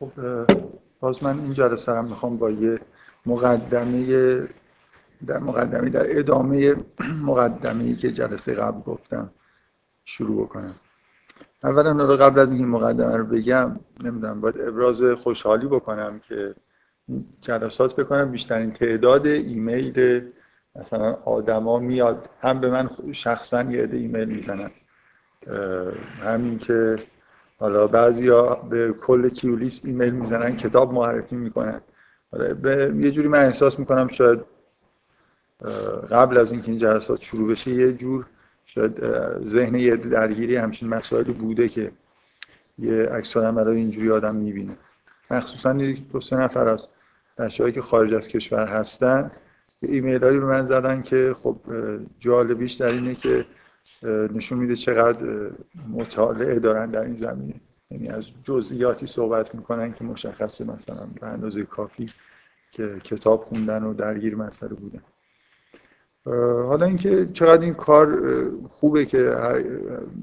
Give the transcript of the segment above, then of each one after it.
خب باز من این جلسه هم می‌خوام با یه مقدمه در مقدمه در ادامه مقدمه که جلسه قبل گفتم شروع بکنم. اولا قبل از این مقدمه رو بگم نمی‌دونم باید ابراز خوشحالی بکنم که جلسات بکنم. بیشترین تعداد ایمیل مثلا آدما میاد هم به من شخصا یه ایمیل می‌زنن. همین که حالا بعضیا به کل کیولیست ایمیل می‌زنن کتاب معرفی می‌کنن. آره، به یه جوری من احساس می‌کنم شاید قبل از اینکه این جلسات شروع بشه یه جور شاید ذهن یه درگیری همچین مسائلی بوده که یه عکس العمل اینجوری آدم می‌بینه. مخصوصا دو سه نفر از بچه‌هایی که خارج از کشور هستن ایمیل هایی به من زدن که خب جالبیش در اینه که نشون میده چقدر مطالعه دارن در این زمینه. یعنی از جزئیاتی صحبت می‌کنن که مشخصه مثلا به اندازه کافی که کتاب خوندن و درگیر مسئله بودن. حالا اینکه چقدر این کار خوبه که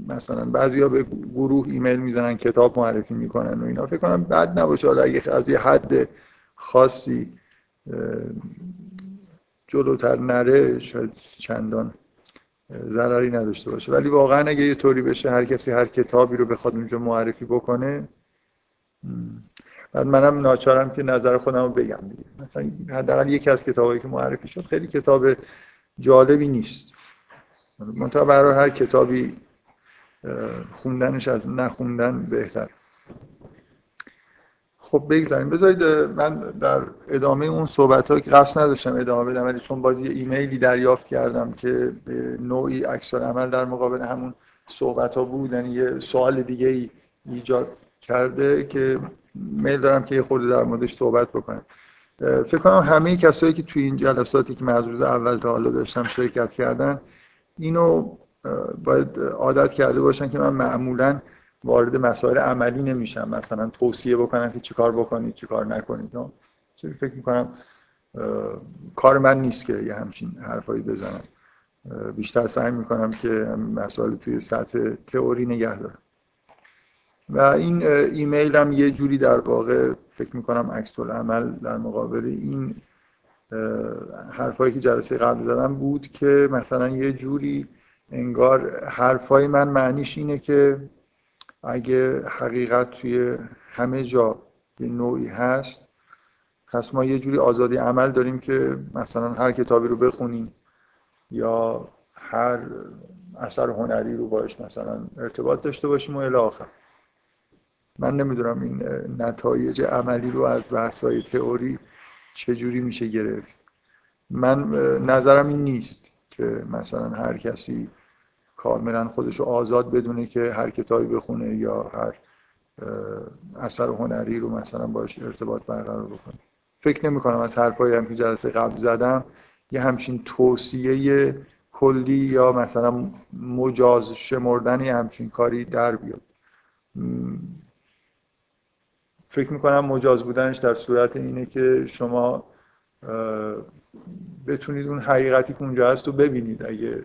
مثلا بعضیا به گروه ایمیل می‌زنن کتاب معرفی می‌کنن و اینا. فکر کنم بد نباشه. حالا اگه از یه حد خاصی جلوتر نره شاید چندان ضرری نداشته باشه. ولی واقعا اگه یه طوری بشه هر کسی هر کتابی رو بخواد اونجا معرفی بکنه بعد منم ناچارم که نظر خودم رو بگم دیگه. مثلا حداقل یکی از کتابایی که معرفی شد خیلی کتاب جالبی نیست. منتها برای هر کتابی خوندنش از نخوندن بهتر خب بگذاریم. بذارید من در ادامه اون صحبت ها که قصد نداشتم ادامه بدم ولی چون باز یه ایمیلی دریافت کردم که به نوعی اکثر عمل در مقابل همون صحبت ها بود یعنی یه سوال دیگه ای ایجاد کرده که میل دارم که یه خورده در موردش صحبت بکنم. فکر کنم همه کسایی که توی این جلساتی که من روز اول تا حالا داشتم شرکت کردن اینو باید عادت کرده باشن که من معمولا وارد مسائل عملی نمیشم. مثلا توصیه بکنم که چیکار بکنید چیکار نکنید. فکر می‌کنم کار من نیست که یه همچین حرفایی بزنم. بیشتر سعی می‌کنم که مسائل توی سطح تئوری نگه دارم. و این ایمیل هم یه جوری در واقع فکر می‌کنم عکس عمل در مقابل این حرفایی که جلسه قبل زدم بود که مثلا یه جوری انگار حرفای من معنیش اینه که اگه حقیقت توی همه جا یه نوعی هست پس ما یه جوری آزادی عمل داریم که مثلا هر کتابی رو بخونیم یا هر اثر هنری رو باش مثلا ارتباط داشته باشیم و الی آخر. من نمی‌دونم این نتایج عملی رو از بحث‌های تئوری چجوری میشه گرفت. من نظرم این نیست که مثلا هر کسی کاملا خودش رو آزاد بدونه که هر کتابی بخونه یا هر اثر هنری رو مثلا باش ارتباط برقرار بکنه. فکر نمی کنم از حرفایی هم که جلسه قبل زدم یه همچین توصیه کلی یا مثلا مجاز شمردن همچین کاری در بیاد. فکر می‌کنم مجاز بودنش در صورت اینه که شما بتونید اون حقیقتی که اونجا هست رو ببینید. اگه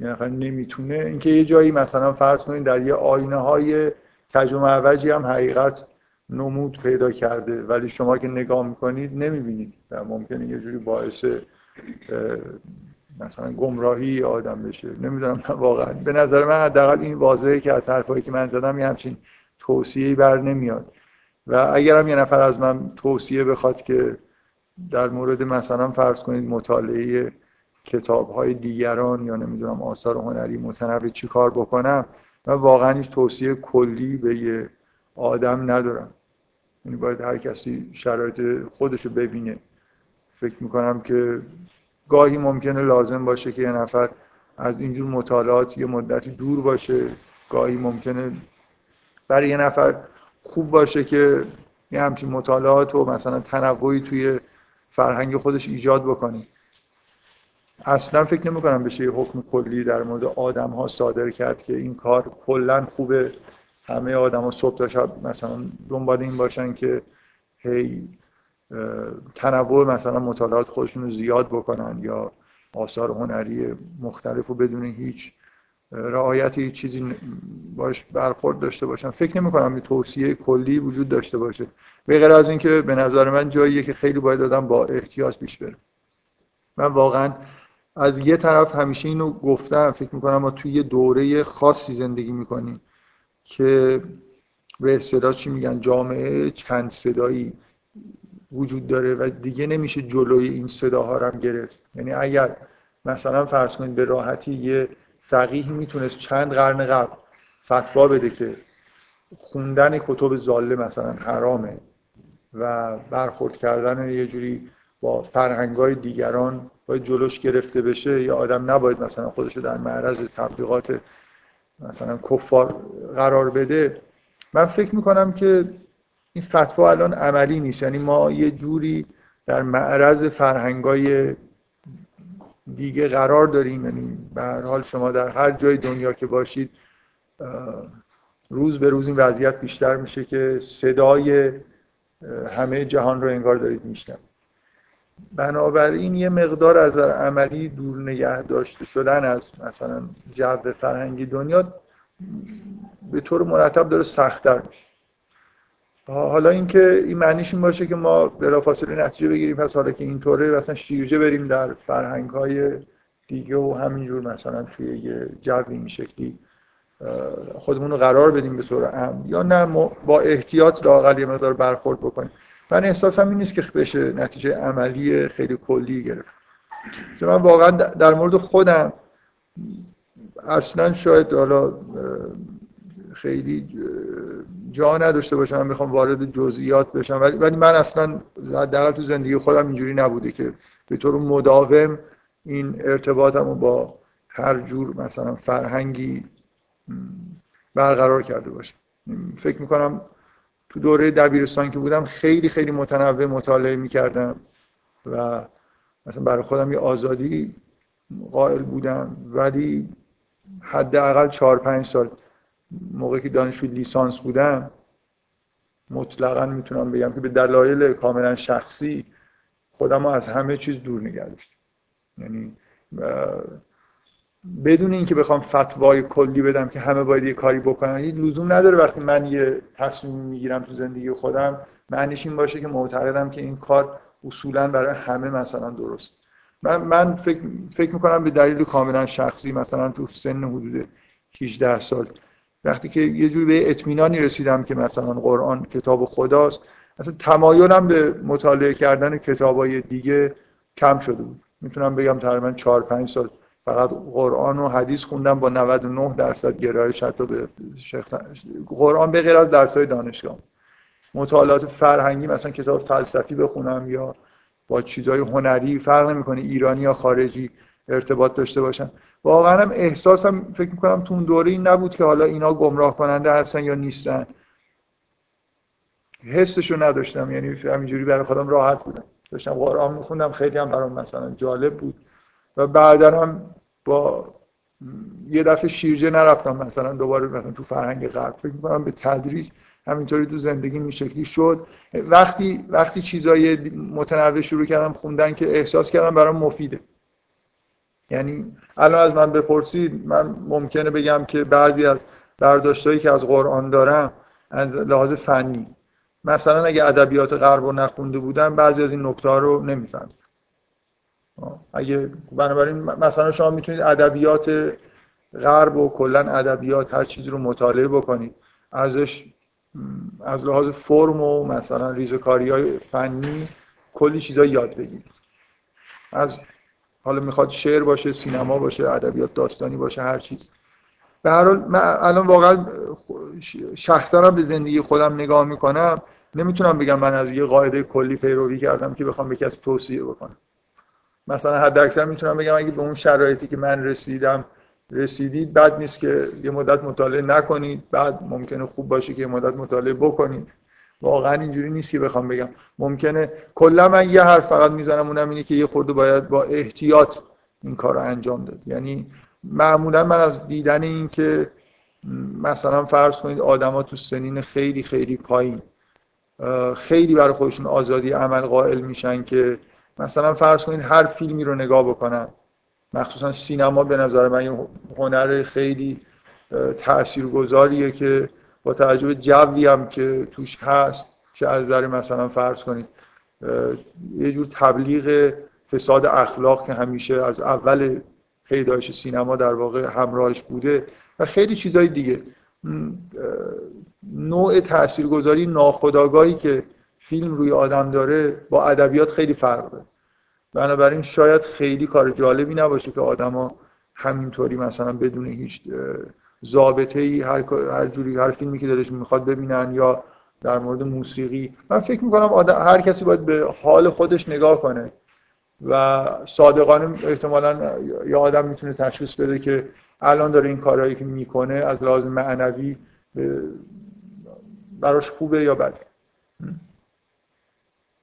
یه نفر نمی‌تونه. اینکه یه جایی مثلا فرض کنید در یه آینه های کج و هم حقیقت نمود پیدا کرده ولی شما که نگاه می‌کنید نمی‌بینید. و ممکنه یه جوری باعث مثلا گمراهی آدم بشه. نمی‌دونم واقعا. به نظر من حداقل این واضحه که از حرفایی که من زدم یه همچین توصیه‌ای بر نمیاد. و اگرم یه نفر از من توصیه بخواد که در مورد مثلا فرض کنید مطالعه کتاب های دیگران یا نمی‌دونم آثار هنری متنوع چی کار بکنم و واقعا هیچ توصیه کلی به یه آدم ندارم. یعنی باید هر کسی شرایط خودش رو ببینه. فکر می‌کنم که گاهی ممکنه لازم باشه که یه نفر از اینجور مطالعات یه مدتی دور باشه. گاهی ممکنه برای یه نفر خوب باشه که یه همچین مطالعات و مثلا تنوعی توی فرهنگ خودش ایجاد بکنه. اصلا فکر نمی کنم بشه یه حکم کلی در مورد آدم ها صادر کرد که این کار کلا خوبه. همه آدم ها صبح تا شب مثلا دنبال این باشن که هی تنوع مثلا مطالعات خودشون رو زیاد بکنن یا آثار هنری مختلف رو بدون هیچ رعایت یه چیزی باش برخورد داشته باشن. فکر نمی کنم توصیه کلی وجود داشته باشه. به غیر از اینکه به نظر من جاییه که خیلی باید دادم با احتیاط پیش بره. من واقعا از یه طرف همیشه اینو گفتم فکر می‌کنم ما توی یه دوره خاصی زندگی می‌کنیم که به اصطلاح چی میگن جامعه چند صدایی وجود داره و دیگه نمیشه جلوی این صداها رو هم گرفت. یعنی اگر مثلا فرض کنید به راحتی یه فقیه می‌تونست چند قرن قبل فتوا بده که خوندن کتب زاله مثلا حرامه و برخورد کردن یه جوری با فرهنگای دیگران باید جلوش گرفته بشه یا آدم نباید مثلا خودش رو در معرض تبلیغات مثلا کفار قرار بده. من فکر می‌کنم که این فتوا الان عملی نیست. یعنی ما یه جوری در معرض فرهنگای دیگه قرار داریم. یعنی به هر حال شما در هر جای دنیا که باشید روز به روز این وضعیت بیشتر میشه که صدای همه جهان رو انگار دارید میشنم بنابراین یه مقدار از عملی دور نگه داشته شدن از مثلا جو فرهنگی دنیا به طور مرتب داره سختتر میشه. حالا اینکه این معنیش این باشه که ما بلافاصله نتیجه بگیریم پس حالا که اینطوره مثلا شیرجه بریم در فرهنگ های دیگه و همینجور مثلا توی یه جوی این شکلی خودمون رو قرار بدیم به طور امن یا نه با احتیاط لاقل یه مقدار برخورد بکنیم. من احساسم این نیست که بشه نتیجه عملی خیلی کلی گرفت. من واقعا در مورد خودم اصلا شاید حالا خیلی جا نداشته باشم. من می‌خوام وارد جزئیات بشم. ولی من اصلا حداقل تو زندگی خودم اینجوری نبوده که به طور مداوم این ارتباطمو با هر جور مثلا فرهنگی برقرار کرده باشم. فکر می‌کنم تو دوره دبیرستان که بودم خیلی خیلی متنوع مطالعه می‌کردم و مثلا برای خودم یه آزادی قائل بودم. ولی حداقل چهار پنج سال موقعی که دانشجو لیسانس بودم مطلقا می‌تونم بگم که به دلایل کاملا شخصی خودم از همه چیز دور نگه یعنی بدون اینکه بخوام فتوای کلی بدم که همه باید یه کاری بکنن هیچ لزوم نداره وقتی من یه تصمیم می‌گیرم تو زندگی خودم معنیش این باشه که معتقدم که این کار اصولا برای همه مثلا درست. من من فکر, فکر می‌کنم به دلیل کاملا شخصی مثلا تو سن حدود 18 سال وقتی که یه جوری به اطمینانی رسیدم که مثلا قرآن کتاب خداست مثلا تمایلم به مطالعه کردن کتابای دیگه کم شده بود. می‌تونم بگم تقریبا 4 5 سال. فقط قرآن و حدیث خوندم با 99 درصد گرایش حتی به شخص قرآن به غیر از درسای دانشگاه. مطالعات فرهنگی مثلا کتاب فلسفی بخونم یا با چیزای هنری فرق نمی‌کنه ایرانی یا خارجی ارتباط داشته باشن. واقعا هم احساسم فکر می‌کنم تو اون دوره این نبود که حالا اینا گمراه کننده هستن یا نیستن. حسشو نداشتم یعنی همینجوری برای خودم راحت بودم. داشتم قرآن میخوندم خیلی هم برام مثلا جالب بود. و بعدا هم با یه دفعه شیرجه نرفتم مثلا دوباره مثلا تو فرهنگ غرب فکر می‌کنم به تدریج همینطوری تو زندگی این شکلی شد. وقتی وقتی چیزای متنوع شروع کردم خوندن که احساس کردم برام مفیده. یعنی الان از من بپرسید من ممکنه بگم که بعضی از برداشتهایی که از قرآن دارم از لحاظ فنی مثلا اگه ادبیات غرب رو نخونده بودم بعضی از این نکته رو نمی‌فهمم اگه بنابراین مثلا شما می‌تونید ادبیات غرب و کلا ادبیات هر چیزی رو مطالعه بکنید. ازش از لحاظ فرم و مثلا ریزکاری های فنی کلی چیزا یاد بگیرید. از حالا می‌خواد شعر باشه سینما باشه ادبیات داستانی باشه هر چیز. به هر حال من الان واقعا شخصا به زندگی خودم نگاه می‌کنم. نمی‌تونم بگم من از یه قاعده کلی پیروی کردم که بخوام به کسی توصیه بکنم. مثلا حد اکثر می‌تونم بگم اگه به اون شرایطی که من رسیدم رسیدید بد نیست که یه مدت مطالعه نکنید. بعد ممکنه خوب باشه که یه مدت مطالعه بکنید. واقعا اینجوری نیست که بخوام بگم. ممکنه کلا من یه حرف فقط می‌زنم اونم اینه که یه خورده باید با احتیاط این کار رو انجام داد. یعنی معمولا من از دیدن این که مثلا فرض کنید آدما تو سنین خیلی خیلی پایین خیلی برای خودشون آزادی عمل قائل میشن که مثلا فرض کنید هر فیلمی رو نگاه بکنن. مخصوصا سینما به نظر من یه هنر خیلی تاثیرگذاریه که با توجه به جوی هم که توش هست چه از نظر مثلا فرض کنید یه جور تبلیغ فساد اخلاق که همیشه از اول پیدایش سینما در واقع همراهش بوده و خیلی چیزهای دیگه. نوع تاثیرگذاری ناخودآگاهی که فیلم روی آدم داره با ادبیات خیلی فرق داره بنابراین شاید خیلی کار جالبی نباشه که آدما همینطوری مثلا بدون هیچ ضابطه ای هر هر جوری هر فیلمی که دلشون می‌خواد ببینن یا در مورد موسیقی. من فکر می‌کنم آدم هر کسی باید به حال خودش نگاه کنه و صادقانه احتمالا یه آدم می‌تونه تشخیص بده که الان داره این کارهایی که می‌کنه از لحاظ معنوی براش خوبه یا بده.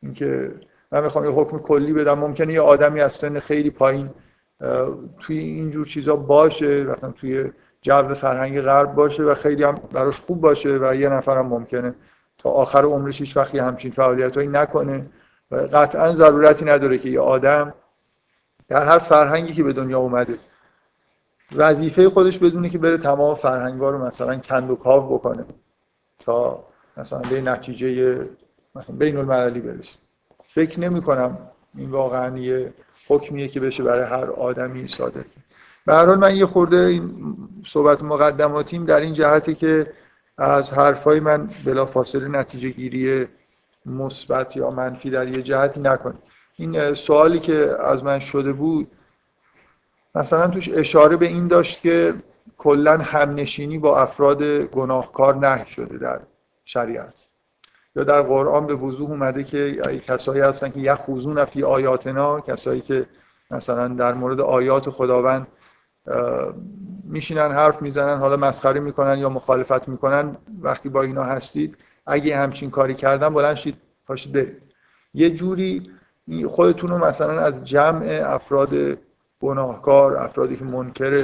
اینکه من می‌خوام یه حکم کلی بدم. ممکنه یه آدمی از سن خیلی پایین توی اینجور چیزا باشه مثلا توی جو فرهنگ غرب باشه و خیلی هم براش خوب باشه و یه نفرم ممکنه تا آخر عمرش هیچ وقتی همچین فعالیت نکنه و قطعا ضرورتی نداره که یه آدم در هر فرهنگی که به دنیا اومده وظیفه خودش بدونه که بره تمام فرهنگا رو مثلا کند و کاو بکنه تا مثلا به نتیجه مثلا بین المللی برسه. فکر نمی کنم این واقعا یه حکمیه که بشه برای هر آدمی صادر به هر حال من یه خورده این صحبت مقدماتیم در این جهته که از حرفای من بلا فاصله نتیجه گیری مثبت یا منفی در یه جهتی نکنید. این سوالی که از من شده بود مثلا توش اشاره به این داشت که کلا همنشینی با افراد گناهکار نه شده در شریعت. یا در قرآن به وضوح اومده که کسایی هستن که یخوزون فی آیاتنا کسایی که مثلا در مورد آیات خداوند میشینن حرف می‌زنن حالا مسخره می‌کنن یا مخالفت می‌کنن وقتی با اینا هستید اگه همچین کاری کردن بلند شید پاشید برید. یه جوری خودتون رو مثلا از جمع افراد گناهکار افرادی که منکر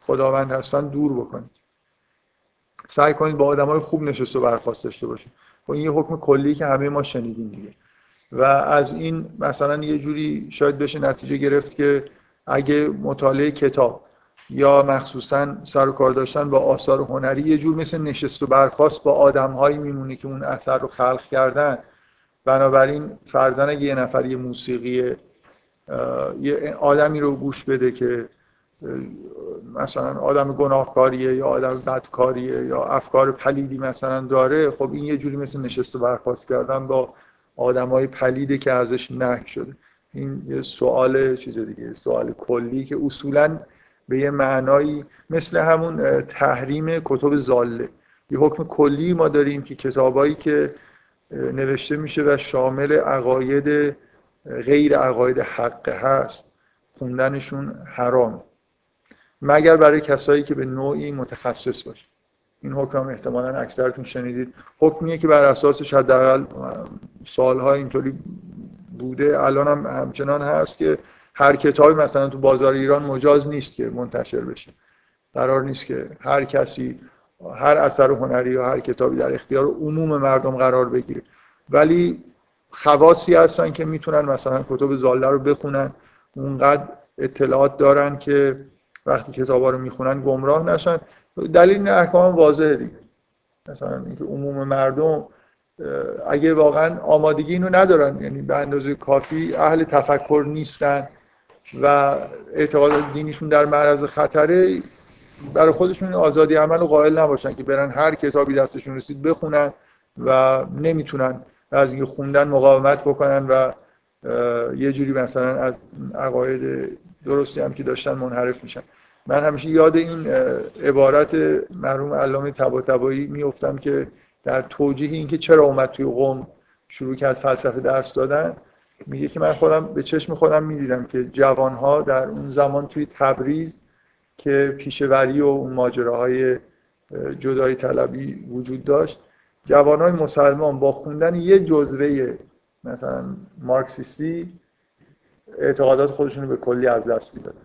خداوند هستن دور بکنید. سعی کنید با آدمای خوب نشست و برخواست داشته باشید. خب این یه حکم کلی که همه ما شنیدیم دیگه. و از این مثلا یه جوری شاید بشه نتیجه گرفت که اگه مطالعه کتاب یا مخصوصا سر و کار داشتن با آثار هنری یه جور مثل نشست و برخواست با آدمهایی میمونه که اون اثر رو خلق کردن. بنابراین فرزن اگه یه نفر یه موسیقی یه آدمی رو گوش بده که مثلا آدم گناهکاریه یا آدم بدکاریه یا افکار پلیدی مثلا داره خب این یه جوری مثل نشست و برخواست کردن با آدمای پلیده که ازش نه شده. این یه سوال چیز دیگه سوال کلی که اصولا به یه معنایی مثل همون تحریم کتب زاله. یه حکم کلی ما داریم که کتابایی که نوشته میشه و شامل عقاید غیر عقاید حق هست خوندنشون حرام. مگر برای کسایی که به نوعی متخصص باشه این حکم احتمالا اکثرتون شنیدید. حکمیه که بر اساسش حداقل سالها اینطوری بوده الان هم همچنان هست که هر کتابی مثلا تو بازار ایران مجاز نیست که منتشر بشه. قرار نیست که هر کسی هر اثر هنری یا هر کتابی در اختیار عموم مردم قرار بگیره. ولی خواصی هستن که می‌تونن مثلا کتب زاله رو بخونن. اونقدر اطلاعات دارن که وقتی کتابا رو می‌خونن گمراه نشن. دلیل این احکام واضحه دیگه. مثلا اینکه عموم مردم اگه واقعا آمادگی اینو ندارن یعنی به اندازه کافی اهل تفکر نیستن و اعتقاد دینیشون در معرض خطره برای خودشون آزادی عمل و قائل نباشن که برن هر کتابی دستشون رسید بخونن و نمی‌تونن از اینکه خوندن مقاومت بکنن و یه جوری مثلا از عقاید درستی هم که داشتن منحرف میشن. من همیشه یاد این عبارت مرحوم علامه طباطبایی میفتم که در توجیه اینکه چرا اومد توی قوم شروع کرد فلسفه درس دادن میگه که من خودم به چشم خودم می‌دیدم که جوانها در اون زمان توی تبریز که پیشوری و اون ماجراهای جدایی طلبی وجود داشت جوانهای مسلمان با خوندن یه جزوه مثلا مارکسیستی اعتقادات خودشون رو به کلی از دست می‌دادن.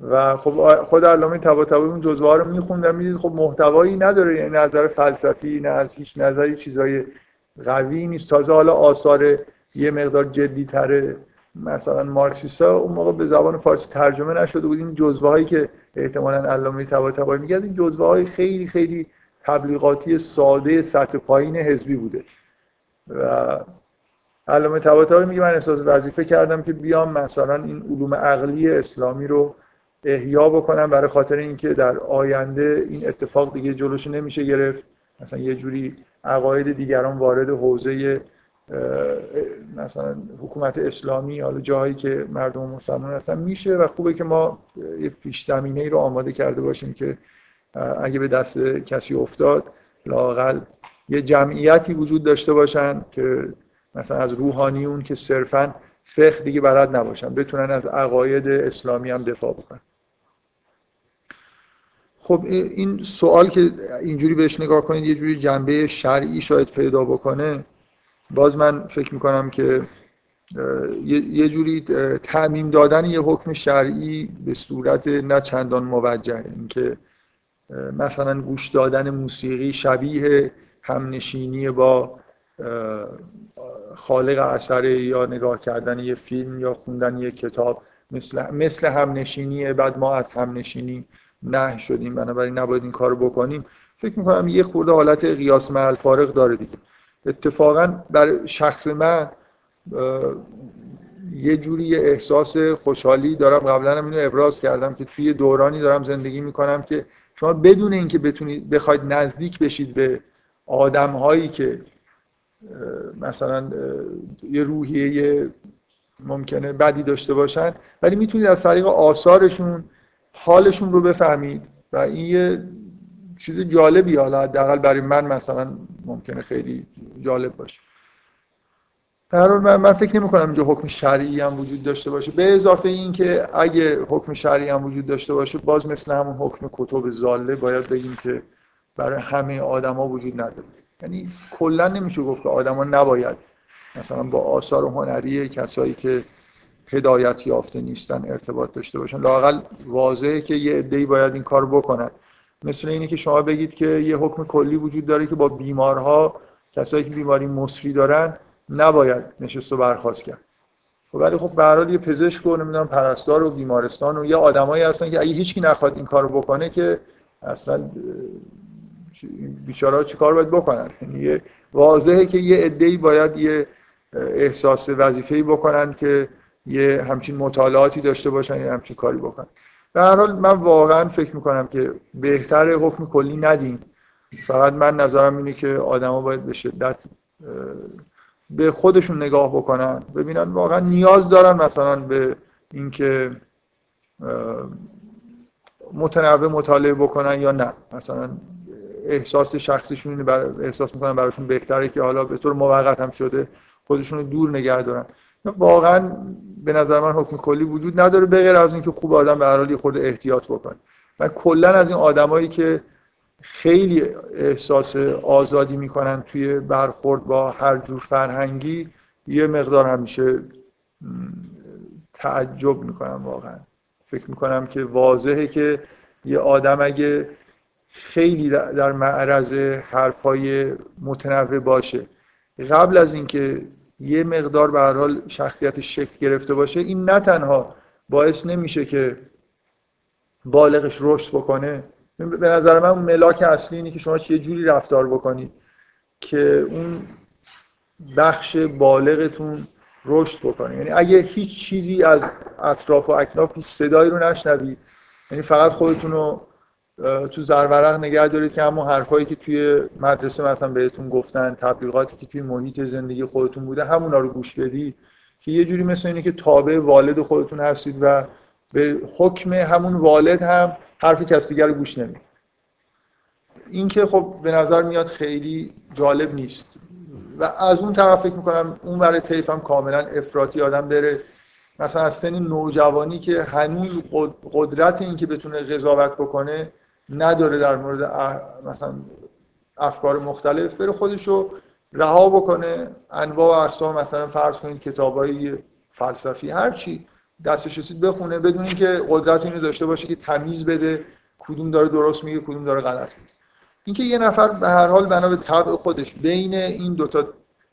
و خب خود علامه طباطبایی اون جزوه رو میخوندن می‌دید خب محتوایی نداره یعنی نظر فلسفی نه از هیچ نظری چیزای قوی نیست. تازه حالا آثار یه مقدار جدی تره مثلا مارکسیستا اون موقع به زبان فارسی ترجمه نشده بود. این جزوه هایی که احتمالا علامه طباطبایی میگه این جزوه های خیلی خیلی تبلیغاتی ساده سطح پایین حزبی بوده. و علامه طباطبایی میگه من احساس وظیفه کردم که بیام مثلا این علوم عقلی اسلامی رو احیا بکنم برای خاطر اینکه در آینده این اتفاق دیگه جلوش نمیشه گرفت. مثلا یه جوری عقاید دیگران وارد حوزه مثلا حکومت اسلامی حالا جاهایی که مردم مسلمان هستن میشه و خوبه که ما یه پیش زمینه ای رو آماده کرده باشیم که اگه به دست کسی افتاد لاقل یه جمعیتی وجود داشته باشن که مثلا از روحانیون که صرفا فقه دیگه بلد نباشن بتونن از عقاید اسلامی هم دفاع بکنن. خب این سوال که اینجوری بهش نگاه کنید یه جوری جنبه شرعی شاید پیدا بکنه. باز من فکر می‌کنم که یه جوری تعمیم دادن یه حکم شرعی به صورت نه چندان موجه اینکه مثلا گوش دادن موسیقی شبیه همنشینی با خالق اثر یا نگاه کردن یه فیلم یا خوندن یه کتاب مثل مثل همنشینیه بعد ما از همنشینی نه شدیم. بنابراین نباید این کارو بکنیم. فکر می‌کنم یه خورده حالت قیاس مع فارق داره دیگه. اتفاقا برای شخص من یه جوری احساس خوشحالی دارم. قبلا هم اینو ابراز کردم که توی دورانی دارم زندگی می‌کنم که شما بدون اینکه بتونید بخواید نزدیک بشید به آدم هایی که مثلا یه روحیه ممکنه بدی داشته باشن ولی می‌تونید از طریق آثارشون حالشون رو بفهمید و این یه چیز جالبی حالا حداقل برای من مثلا ممکنه خیلی جالب باشه. در من, من فکر نمی کنم اینجا حکم شرعی هم وجود داشته باشه. به اضافه این که اگه حکم شرعی هم وجود داشته باشه باز مثل همون حکم کتب زاله باید بگیم که برای همه آدما وجود نداره. یعنی کلا نمیشه گفت که آدما نباید مثلا با آثار هنری کسایی که هدایت یافته نیستن ارتباط داشته باشن. لاقل واضحه که یه عده‌ای باید این کار بکنن. مثل اینه که شما بگید که یه حکم کلی وجود داره که با بیمارها کسایی که بیماری مصری دارن نباید نشست و برخواست کرد. خب ولی خب به یه پزشک و نمی‌دونم پرستار و بیمارستان و یه آدمایی هستن که اگه هیچکی نخواد این کارو بکنه که اصلا بیچاره چیکار باید بکنن؟ یعنی واضحه که یه عده‌ای باید یه احساس وظیفه‌ای بکنن که یه همچین مطالعاتی داشته باشن یه همچین کاری بکنن. به هر حال من واقعا فکر می‌کنم که بهتر حکم کلی ندیم. فقط من نظرم اینه که آدما باید به شدت به خودشون نگاه بکنن ببینن واقعا نیاز دارن مثلا به اینکه متنوع مطالعه بکنن یا نه. مثلا احساس شخصیشون بر... احساس می‌کنن براشون بهتره که حالا به طور موقت هم شده خودشون رو دور نگه دارن. واقعا به نظر من حکم کلی وجود نداره به غیر از اینکه خوب آدم به هر حال خود احتیاط بکنه. و کلا از این آدمایی که خیلی احساس آزادی می‌کنن توی برخورد با هر جور فرهنگی یه مقدار همیشه تعجب می‌کنم واقعا. فکر می‌کنم که واضحه که یه آدم اگه خیلی در معرض حرفای متنوع باشه. قبل از اینکه یه مقدار به هر حال شخصیتش شکل گرفته باشه این نه تنها باعث نمیشه که بالغش رشد بکنه. به نظر من ملاک اصلی اینه که شما چه جوری رفتار بکنید که اون بخش بالغتون رشد بکنه. یعنی اگه هیچ چیزی از اطراف و اکناف هیچ صدایی رو نشنوید یعنی فقط خودتون رو تو زرورق نگه دارید که همون حرفایی که توی مدرسه مثلا بهتون گفتن تبلیغاتی که توی محیط زندگی خودتون بوده همونا رو گوش بدید که یه جوری مثل اینه که تابع والد خودتون هستید و به حکم همون والد هم حرف کس دیگر رو گوش نمید این که خب به نظر میاد خیلی جالب نیست. و از اون طرف فکر می‌کنم اون برای طیف هم کاملا افراطی آدم بره. مثلا از سن نوجوانی که هنوز قدرت این که بتونه قضاوت بکنه نداره در مورد مثلا افکار مختلف بره خودش رو رها بکنه. انواع و اقسام مثلا فرض کنید کتابای فلسفی هر چی دستش رسید بخونه بدون اینکه قدرت اینو داشته باشه که تمیز بده کدوم داره درست میگه کدوم داره غلط میگه. اینکه یه نفر به هر حال بنا به طبع خودش بین این دوتا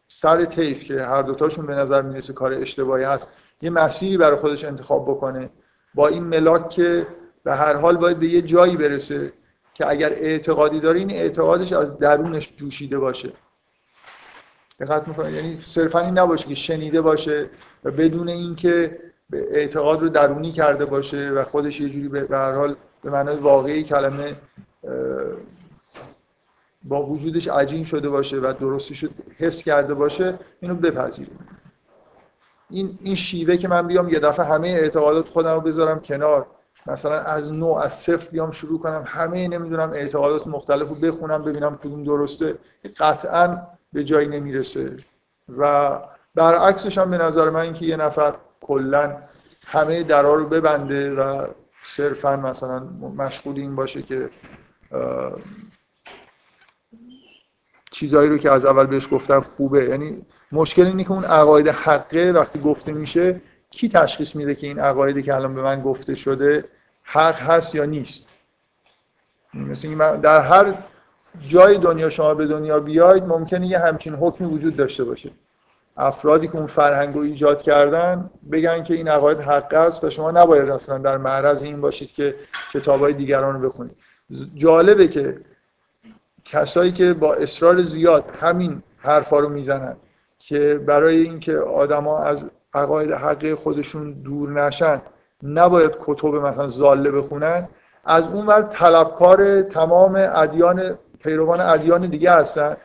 سر تیف که هر دوتاشون به نظر می‌رسه کار اشتباهی هست یه مسیری برای خودش انتخاب بکنه. با این ملاک که به هر حال باید به یه جایی برسه که اگر اعتقادی داره این اعتقادش از درونش جوشیده باشه. دقت می‌کنه یعنی صرفا این نباشه که شنیده باشه و بدون اینکه اعتقاد رو درونی کرده باشه و خودش یه جوری به هر حال به معنای واقعی کلمه با وجودش عجین شده باشه و درستش حس کرده باشه اینو بپذیریم. این این شیوه که من بیام یه دفعه همه اعتقادات خودم رو بذارم کنار. مثلا از نو از صفر بیام شروع کنم. همه نمی‌دونم اعتقادات مختلف رو بخونم ببینم کدوم درسته. قطعا به جایی نمی‌رسه. و برعکسش هم به نظر من اینکه یه نفر کلا همه درا رو ببنده و صرفا مثلا مشغول این باشه که چیزایی رو که از اول بهش گفتم خوبه. یعنی مشکل اینه که اون عقاید حقه وقتی گفته میشه کی تشخیص میده که این عقایدی که الان به من گفته شده حق هست یا نیست. مثل در هر جای دنیا شما به دنیا بیاید ممکنه یه همچین حکمی وجود داشته باشه. افرادی که اون فرهنگ رو ایجاد کردن بگن که این عقاید حق است و شما نباید اصلا در معرض این باشید که کتابای دیگران رو بخونید. جالبه که کسایی که با اصرار زیاد همین حرفا رو می‌زنن که برای اینکه آدما از عقاید حقی خودشون دور نشن نباید کتب مثلا زاله بخونن. از اون ور طلبکار تمام ادیان پیروان ادیان دیگه هستن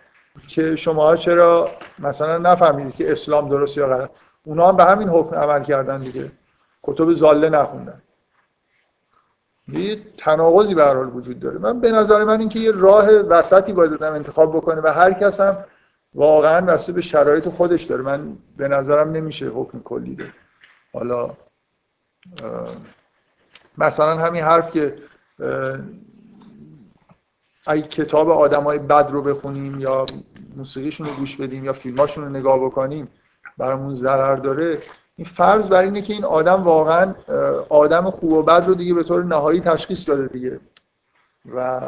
که شما چرا مثلا نفهمیدید که اسلام درست یا غلط. اونا هم به همین حکم عمل کردن دیگه. کتب زاله نخوندن. یه تناقضی به حال وجود داره. من به نظر من اینکه یه راه وسطی باید آدم انتخاب بکنه و هر کس هم واقعا بسته به شرایط خودش داره. من به نظرم نمیشه حکم کلی ده حالا مثلا همین حرف که اگه کتاب آدمای بد رو بخونیم یا موسیقیشون رو گوش بدیم یا فیلماشون رو نگاه بکنیم برامون ضرر داره. این فرض بر اینه که این آدم واقعا آدم خوب و بد رو دیگه به طور نهایی تشخیص داده دیگه. و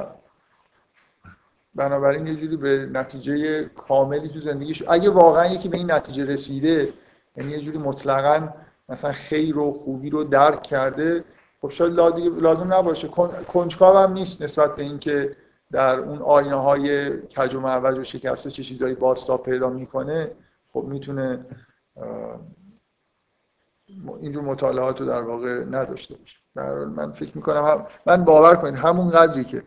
بنابراین یه جوری به نتیجه کاملی تو زندگیش اگه واقعا یکی به این نتیجه رسیده یعنی یه جوری مطلقا مثلا خیر و خوبی رو درک کرده خب شاید لازم نباشه. کنجکاو هم نیست نسبت به اینکه در اون آینه های کج و معوج و شکسته چه چیزایی باستا پیدا می‌کنه خب می‌تونه اینجور مطالعات رو در واقع نداشته باشه. من فکر می‌کنم من باور کنید همون قدری که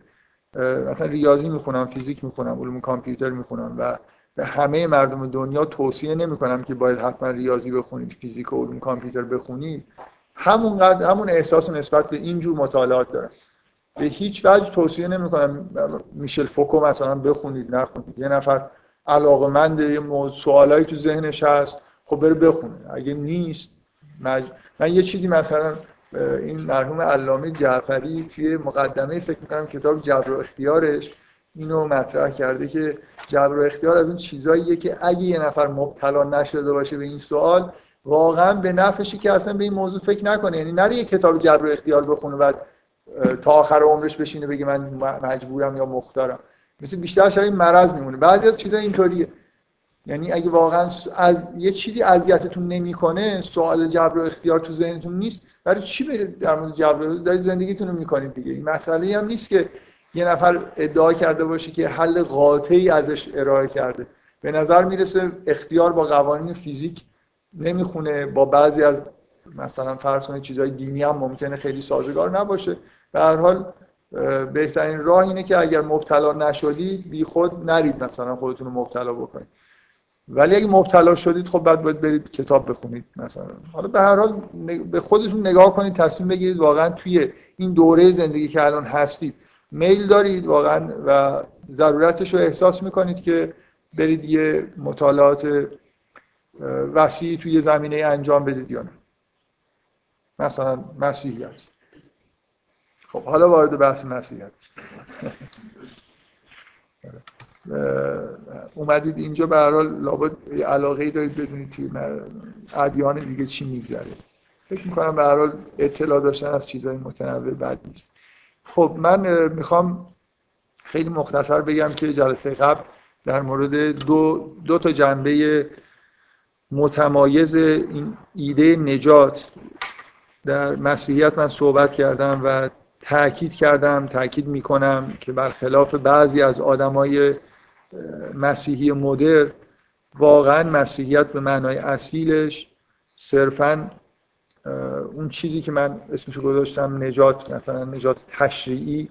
مثلا ریاضی می‌خونم فیزیک می‌خونم علوم کامپیوتر می‌خونم و به همه مردم دنیا توصیه نمی‌کنم که باید حتما ریاضی بخونید فیزیک و علوم کامپیوتر بخونید. همون قدر همون احساس نسبت به اینجور مطالعات دارم. به هیچ وجه توصیه نمی‌کنم میشل فوکو مثلا بخونید نخونید. یه نفر علاقمند یه سوالایی تو ذهنش هست خب بره بخونه. اگه نیست مج... من یه چیزی مثلا این مرحوم علامه جعفری توی مقدمه فکر می‌کنم کتاب جبر اختیارش اینو مطرح کرده که جبر و اختیار از اون چیزاییه که اگه یه نفر مبتلا نشده باشه به این سوال واقعا به نفعشه که اصلا به این موضوع فکر نکنه. یعنی نره یه کتاب جبر و اختیار بخونه و تا آخر عمرش بشینه بگه من مجبورم یا مختارم. مثل بیشتر شاید مرض میمونه. بعضی از چیزا اینطوریه. یعنی اگه واقعا از یه چیزی اذیتتون نمی‌کنه سوال جبر و اختیار تو ذهنتون نیست برای چی برید در مورد جبر دارید زندگیتون رو می‌کنید دیگه. این مسئله هم نیست که یه نفر ادعا کرده باشه که حل قاطعی ازش ارائه کرده. به نظر می‌رسه اختیار با قوانین فیزیک نمی‌خونه با بعضی از مثلا فرض کنید چیزای دینی هم ممکنه خیلی سازگار نباشه. به هر حال بهترین راه اینه که اگر مبتلا نشدید بی خود نرید مثلا خودتون رو مبتلا بکنید. ولی اگه مبتلا شدید خب بعد باید برید کتاب بخونید مثلا. حالا به هر حال به خودتون نگاه کنید تصمیم بگیرید واقعا توی این دوره زندگی که الان هستید میل دارید واقعا و ضرورتش رو احساس می‌کنید که برید یه مطالعات وسیعی توی زمینه انجام بدید یا نه. مثلا مسیحیت. خب حالا وارد بحث مسیحیت. اومدید اینجا به هر حال لابد علاقه دارید بدونید توی ادیان دیگه چی میگذره. فکر می‌کنم به هر حال اطلاع داشتن از چیزهای متنوع بد نیست. خب من می‌خوام خیلی مختصر بگم که جلسه قبل در مورد دو, دو تا جنبه متمایز این ایده نجات در مسیحیت من صحبت کردم و تاکید کردم تاکید می‌کنم که برخلاف بعضی از آدمای مسیحی مدر واقعا مسیحیت به معنای اصیلش صرفا اون چیزی که من اسمش گذاشتم نجات مثلا نجات تشریعی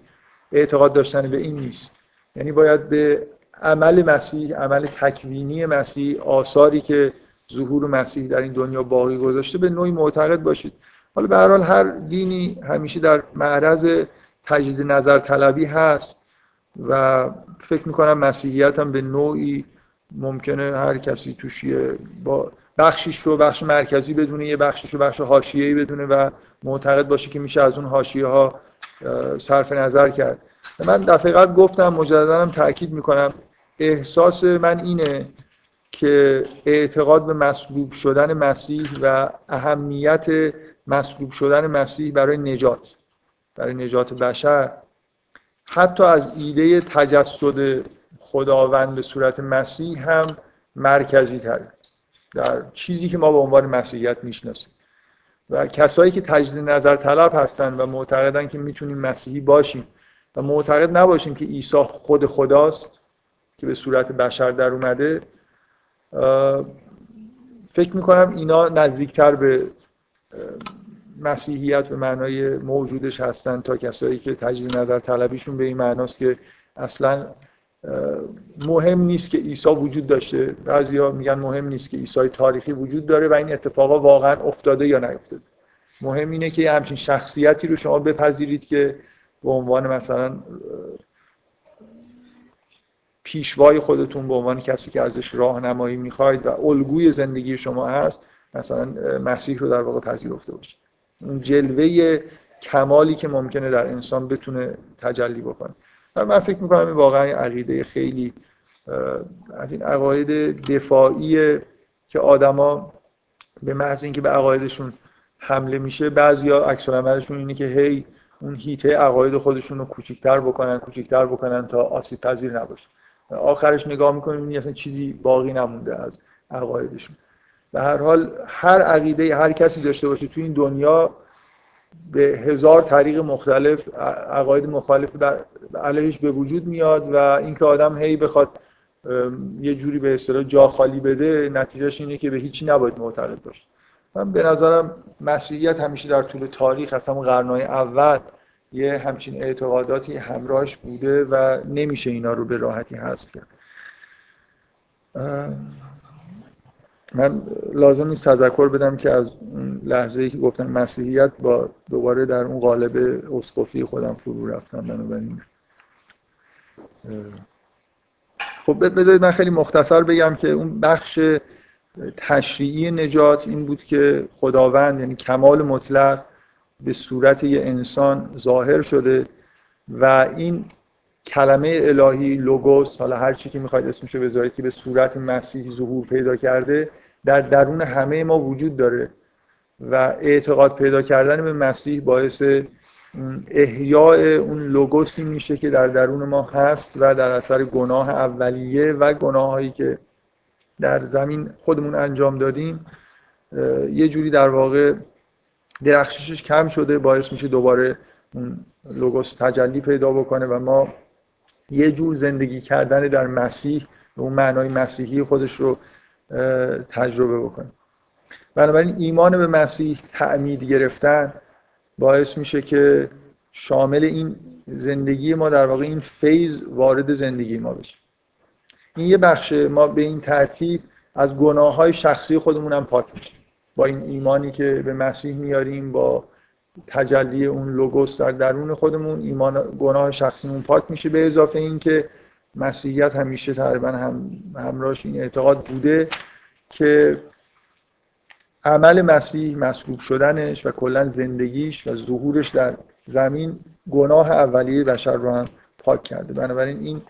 اعتقاد داشتن به این نیست. یعنی باید به عمل مسیح عمل تکوینی مسیح آثاری که ظهور مسیح در این دنیا باقی گذاشته به نوعی معتقد باشید. حالا به هر هر دینی همیشه در معرض تجدید نظر طلبی هست و فکر می‌کنم مسیحیت هم به نوعی ممکنه هر کسی توشیه با بخشیش رو بخش مرکزی بدونه یه بخشیش رو بخش حاشیه‌ای بدونه و معتقد باشه که میشه از اون حاشیه ها صرف نظر کرد. من دفعه قبل گفتم مجددا هم تاکید می‌کنم احساس من اینه که اعتقاد به مصلوب شدن مسیح و اهمیت مصلوب شدن مسیح برای نجات برای نجات بشر حتی از ایده تجسد خداوند به صورت مسیح هم مرکزی تره. در چیزی که ما به عنوان مسیحیت می‌شناسیم. و کسایی که تجدید نظر طلب هستن و معتقدن که می‌تونیم مسیحی باشیم و معتقد نباشیم که عیسی خود خداست که به صورت بشر در اومده فکر می‌کنم اینا نزدیکتر به مسیحیت به معنای موجودش هستن تا کسایی که تجدید نظر طلبیشون به این معناست که اصلا مهم نیست که عیسی وجود داشته. بعضیا میگن مهم نیست که عیسی تاریخی وجود داره و این اتفاقا واقعا افتاده یا نیفتاده. مهم اینه که همچین شخصیتی رو شما بپذیرید که به عنوان مثلا پیشوای خودتون به عنوان کسی که ازش راهنمایی می‌خواید و الگوی زندگی شما هست مثلا مسیح رو در واقع پذیرفته باشید. اون جلوه کمالی که ممکنه در انسان بتونه تجلی بکنه. من فکر می‌کنم این واقعا عقیده خیلی از این عقاید دفاعی که آدما به محض اینکه به عقایدشون حمله میشه بعضیا عکس عملشون اینه که هی اون هیته عقاید خودشون رو کوچیک‌تر بکنن کوچیک‌تر بکنن تا آسیب پذیر نباشه. آخرش نگاه می‌کنیم اصلا چیزی باقی نمونده از عقایدشون. به هر حال هر عقیده هر کسی داشته باشه تو این دنیا به هزار طریق مختلف عقاید مخالف علیهش به وجود میاد و اینکه آدم هی بخواد یه جوری به اصطلاح جا خالی بده نتیجهش اینه که به هیچی نباید معتقد باشه. من به نظرم مسیحیت همیشه در طول تاریخ از همون قرنهای اول یه همچین اعتقاداتی همراهش بوده و نمیشه اینا رو به راحتی حذف کرد. من لازم نیست تذکر بدم که از لحظه ای که گفتم مسیحیت با دوباره در اون قالب اسقفی خودم فرو رفتم بنابراین. خب بذارید من خیلی مختصر بگم که اون بخش تشریعی نجات این بود که خداوند یعنی کمال مطلق به صورت یه انسان ظاهر شده و این کلمه الهی لوگوس حالا هر چی که می‌خواید اسمشو بذارید که به صورت مسیح ظهور پیدا کرده در درون همه ما وجود داره و اعتقاد پیدا کردن به مسیح باعث احیاء اون لوگوسی میشه که در درون ما هست و در اثر گناه اولیه و گناه هایی که در زمین خودمون انجام دادیم یه جوری در واقع درخششش کم شده باعث میشه دوباره اون لوگوس تجلی پیدا بکنه و ما یه جور زندگی کردن در مسیح به اون معنای مسیحی خودش رو تجربه بکنه. بنابراین ایمان به مسیح تعمید گرفتن باعث میشه که شامل این زندگی ما در واقع این فیز وارد زندگی ما بشه. این یه بخش ما به این ترتیب از گناه های شخصی خودمون هم پاک میشه با این ایمانی که به مسیح میاریم با تجلی اون لوگوس در درون خودمون ایمان گناه شخصیمون پاک میشه. به اضافه اینکه مسیحیت همیشه تقریبا هم همراهش این اعتقاد بوده که عمل مسیح مسلوب شدنش و کلا زندگیش و ظهورش در زمین گناه اولیه بشر رو هم پاک کرده. بنابراین این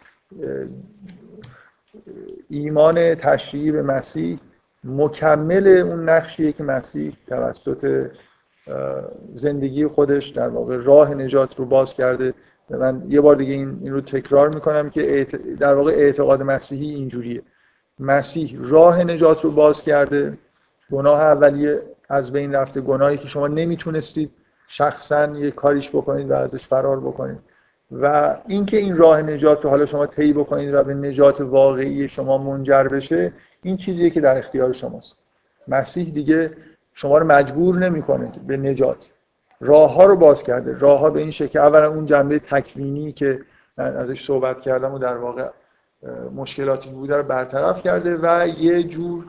ایمان تشریعی به مسیح مکمل اون نقشیه که مسیح توسط زندگی خودش در واقع راه نجات رو باز کرده. من یه بار دیگه این, این رو تکرار می‌کنم که در واقع اعتقاد مسیحی اینجوریه. مسیح راه نجات رو باز کرده. گناه اولیه از بین رفته. گناهی که شما نمی‌تونستید شخصا یه کاریش بکنید و ازش فرار بکنید. و اینکه این راه نجات رو حالا شما طی بکنید و به نجات واقعی شما منجر بشه این چیزیه که در اختیار شماست. مسیح دیگه شما رو مجبور نمی‌کنه به نجات. راه ها رو باز کرده. راه ها به این شکل اولا اون جنبه تکوینی که من ازش صحبت کردم و در واقع مشکلاتی بوده رو برطرف کرده و یه جور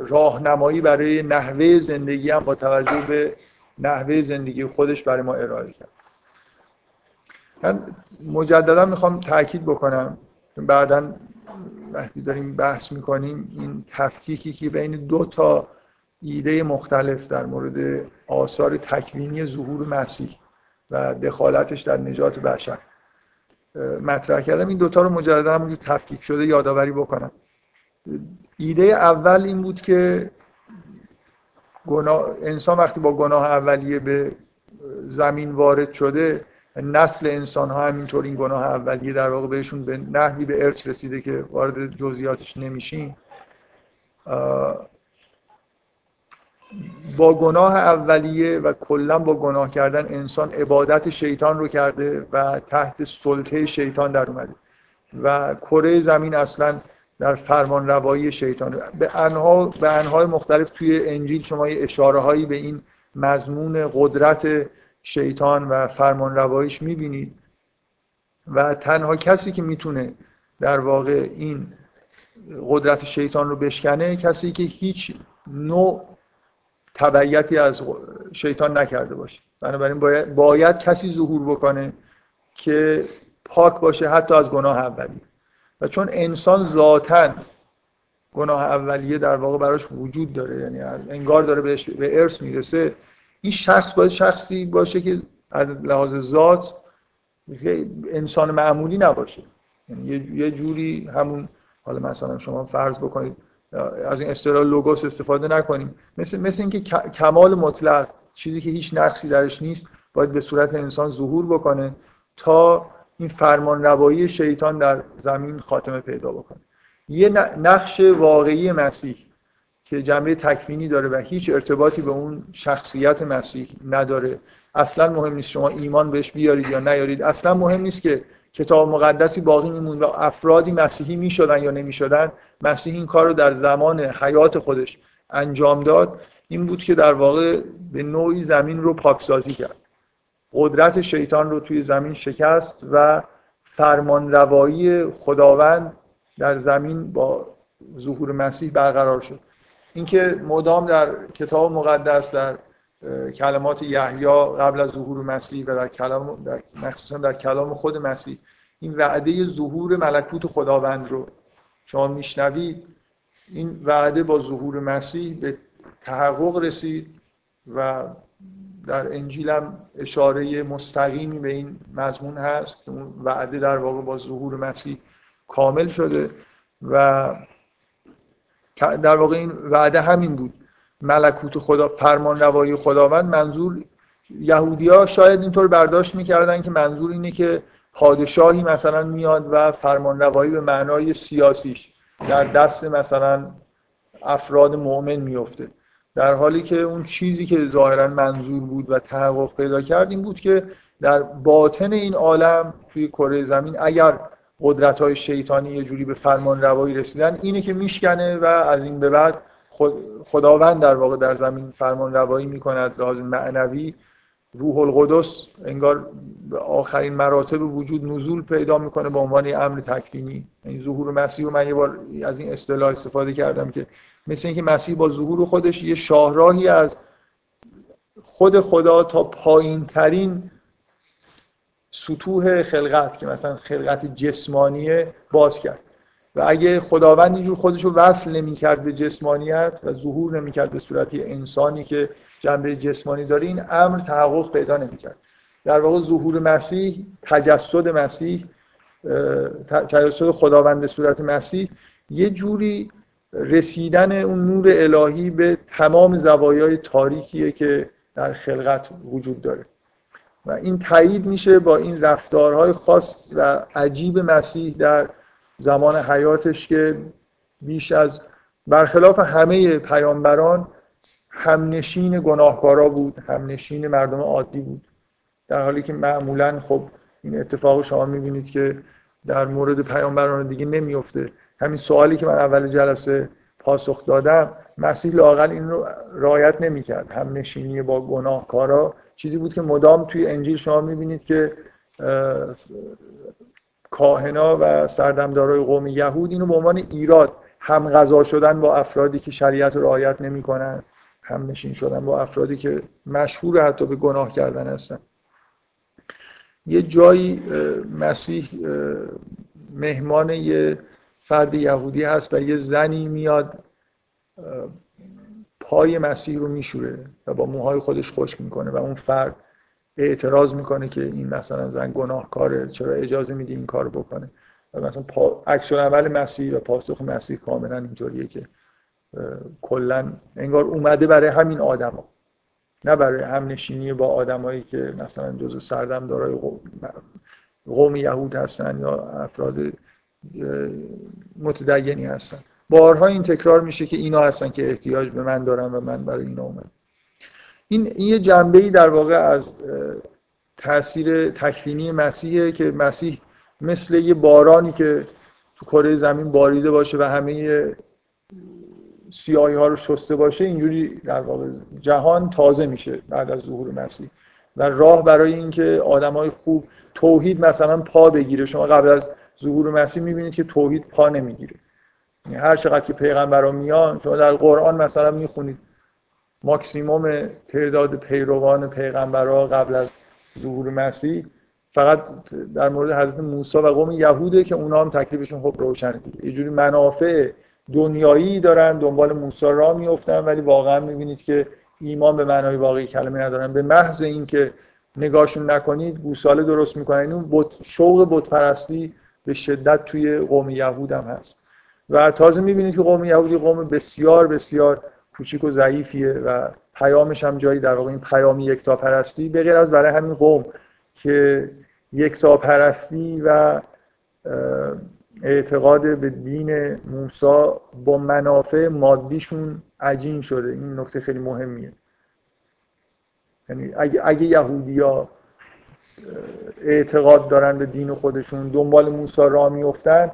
راهنمایی برای نحوه زندگی هم با توجه به نحوه زندگی خودش برای ما ارائه کرد. من مجددا می‌خوام تاکید بکنم بعدا وقتی داریم بحث می‌کنیم این تفکیکی که بین دو تا ایده مختلف در مورد آثار تکوینی ظهور مسیح و دخالتش در نجات بشر. مطرح کردم. این دوتا رو مجددا همونجور تفکیک شده یادآوری بکنم. ایده اول این بود که گناه انسان وقتی با گناه اولیه به زمین وارد شده نسل انسان ها همینطور این گناه اولیه در واقع بهشون به نحوی به ارث رسیده که وارد جزئیاتش نمیشیم. با گناه اولیه و کلا با گناه کردن انسان عبادت شیطان رو کرده و تحت سلطه شیطان در اومده. و کره زمین اصلا در فرمان روایی شیطان. به انها به انهای مختلف توی انجیل شما یه اشاره هایی به این مضمون قدرت شیطان و فرمان رواییش می‌بینید. و تنها کسی که می‌تونه در واقع این قدرت شیطان رو بشکنه کسی که هیچ نوع تبعیتی از شیطان نکرده باشه. بنابراین باید, باید کسی ظهور بکنه که پاک باشه حتی از گناه اولیه. و چون انسان ذاتا گناه اولیه در واقع براش وجود داره یعنی انگار داره بهش به ارث می‌رسه این شخص باید شخصی باشه که از لحاظ ذات انسان معمولی نباشه. یعنی یه جوری همون حالا مثلا شما فرض بکنید از این اصطلاح لوگوس استفاده نکنیم. مثل مثل اینکه کمال مطلق چیزی که هیچ نقصی درش نیست باید به صورت انسان ظهور بکنه تا این فرمان روایی شیطان در زمین خاتمه پیدا بکنه. یه نقش واقعی مسیح که جنبه تکوینی داره و هیچ ارتباطی به اون شخصیت مسیح نداره. اصلا مهم نیست شما ایمان بهش بیارید یا نیارید. اصلا مهم نیست که کتاب مقدسی باقی میموند و افرادی مسیحی می‌شدن یا نمی‌شدن مسیح این کار رو در زمان حیات خودش انجام داد. این بود که در واقع به نوعی زمین رو پاکسازی کرد. قدرت شیطان رو توی زمین شکست و فرمان روایی خداوند در زمین با ظهور مسیح برقرار شد. اینکه مدام در کتاب مقدس در کلمات یحیی قبل از ظهور مسیح و در کلام در مخصوصا در کلام خود مسیح. این وعده ظهور ملکوت خداوند رو شما میشنوید. این وعده با ظهور مسیح به تحقق رسید و در انجیل هم اشاره مستقیمی به این مضمون هست که اون وعده در واقع با ظهور مسیح کامل شده و در واقع این وعده همین بود. ملکوت خدا فرمان روایی خداوند منظور یهودیا شاید اینطور برداشت می‌کردن که منظور اینه که پادشاهی مثلا میاد و فرمان روایی به معنای سیاسیش در دست مثلا افراد مؤمن میفته در حالی که اون چیزی که ظاهرا منظور بود و تحقق پیدا کرد این بود که در باطن این عالم توی کره زمین اگر قدرت های شیطانی یه جوری به فرمان روایی رسیدن اینه که میشکنه و از این به بعد خداوند در واقع در زمین فرمان روایی می‌کنه از لحاظ معنوی. روح القدس انگار به آخرین مراتب وجود نزول پیدا می‌کنه به عنوان امر تکوینی. این یعنی ظهور مسیح رو من یه بار از این اصطلاح استفاده کردم که مثل اینکه مسیح با ظهور خودش یه شاهراهی از خود خدا تا پایین ترین سطوح خلقت که مثلا خلقت جسمانیه باز کرد. و اگه خداوند اینجور خودش رو وصل نمی‌کرد به جسمانیت و ظهور نمی‌کرد به صورتی انسانی که جنبه جسمانی داره این امر تحقق پیدا نمی‌کرد. در واقع ظهور مسیح تجسد مسیح تجسد خداوند به صورت مسیح یه جوری رسیدن اون نور الهی به تمام زوایای تاریکیه که در خلقت وجود داره. و این تایید میشه با این رفتارهای خاص و عجیب مسیح در زمان حیاتش که بیش از برخلاف همه پیامبران همنشین گناهکارا بود همنشین مردم عادی بود. در حالی که معمولا خب این اتفاق شما می‌بینید که در مورد پیامبران دیگه نمیفته همین سوالی که من اول جلسه پاسخ دادم مسیح لاقل این رو رعایت نمی‌کرد. هم نشینی با گناهکارا. چیزی بود که مدام توی انجیل شما می‌بینید که کاهنا و سردمدارای قوم یهود اینو به عنوان ایراد هم غذا شدن با افرادی که شریعت رو رعایت نمی‌کنن هم نشین شدن با افرادی که مشهور حتی به گناه کردن هستن. یه جایی مسیح مهمان یه فرد یهودی هست و یه زنی میاد پای مسیح رو میشوره و با موهای خودش خشک می‌کنه و اون فرد اعتراض می‌کنه که این مثلا زن گناهکاره چرا اجازه میدی این کار بکنه؟ و مثلا عکس عمل مسیح و پاسخ مسیح کاملا اینطوریه که کلا انگار اومده برای همین آدما. نه برای هم نشینی با آدمایی که مثلا جز سردم دارای قوم یهود هستن یا افراد متدینی هستن. بارها این تکرار میشه که اینا هستن که احتیاج به من دارن و من برای اینا اومد این, این یه جنبه ای در واقع از تاثیر تکوینی مسیحه که مسیح مثل یه بارانی که تو کره زمین باریده باشه و همه سیاهی ها رو شسته باشه اینجوری در واقع جهان تازه میشه بعد از ظهور مسیح. و راه برای اینکه آدمای خوب توحید مثلا پا بگیره. شما قبل از ظهور مسیح می‌بینید که توحید پا نمی‌گیره. یعنی هر چقدر که پیغمبران میان شما در قرآن مثلا می‌خونید. ماکسیموم تعداد پیروان پیغمبرها قبل از ظهور مسیح فقط در مورد حضرت موسی و قوم یهوده که اونا هم تکلیفشون خب روشنه یه جوری منافع دنیایی دارن دنبال موسی را میفتن ولی واقعا می‌بینید که ایمان به معنای واقعی کلمه ندارن. به محض اینکه نگاهشون نکنید گوساله درست می‌کنن. این بت شوق بت پرستی به شدت توی قوم یهود هم هست. و تازه می‌بینید که قوم یهودی قوم بسیار بسیار کوچیک و ضعیفیه و پیامش هم جایی در واقع این پیامی یکتا پرستی به غیر از برای همین قوم که یکتا پرستی و اعتقاد به دین موسا با منافع مادیشون عجین شده. این نکته خیلی مهمیه. یعنی اگه, اگه یهودیا اعتقاد دارن به دین خودشون دنبال موسا را میفتن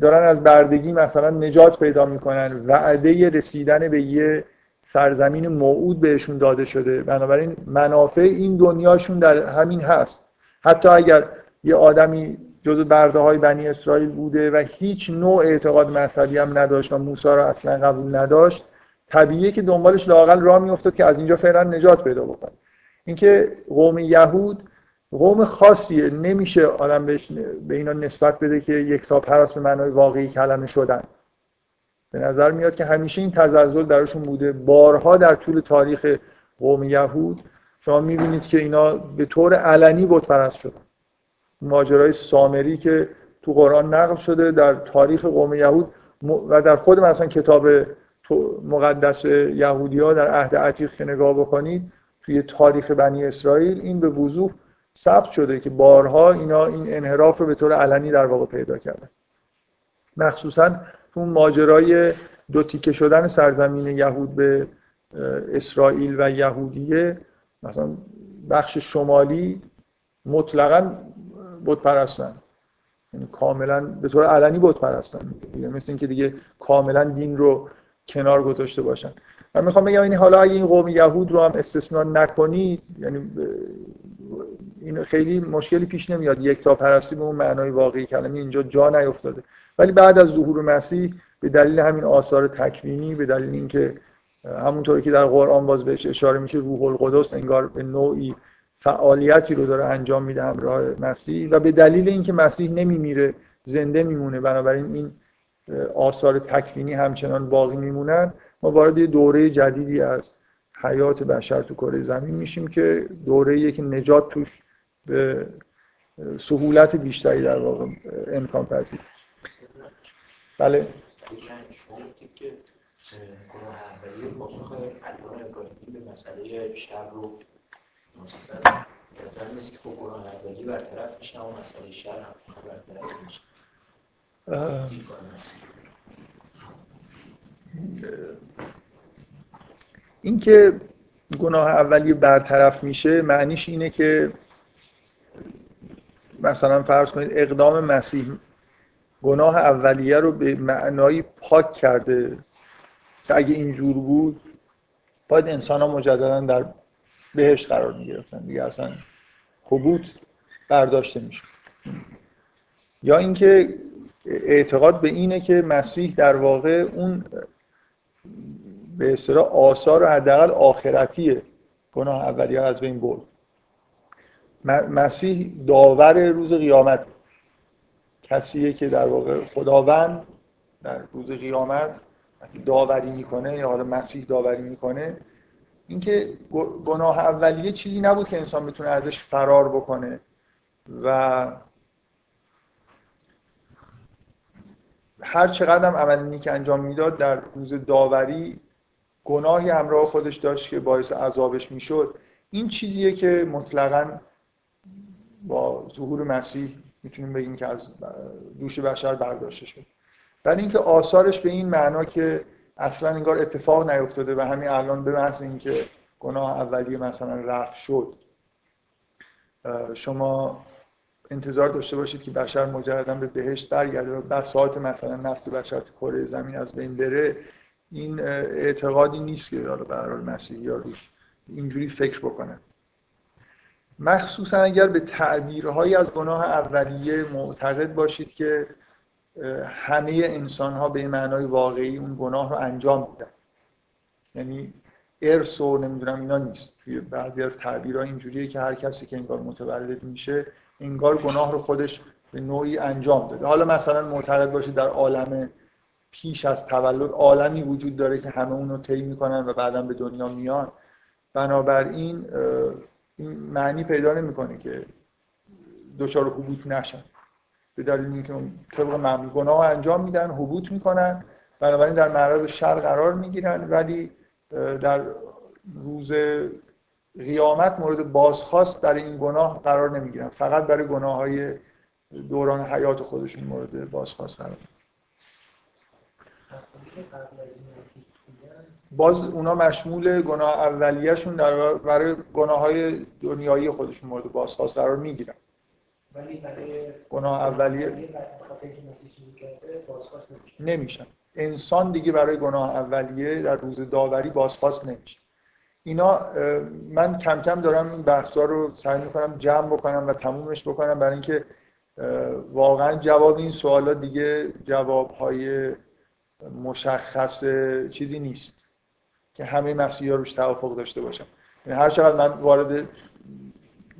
دارن از بردگی مثلا نجات پیدا می‌کنن. وعده رسیدن به یه سرزمین موعود بهشون داده شده. بنابراین منافع این دنیاشون در همین هست. حتی اگر یه آدمی جز برده های بنی اسرائیل بوده و هیچ نوع اعتقاد مذهبی هم نداشت و موسی را اصلا قبول نداشت طبیعیه که دنبالش لاقل راه میافتاد که از اینجا فعلا نجات پیدا بکنه. اینکه قوم یهود قوم خاصیه. نمیشه آدم بهش به اینا نسبت بده که یک تا پرست به معنای واقعی کلمه شدن. به نظر میاد که همیشه این تزلزل درشون بوده. بارها در طول تاریخ قوم یهود شما می‌بینید که اینا به طور علنی بت پرست شدن. ماجرای سامری که تو قرآن نقل شده در تاریخ قوم یهود و در خود مثلا کتاب مقدس یهودی ها در عهد عتیق که نگاه بکنید توی تاریخ بنی اسرائیل این به وضوح ثبت شده که بارها اینا این انحراف رو به طور علنی در واقع پیدا کردن مخصوصا اون ماجرای دو تیکه شدن سرزمین یهود به اسرائیل و یهودیه مثلا بخش شمالی مطلقا بت پرستن یعنی کاملا به طور علنی بت پرستن مثل اینکه دیگه کاملا دین رو کنار گذاشته باشن. من می‌خوام بگم این حالا اگه این قوم یهود رو هم استثنا نکنید یعنی این خیلی مشکلی پیش نمیاد. یک تا پرستی به اون معنای واقعی کلمه اینجا جا نیفتاده. ولی بعد از ظهور مسیح به دلیل همین آثار تکوینی به دلیل اینکه همونطوری که در قرآن باز بهش اشاره میشه روح القدس انگار به نوعی فعالیتی رو داره انجام میده همراه مسیح و به دلیل اینکه مسیح نمیمیره زنده میمونه بنابراین این آثار تکوینی همچنان باقی میمونن. ما وارد یه دوره جدیدی از حیات بشر تو کره زمین میشیم که دوره که نجات توش به سهولت بیشتری در واقع امکان پذیر. بله. که به مسئله شر رو نظر نیست که خب گناه اولی برطرف میشه اما مسئله شر هم برطرف میشه. اینکه گناه اولیه برطرف میشه معنیش اینه که مثلا فرض کنید اقدام مسیح گناه اولیه رو به معنایی پاک کرده که اگه اینجور بود باید انسان ها مجددا در بهش قرار می گرفتن دیگه اصلا حبوط برداشته میشه یا اینکه اعتقاد به اینه که مسیح در واقع اون به اصطلاح آثار حداقل آخرتی گناه اولیه از بین برد. مسیح داور روز قیامت. کسیه که در واقع خداوند در روز قیامت داوری می‌کنه یا حالا مسیح داوری می‌کنه. اینکه گناه اولیه چیزی نبود که انسان بتونه ازش فرار بکنه و هر چقدر هم عمل نیک انجام می‌داد در روز داوری گناهی همراه خودش داشت که باعث عذابش می‌شد. این چیزیه که مطلقا با ظهور مسیح می‌تونیم بگیم که از دوش بشر برداشته شد. ولی اینکه آثارش به این معنا که اصلا انگار اتفاق نیفتاده و همین الان به محض اینکه گناه اولیه مثلا رفت شد. شما انتظار داشته باشید که بشر مجردا به بهشت برگرده و بساط مثلا نسل بشر تو کره زمین از بین بره این اعتقادی نیست که حالا به مسیحی ها روش اینجوری فکر بکنن. مخصوصا اگر به تعبیرهایی از گناه اولیه معتقد باشید که همه انسان ها به معنای واقعی اون گناه رو انجام میدن. یعنی ارث و نمی‌دونم اینا نیست. توی بعضی از تعبیرها اینجوریه که هر کسی که انگار متولد میشه انگار گناه رو خودش به نوعی انجام داده. حالا مثلا معتقد باشید در عالم پیش از تولد عالمی وجود داره که همه اون رو طی می‌کنن و بعدا به دنیا میان. بنابراین این معنی پیدا نمی‌کنه که دچار حبوط نشن. به دلیل اینکه طبق معمول گناه انجام میدن حبوط می‌کنن. بنابراین در معرض شر قرار می‌گیرن. ولی در روز قیامت مورد بازخواست برای این گناه قرار نمی‌گیرن. فقط برای گناه های دوران حیات خودشون مورد بازخواست قرار باز اونا مشمول گناه اولیهشون در برای گناه های دنیایی خودشون مورد بازخواست قرار می‌گیرن. ولی برای گناه اولیه نمیشن. انسان دیگه برای گناه اولیه در روز داوری بازخواست نمیشه. اینا من کم کم دارم این بحثا رو سعی می‌کنم جمع بکنم و تمومش بکنم برای اینکه واقعا جواب این سوالا دیگه جواب های مشخص چیزی نیست که همه مسیحی ها روش توافق داشته باشم یعنی هر چقدر من وارد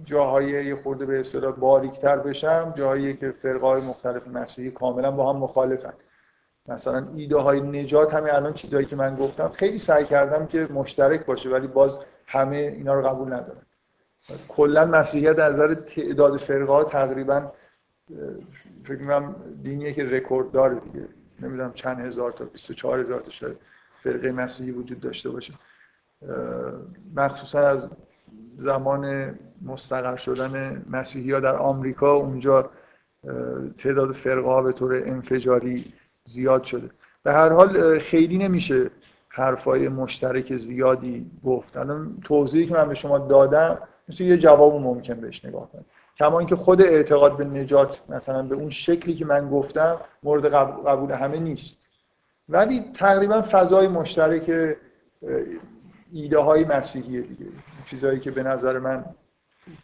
جاهای یه خورده به اصطلاح باریکتر بشم جاهایی که فرقای مختلف مسیحی کاملا با هم مخالفن. مثلا ایده های نجات همین الان چیزهایی که من گفتم خیلی سعی کردم که مشترک باشه ولی باز همه اینا رو قبول ندارن کلا مسیحیت از نظر تعداد فرقه ها تقریبا فکر می‌کنم دینیه که رکورد داره دیگه. نمی‌دونم چند هزار تا 24 هزار تا شاید فرقه مسیحی وجود داشته باشه. مخصوصا از زمان مستقر شدن مسیحی ها در آمریکا اونجا تعداد فرقه ها به طور انفجاری زیاد شده. به هر حال خیلی نمیشه حرفای مشترک زیادی گفت. الان توضیحی که من به شما دادم مثل یه جواب ممکن بهش نگاه کنید. کما اینکه خود اعتقاد به نجات مثلا به اون شکلی که من گفتم مورد قبول همه نیست. ولی تقریبا فضای مشترک ایده های مسیحیه دیگه. چیزهایی که به نظر من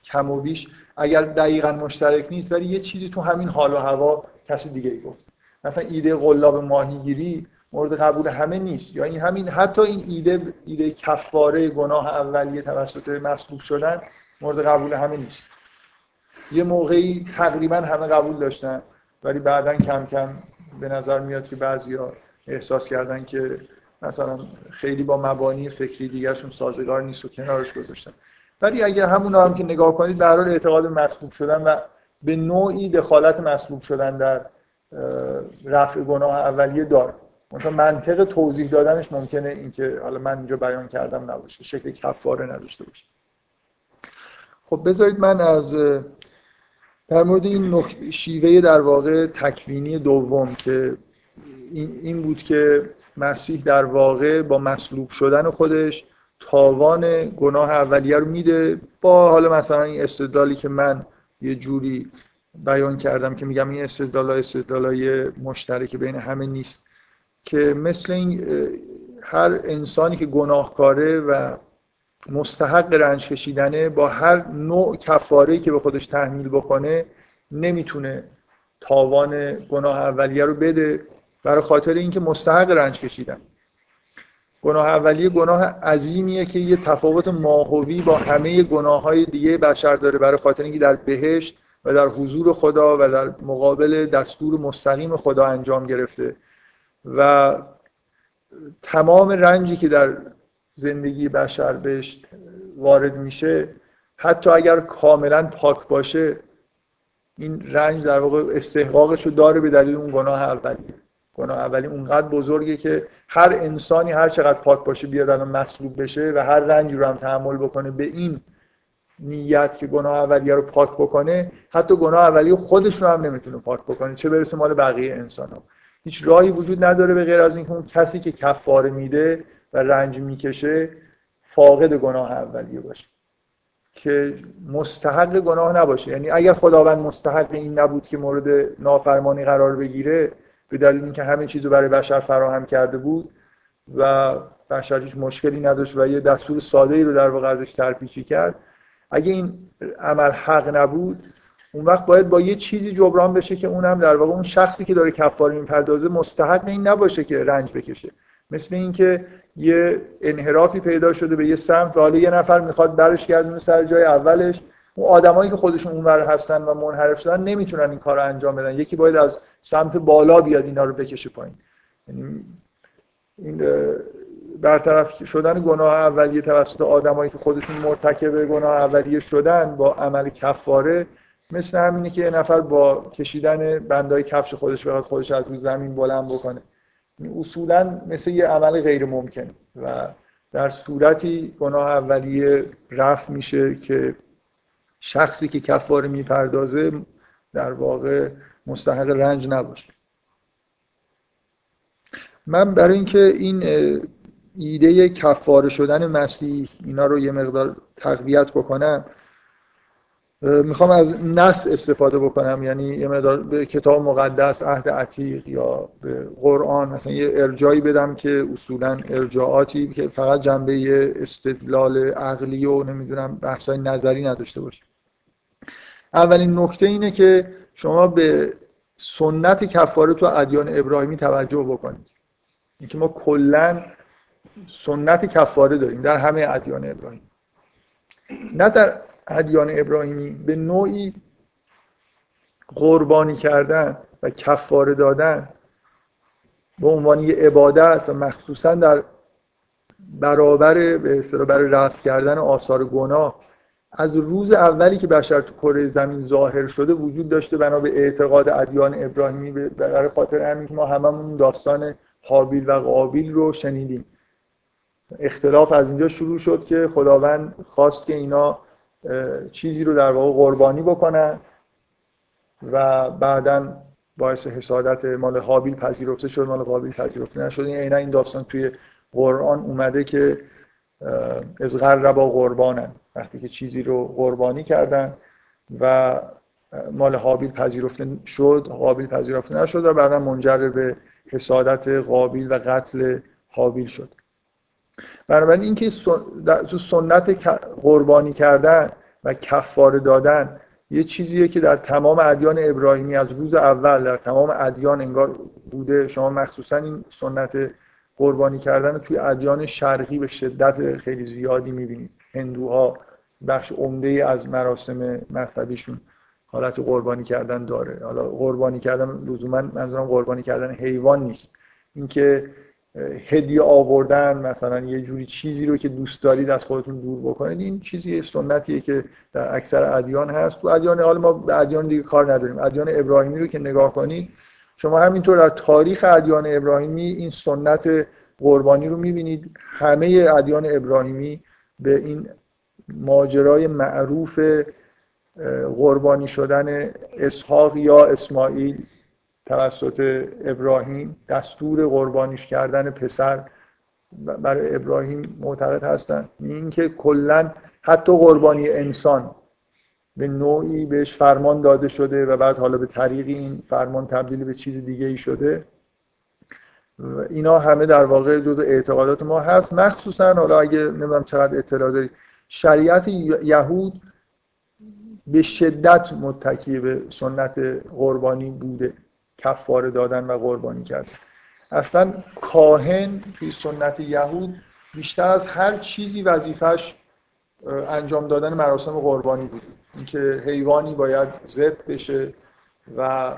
کم و بیش اگر دقیقا مشترک نیست ولی یه چیزی تو همین حال و هوا کسی دیگه ای گفت. مثلا ایده قلاب ماهیگیری مورد قبول همه نیست. یا این همین حتی این ایده ایده کفاره گناه اولیه توسط مسلوب شدن مورد قبول همه نیست. یه موقعی تقریبا همه قبول داشتن ولی بعدا کم کم به نظر میاد که بعضیا احساس کردن که مثلا خیلی با مبانی فکری دیگرشون سازگار نیست و کنارش گذاشتن. ولی اگر همون هم که نگاه کنید در حال اعتقاد مسلوب شدن و به نوعی دخالت مسلوب شدن در رفع گناه اولیه داره مثلا منطق توضیح دادنش ممکنه اینکه حالا من اینجا بیان کردم نباشه شکل کفاره نداشته باشه. خب بذارید من از در مورد این شیوه در واقع تکوینی دوم که این بود که مسیح در واقع با مصلوب شدن خودش تاوان گناه اولیه رو میده با حالا مثلا این استدلالی که من یه جوری بیان کردم که میگم این استدلال استدلالای مشترک بین همه نیست. که مثل این هر انسانی که گناهکاره و مستحق رنج کشیدنه با هر نوع کفاره که به خودش تحمیل بکنه نمی‌تونه تاوان گناه اولیه رو بده برای خاطر اینکه مستحق رنج کشیدن. گناه اولیه گناه عظیمیه که یه تفاوت ماهوی با همه گناه های دیگه بشر داره برای خاطر اینکه در بهشت و در حضور خدا و در مقابل دستور مستقیم خدا انجام گرفته. و تمام رنجی که در زندگی بشر بهش وارد میشه حتی اگر کاملا پاک باشه این رنج در واقع استحقاقش رو داره به دلیل اون گناه اولیه گناه اولی اونقدر بزرگه که هر انسانی هر چقدر پاک باشه بیاد الان مصلوب بشه و هر رنجی رو هم تحمل بکنه به این نیت که گناه اولیه رو پاک بکنه حتی گناه اولیه خودش رو هم نمی‌تونه پاک بکنه چه برسه مال بقیه انسان ها. هیچ راهی وجود نداره به غیر از اینکه اون کسی که کفاره میده و رنج می‌کشه فاقد گناه اولیه باشه که مستحق گناه نباشه یعنی اگر خداوند مستحق این نبود که مورد نافرمانی قرار بگیره به دلیل اینکه همه چیز رو برای بشر فراهم کرده بود و بشر هیچ مشکلی نداشت و یه دستور ساده ای رو در واقع ازش ترپیچی کرد اگه این عمل حق نبود اون وقت باید با یه چیزی جبران بشه که اونم در واقع اون شخصی که داره کفاره می‌پردازه مستحق این نباشه که رنج بکشه. مثل اینکه یه انحرافی پیدا شده به یه سمت و حالا یه نفر می‌خواد برش گردونه سر جای اولش. اون آدمایی که خودشون اونور هستن و منحرف شدن نمی‌تونن این کار رو انجام بدن. یکی باید از سمت بالا بیاد اینا رو بکشه پایین. یعنی این برطرف شدن گناه اولیه توسط آدمایی که خودشون مرتکب گناه اولیه شدن با عمل کفاره مثل همینه که یه نفر با کشیدن بندای کفش خودش بخواد خودش از رو زمین بلند بکنه. اصولا مثل یه عمل غیر ممکن و در صورتی گناه اولیه رفت میشه که شخصی که کفاره می‌پردازه در واقع مستحق رنج نباشه. من برای اینکه این ایده کفاره شدن مسیح اینا رو یه مقدار تقویت بکنم. می‌خوام از نص استفاده بکنم یعنی یه مقدار به کتاب مقدس عهد عتیق یا به قرآن مثلا یه ارجایی بدم که اصولا ارجاعاتی که فقط جنبه استدلال عقلی و نمی‌دونم بحثای نظری نداشته باشه. اولین نکته اینه که شما به سنت کفاره تو ادیان ابراهیمی توجه بکنید. اینکه ما کلا سنت کفاره داریم در همه ادیان ابراهیمی. نه در ادیان ابراهیمی به نوعی قربانی کردن و کفاره دادن به عنوان یه عبادت و مخصوصا در برابر به برای رفع کردن آثار گناه از روز اولی که بشر تو کره زمین ظاهر شده وجود داشته بنا به اعتقاد ادیان ابراهیمی برای خاطر همین که ما هممون داستان حابیل و قابیل رو شنیدیم. اختلاف از اینجا شروع شد که خداوند خواست که اینا چیزی رو در واقع قربانی بکنن و بعدا باعث حسادت مال حابیل پذیرفته شد مال قابیل پذیرفته نشد. این این داستان توی قرآن اومده که از با قربانن. وقتی که چیزی رو قربانی کردن و مال حابیل پذیرفته شد قابیل پذیرفته نشد و بعدا منجر به حسادت قابیل و قتل حابیل شد. بنابراین اینکه تو سنت قربانی کردن و کفاره دادن یه چیزیه که در تمام ادیان ابراهیمی از روز اول در تمام ادیان انگار بوده. شما مخصوصا این سنت قربانی کردن توی ادیان شرقی به شدت خیلی زیادی می‌بینید. هندوها بخش عمده از مراسم مذهبیشون حالت قربانی کردن داره. حالا قربانی کردن لزوما منظورم قربانی کردن حیوان نیست. اینکه هدیه آوردن مثلا یه جوری چیزی رو که دوست دارید از خودتون دور بکنید این چیزی سنتیه که در اکثر ادیان هست. تو ادیان حالا ما به ادیان دیگه کار نداریم. ادیان ابراهیمی رو که نگاه کنید شما همینطور در تاریخ ادیان ابراهیمی این سنت قربانی رو می‌بینید. همه ادیان ابراهیمی به این ماجرای معروف قربانی شدن اسحاق یا اسماعیل توسط ابراهیم دستور قربانیش کردن پسر برای ابراهیم معتقد هستن. اینکه کلا حتی قربانی انسان به نوعی بهش فرمان داده شده و بعد حالا به طریق این فرمان تبدیل به چیز دیگه ای شده. اینا همه در واقع جز اعتقادات ما هست. مخصوصا حالا اگه نمی‌دونم چقدر اطلاع دارید شریعت یهود به شدت متکی به سنت قربانی بوده. کفاره دادن و قربانی کردن. اصلا کاهن توی سنت یهود بیشتر از هر چیزی وظیفش انجام دادن مراسم قربانی بود. اینکه حیوانی باید ذبح بشه و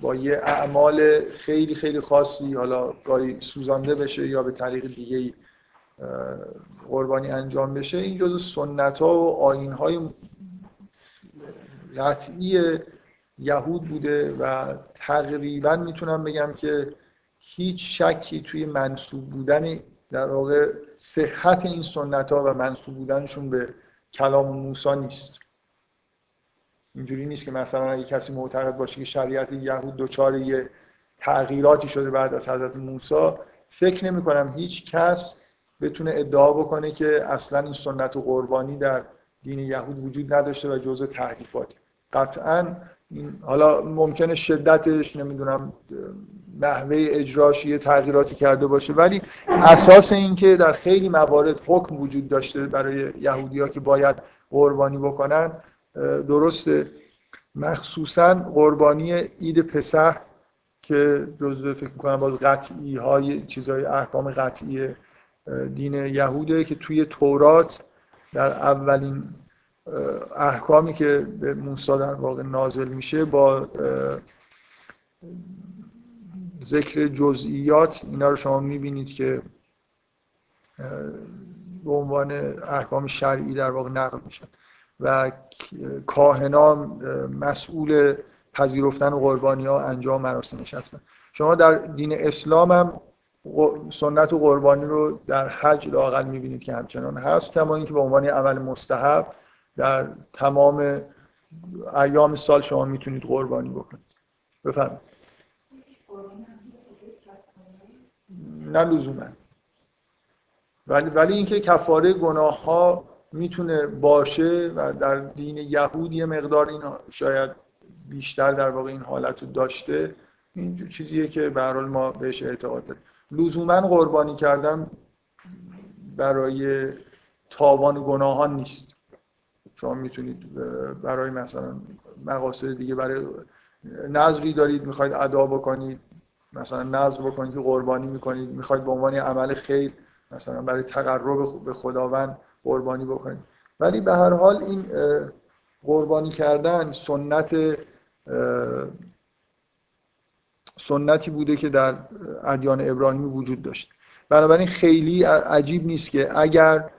با یه اعمال خیلی خیلی خاصی حالا گاهی سوزانده بشه یا به طریق دیگه قربانی انجام بشه این جزو سنت ها و آین های قطعی یهود بوده و تقریبا می‌تونم بگم که هیچ شکی توی منصوب بودن در واقع صحت این سنت ها و منصوب بودنشون به کلام موسی نیست. اینجوری نیست که مثلا اگه کسی معتقد باشه که شریعت یهود دچار یه تغییراتی شده بعد از حضرت موسی فکر نمی کنم هیچ کس بتونه ادعا بکنه که اصلا این سنت و قربانی در دین یهود وجود نداشته و جزء تحریفاتی قطعا حالا ممکنه شدتش نمی‌دونم نحوه اجراش یه تغییراتی کرده باشه. ولی اساس این که در خیلی موارد حکم وجود داشته برای یهودی ها که باید قربانی بکنن درسته. مخصوصا قربانی عید پسح که جزء فکر می‌کنم باز قطعی های چیزهای احکام قطعی دین یهوده که توی تورات در اولین احکامی که به موسی در واقع نازل میشه با ذکر جزئیات اینا رو شما می‌بینید که به عنوان احکام شرعی در واقع نقل میشن. و کاهنان مسئول پذیرفتن قربانی ها انجام مراسمش هستن شما در دین اسلام هم سنت و قربانی رو در حج لاقل می‌بینید که همچنان هست کما اینکه به عنوان عمل مستحب در تمام ایام سال شما می‌تونید قربانی بکنید. بفرمایید. نه لزوما. ولی ولی اینکه کفاره گناه ها می‌تونه باشه و در دین یهود یه مقدار این شاید بیشتر در واقع این حالت رو داشته این چیزیه که به ما بهش اعتقاد داریم. لزوما قربانی کردن برای تاوان گناهان نیست. شما می‌تونید برای مثلا مقاصد دیگه برای نظری دارید می‌خواید ادا بکنید مثلا نظر بکنید که قربانی می‌کنید می‌خواید به عنوان عمل خیر مثلا برای تقرب به خداوند قربانی بکنید. ولی به هر حال این قربانی کردن سنت سنتی بوده که در ادیان ابراهیمی وجود داشت. بنابراین خیلی عجیب نیست که اگر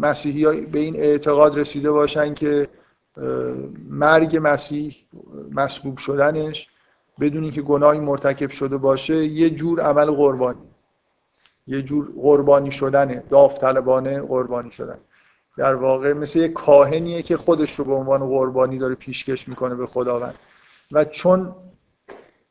مسیحی به این اعتقاد رسیده باشن که مرگ مسیح مسبوب شدنش بدون اینکه گناهی مرتکب شده باشه یه جور عمل قربانی. یه جور قربانی شدنه داوطلبانه قربانی شدن. در واقع مثل یه کاهنیه که خودش رو به عنوان قربانی داره پیشکش می‌کنه به خداوند. و چون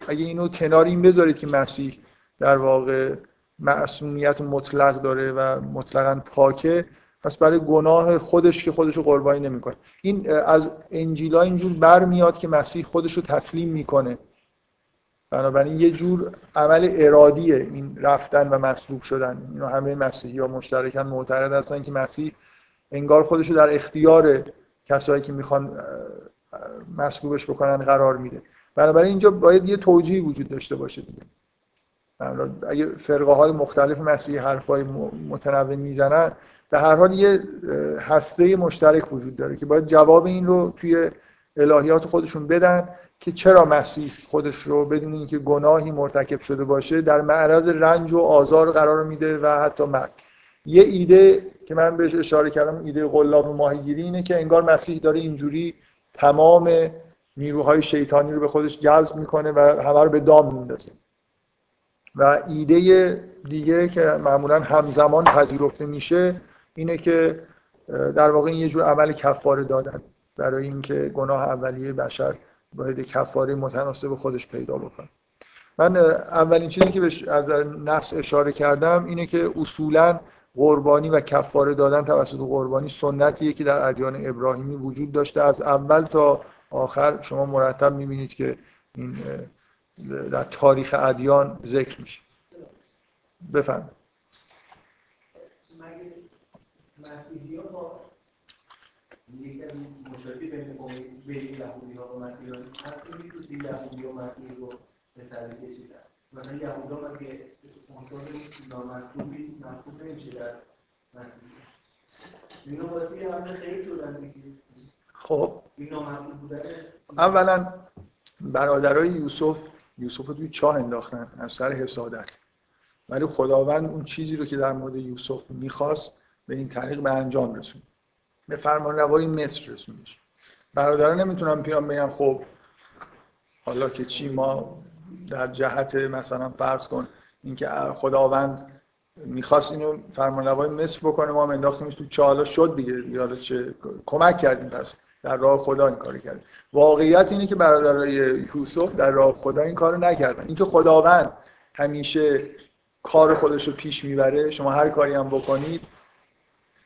اگه اینو کنار این بذارید که مسیح در واقع معصومیت مطلق داره و مطلقا پاکه. پس برای گناه خودش که خودش رو قربانی نمی‌کنه. این از انجیلا اینجور برمیاد که مسیح خودش رو تسلیم می‌کنه. بنابراین یه جور عمل ارادیه این رفتن و مصلوب شدن. اینو همه مسیحی ها مشترکن معتقد هستن که مسیح انگار خودش رو در اختیار کسایی که می‌خوان مصلوبش بکنن قرار میده. بنابراین اینجا باید یه توجیه وجود داشته باشه دیگه. اگه فرقه های مختلف مسیحی حرفای متنوع می‌زنن به هر حال یه هسته مشترک وجود داره که باید جواب این رو توی الهیات خودشون بدن که چرا مسیح خودش رو بدون اینکه گناهی مرتکب شده باشه در معرض رنج و آزار قرار میده و حتی مرگ. یه ایده که من بهش اشاره کردم ایده غلاب و ماهیگیری اینه که انگار مسیح داره اینجوری تمام نیروهای شیطانی رو به خودش جذب می‌کنه و همه رو به دام میندازه. و ایده دیگه که معمولا همزمان پذیرفته میشه اینه که در واقع این یه جور عمل کفاره دادن برای اینکه گناه اولیه بشر واحد کفاره متناسب خودش پیدا بکنه. من اولین چیزی که بهش از نفس اشاره کردم اینه که اصولا قربانی و کفاره دادن توسط قربانی سنتیه که در ادیان ابراهیمی وجود داشته. از اول تا آخر شما مرتب می‌بینید که این در تاریخ ادیان ذکر میشه. بفهم مثلا یهودا مگه عنصر نامطلوبی محسوب نمیشه در اینا باید خیلی شدن خب. اولا برادرای یوسف یوسف رو توی چاه انداختن از سر حسادت ولی خداوند اون چیزی رو که در مورد یوسف می‌خواست به این طریق به انجام رسون به فرمان روای مصر رسوندش. برادران نمی‌تونم پیام بگم خب حالا که چی ما در جهت مثلا فرض کن اینکه خداوند می‌خواست اینو فرمانروای مصر بکنه ما هم انداختیمش تو چالا شد دیگه. یالا چه کمک کردیم پس؟ در راه خدا این کار کردیم واقعیت اینه که برادرای یوسف در راه خدا این کارو نکردن. اینکه خداوند همیشه کار خودش رو پیش می‌بره شما هر کاری هم بکنید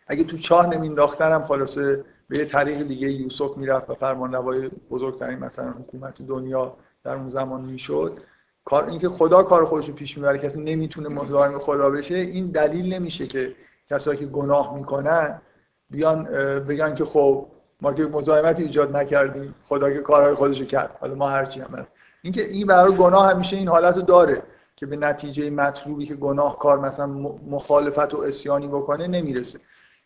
اگه تو چاه نمینداختن هم خلاصه به یه طریق دیگه یوسف می‌رفت و فرمان روای بزرگترین مثلا حکومت دنیا در اون زمان می‌شد. کار اینکه خدا کار خودش رو پیش می‌بره کسی نمی‌تونه مزاحم خدا بشه این دلیل نمیشه که کسایی که گناه می‌کنن بیان بگن که خب ما که مزاحمت ایجاد نکردیم. خدا که کارهای خودش کرد. حالا ما هرچی هم هست. اینکه این برای گناه همیشه این حالت رو داره که به نتیجه مطلوبی که گناه کار مثلا مخالفت و اسیانی بکنه نمی‌رسه.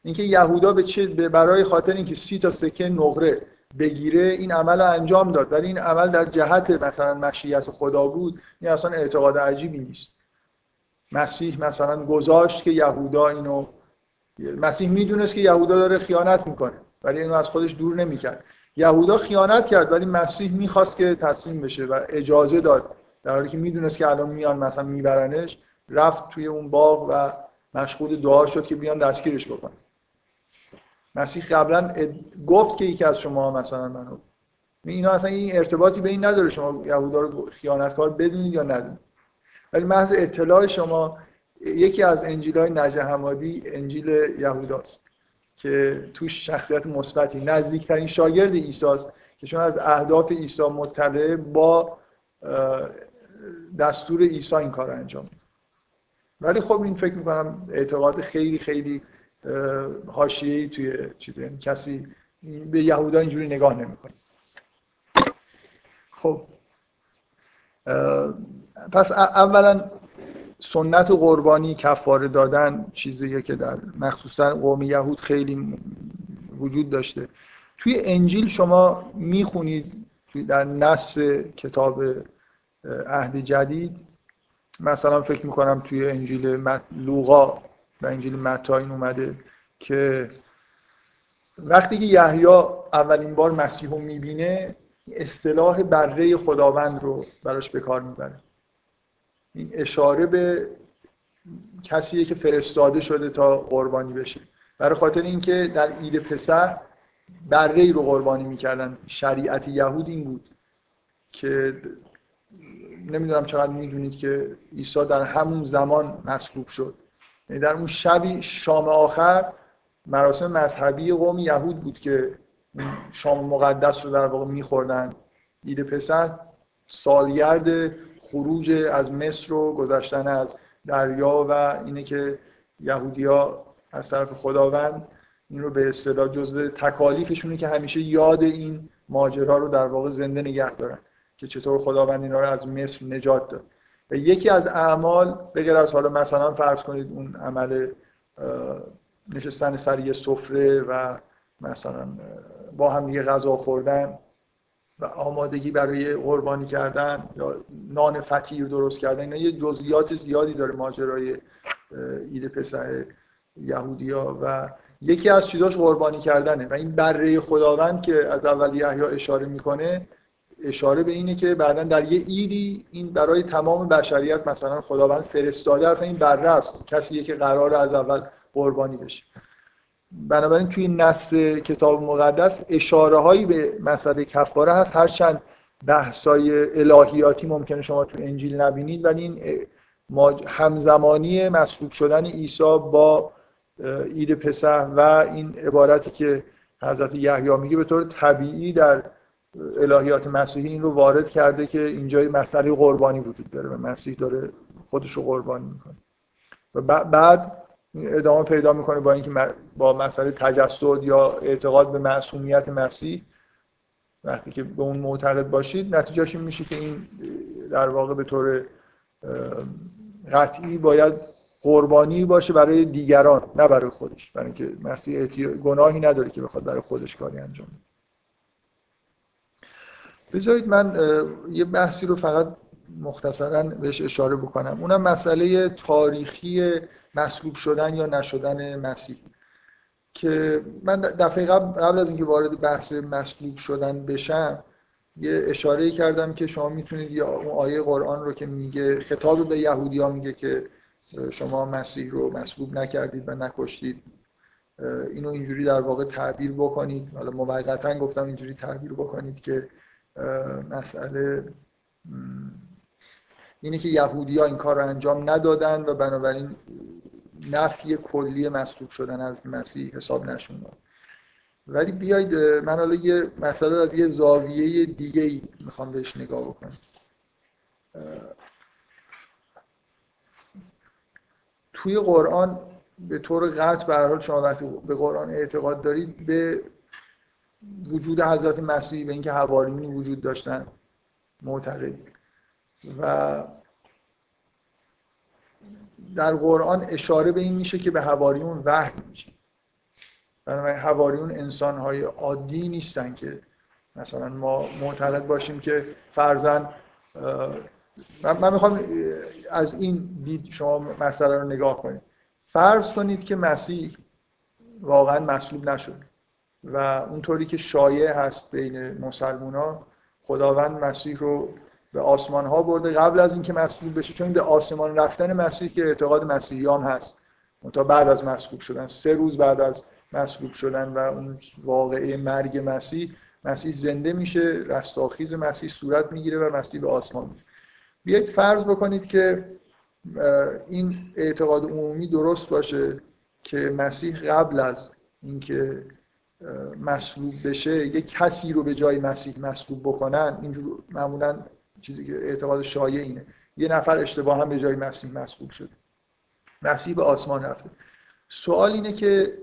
اینکه یهودا به چه برای خاطر اینکه سی تا سکه نقره بگیره این عمل رو انجام داد. ولی این عمل در جهت مثلا مشیت خدا بود. این اصلا اعتقاد عجیبی نیست. مسیح مثلا گذاشت که یهودا اینو مسیح می‌دونست که یهودا داره خیانت می‌کنه. ولی اینو از خودش دور نمی‌کرد. یهودا خیانت کرد ولی مسیح می‌خواست که تسلیم بشه و اجازه داد. در حالی که می‌دونست که الان میان مثلا میبرنش رفت توی اون باغ و مشغول دعا شد که بیان دستگیرش بکنه مسیح قبلا گفت که یکی از شما مثلا منو اینا اصلا این ارتباطی به این نداره شما یهودا رو خیانتکار بدونید یا ندونید. ولی محض اطلاع شما یکی از انجیل های نجه حمادی انجیل یهوداست. که توش شخصیت مثبتی نزدیکترین شاگرد ایساست که چون از اهداف عیسی مطلع با دستور عیسی این کار انجام ولی خب این فکر می‌کنم اعتقاد خیلی خیلی حاشیه‌ای توی چیز یعنی کسی به یهودا اینجوری نگاه نمی‌کنه. خب پس اولا سنت قربانی کفاره دادن چیزیه که در مخصوصا قوم یهود خیلی وجود داشته. توی انجیل شما می‌خونید در نص کتاب عهد جدید. مثلا فکر می‌کنم توی انجیل لوقا و انجیل متی این اومده که وقتی که یحیی اولین بار مسیح رو می‌بینه اصطلاح بره خداوند رو براش به کار می‌بره. این اشاره به کسیه که فرستاده شده تا قربانی بشه. برای خاطر اینکه در عید پسر بره رو قربانی می‌کردن. شریعت یهود این بود که نمی‌دونم چقدر می‌دونید که عیسی در همون زمان مصلوب شد. یعنی در اون شبی شام آخر مراسم مذهبی قوم یهود بود که شام مقدس رو در واقع میخوردن. عید پسر سالگرد خروج از مصر و گذشتن از دریا و اینه که یهودیا از طرف خداوند این رو به اصطلاح جزء تکالیفشونه که همیشه یاد این ماجرا رو در واقع زنده نگه دارن که چطور خداوند اینا رو از مصر نجات داد. و یکی از اعمال بگر از حالا مثلا فرض کنید اون عمل نشستن سر یه سفره و مثلا با هم یه غذا خوردن و آمادگی برای قربانی کردن یا نان فطیر درست کردن اینا یه جزئیات زیادی داره ماجرای عید پسح یهودیا و یکی از چیزاش قربانی کردنه و این بره خداوند که از اول یحیی اشاره می‌کنه اشاره به اینه که بعدا در یه ایدی این برای تمام بشریت مثلا خداوند فرستاده اصلا این بره است کسی که قرار از اول قربانی بشه. بنابراین توی نص کتاب مقدس اشاره هایی به مسئله کفاره هست. هرچند بحثای الهیاتی ممکنه شما تو انجیل نبینید ولی این همزمانی مسلوب شدن عیسی با عید پسح و این عبارتی که حضرت یحیی میگه به طور طبیعی در الهیات مسیحی این رو وارد کرده که اینجا مسئله قربانی وجود داره و مسیح داره خودش رو قربانی می‌کنه. و بعد ادامه پیدا می‌کنه با اینکه با مسئله تجسد یا اعتقاد به معصومیت مسیح. وقتی که به اون معتقد باشید نتیجهش این میشه که این در واقع به طور قطعی باید قربانی باشه برای دیگران نه برای خودش. برای اینکه مسیح گناهی نداره که بخواد برای خودش کاری انجام بده. بذارید من یه بحثی رو فقط مختصرا بهش اشاره بکنم. اونم مسئله تاریخی مسلوب شدن یا نشدن مسیح. که من دفعه قبل, قبل از اینکه وارد بحث مسلوب شدن بشم یه اشاره کردم که شما می‌تونید یا اون آیه قرآن رو که میگه خطاب به یهودی ها میگه که شما مسیح رو مسلوب نکردید و نکشتید. اینو اینجوری در واقع تعبیر بکنید. حالا موقتا گفتم اینجوری تعبیر بکنید که مسئله اینه که یهودی ها این کار رو انجام ندادن و بنابراین نفی کلی مسلوب شدن از مسیح حساب نشون ولی بیاید من حالا یه مسئله از یه زاویه دیگه ای می‌خوام بهش نگاه بکنم. توی قرآن به طور قطع به حال شما وقتی به قرآن اعتقاد دارید به وجود حضرت مسیح به اینکه حواریونی وجود داشتن معتقد و در قرآن اشاره به این میشه که به حواریون وحی میشه. بنابراین حواریون انسان های عادی نیستن که مثلا ما معتقد باشیم که فرزن من, می‌خوام از این دید شما مسئله رو نگاه کنید. فرض کنید که مسیح واقعا مصلوب نشد و اونطوری که شایع هست بین مسلمان ها خداوند مسیح رو به آسمان ها برده قبل از اینکه مصلوب بشه چون به آسمان رفتن مسیح که اعتقاد مسیحیان هست. تا بعد از مصلوب شدن سه روز بعد از مصلوب شدن و اون واقعه مرگ مسیح مسیح زنده میشه رستاخیز مسیح صورت می‌گیره و مسیح به آسمان میره. بیایید فرض بکنید که این اعتقاد عمومی درست باشه که مسیح قبل از اینکه مصلوب بشه یک کسی رو به جای مسیح مصلوب بکنن اینجور معمولا چیزی که اعتقاد شایع اینه. یه نفر اشتباه هم به جای مسیح مصلوب شده. مسیح به آسمان رفته. سوال اینه که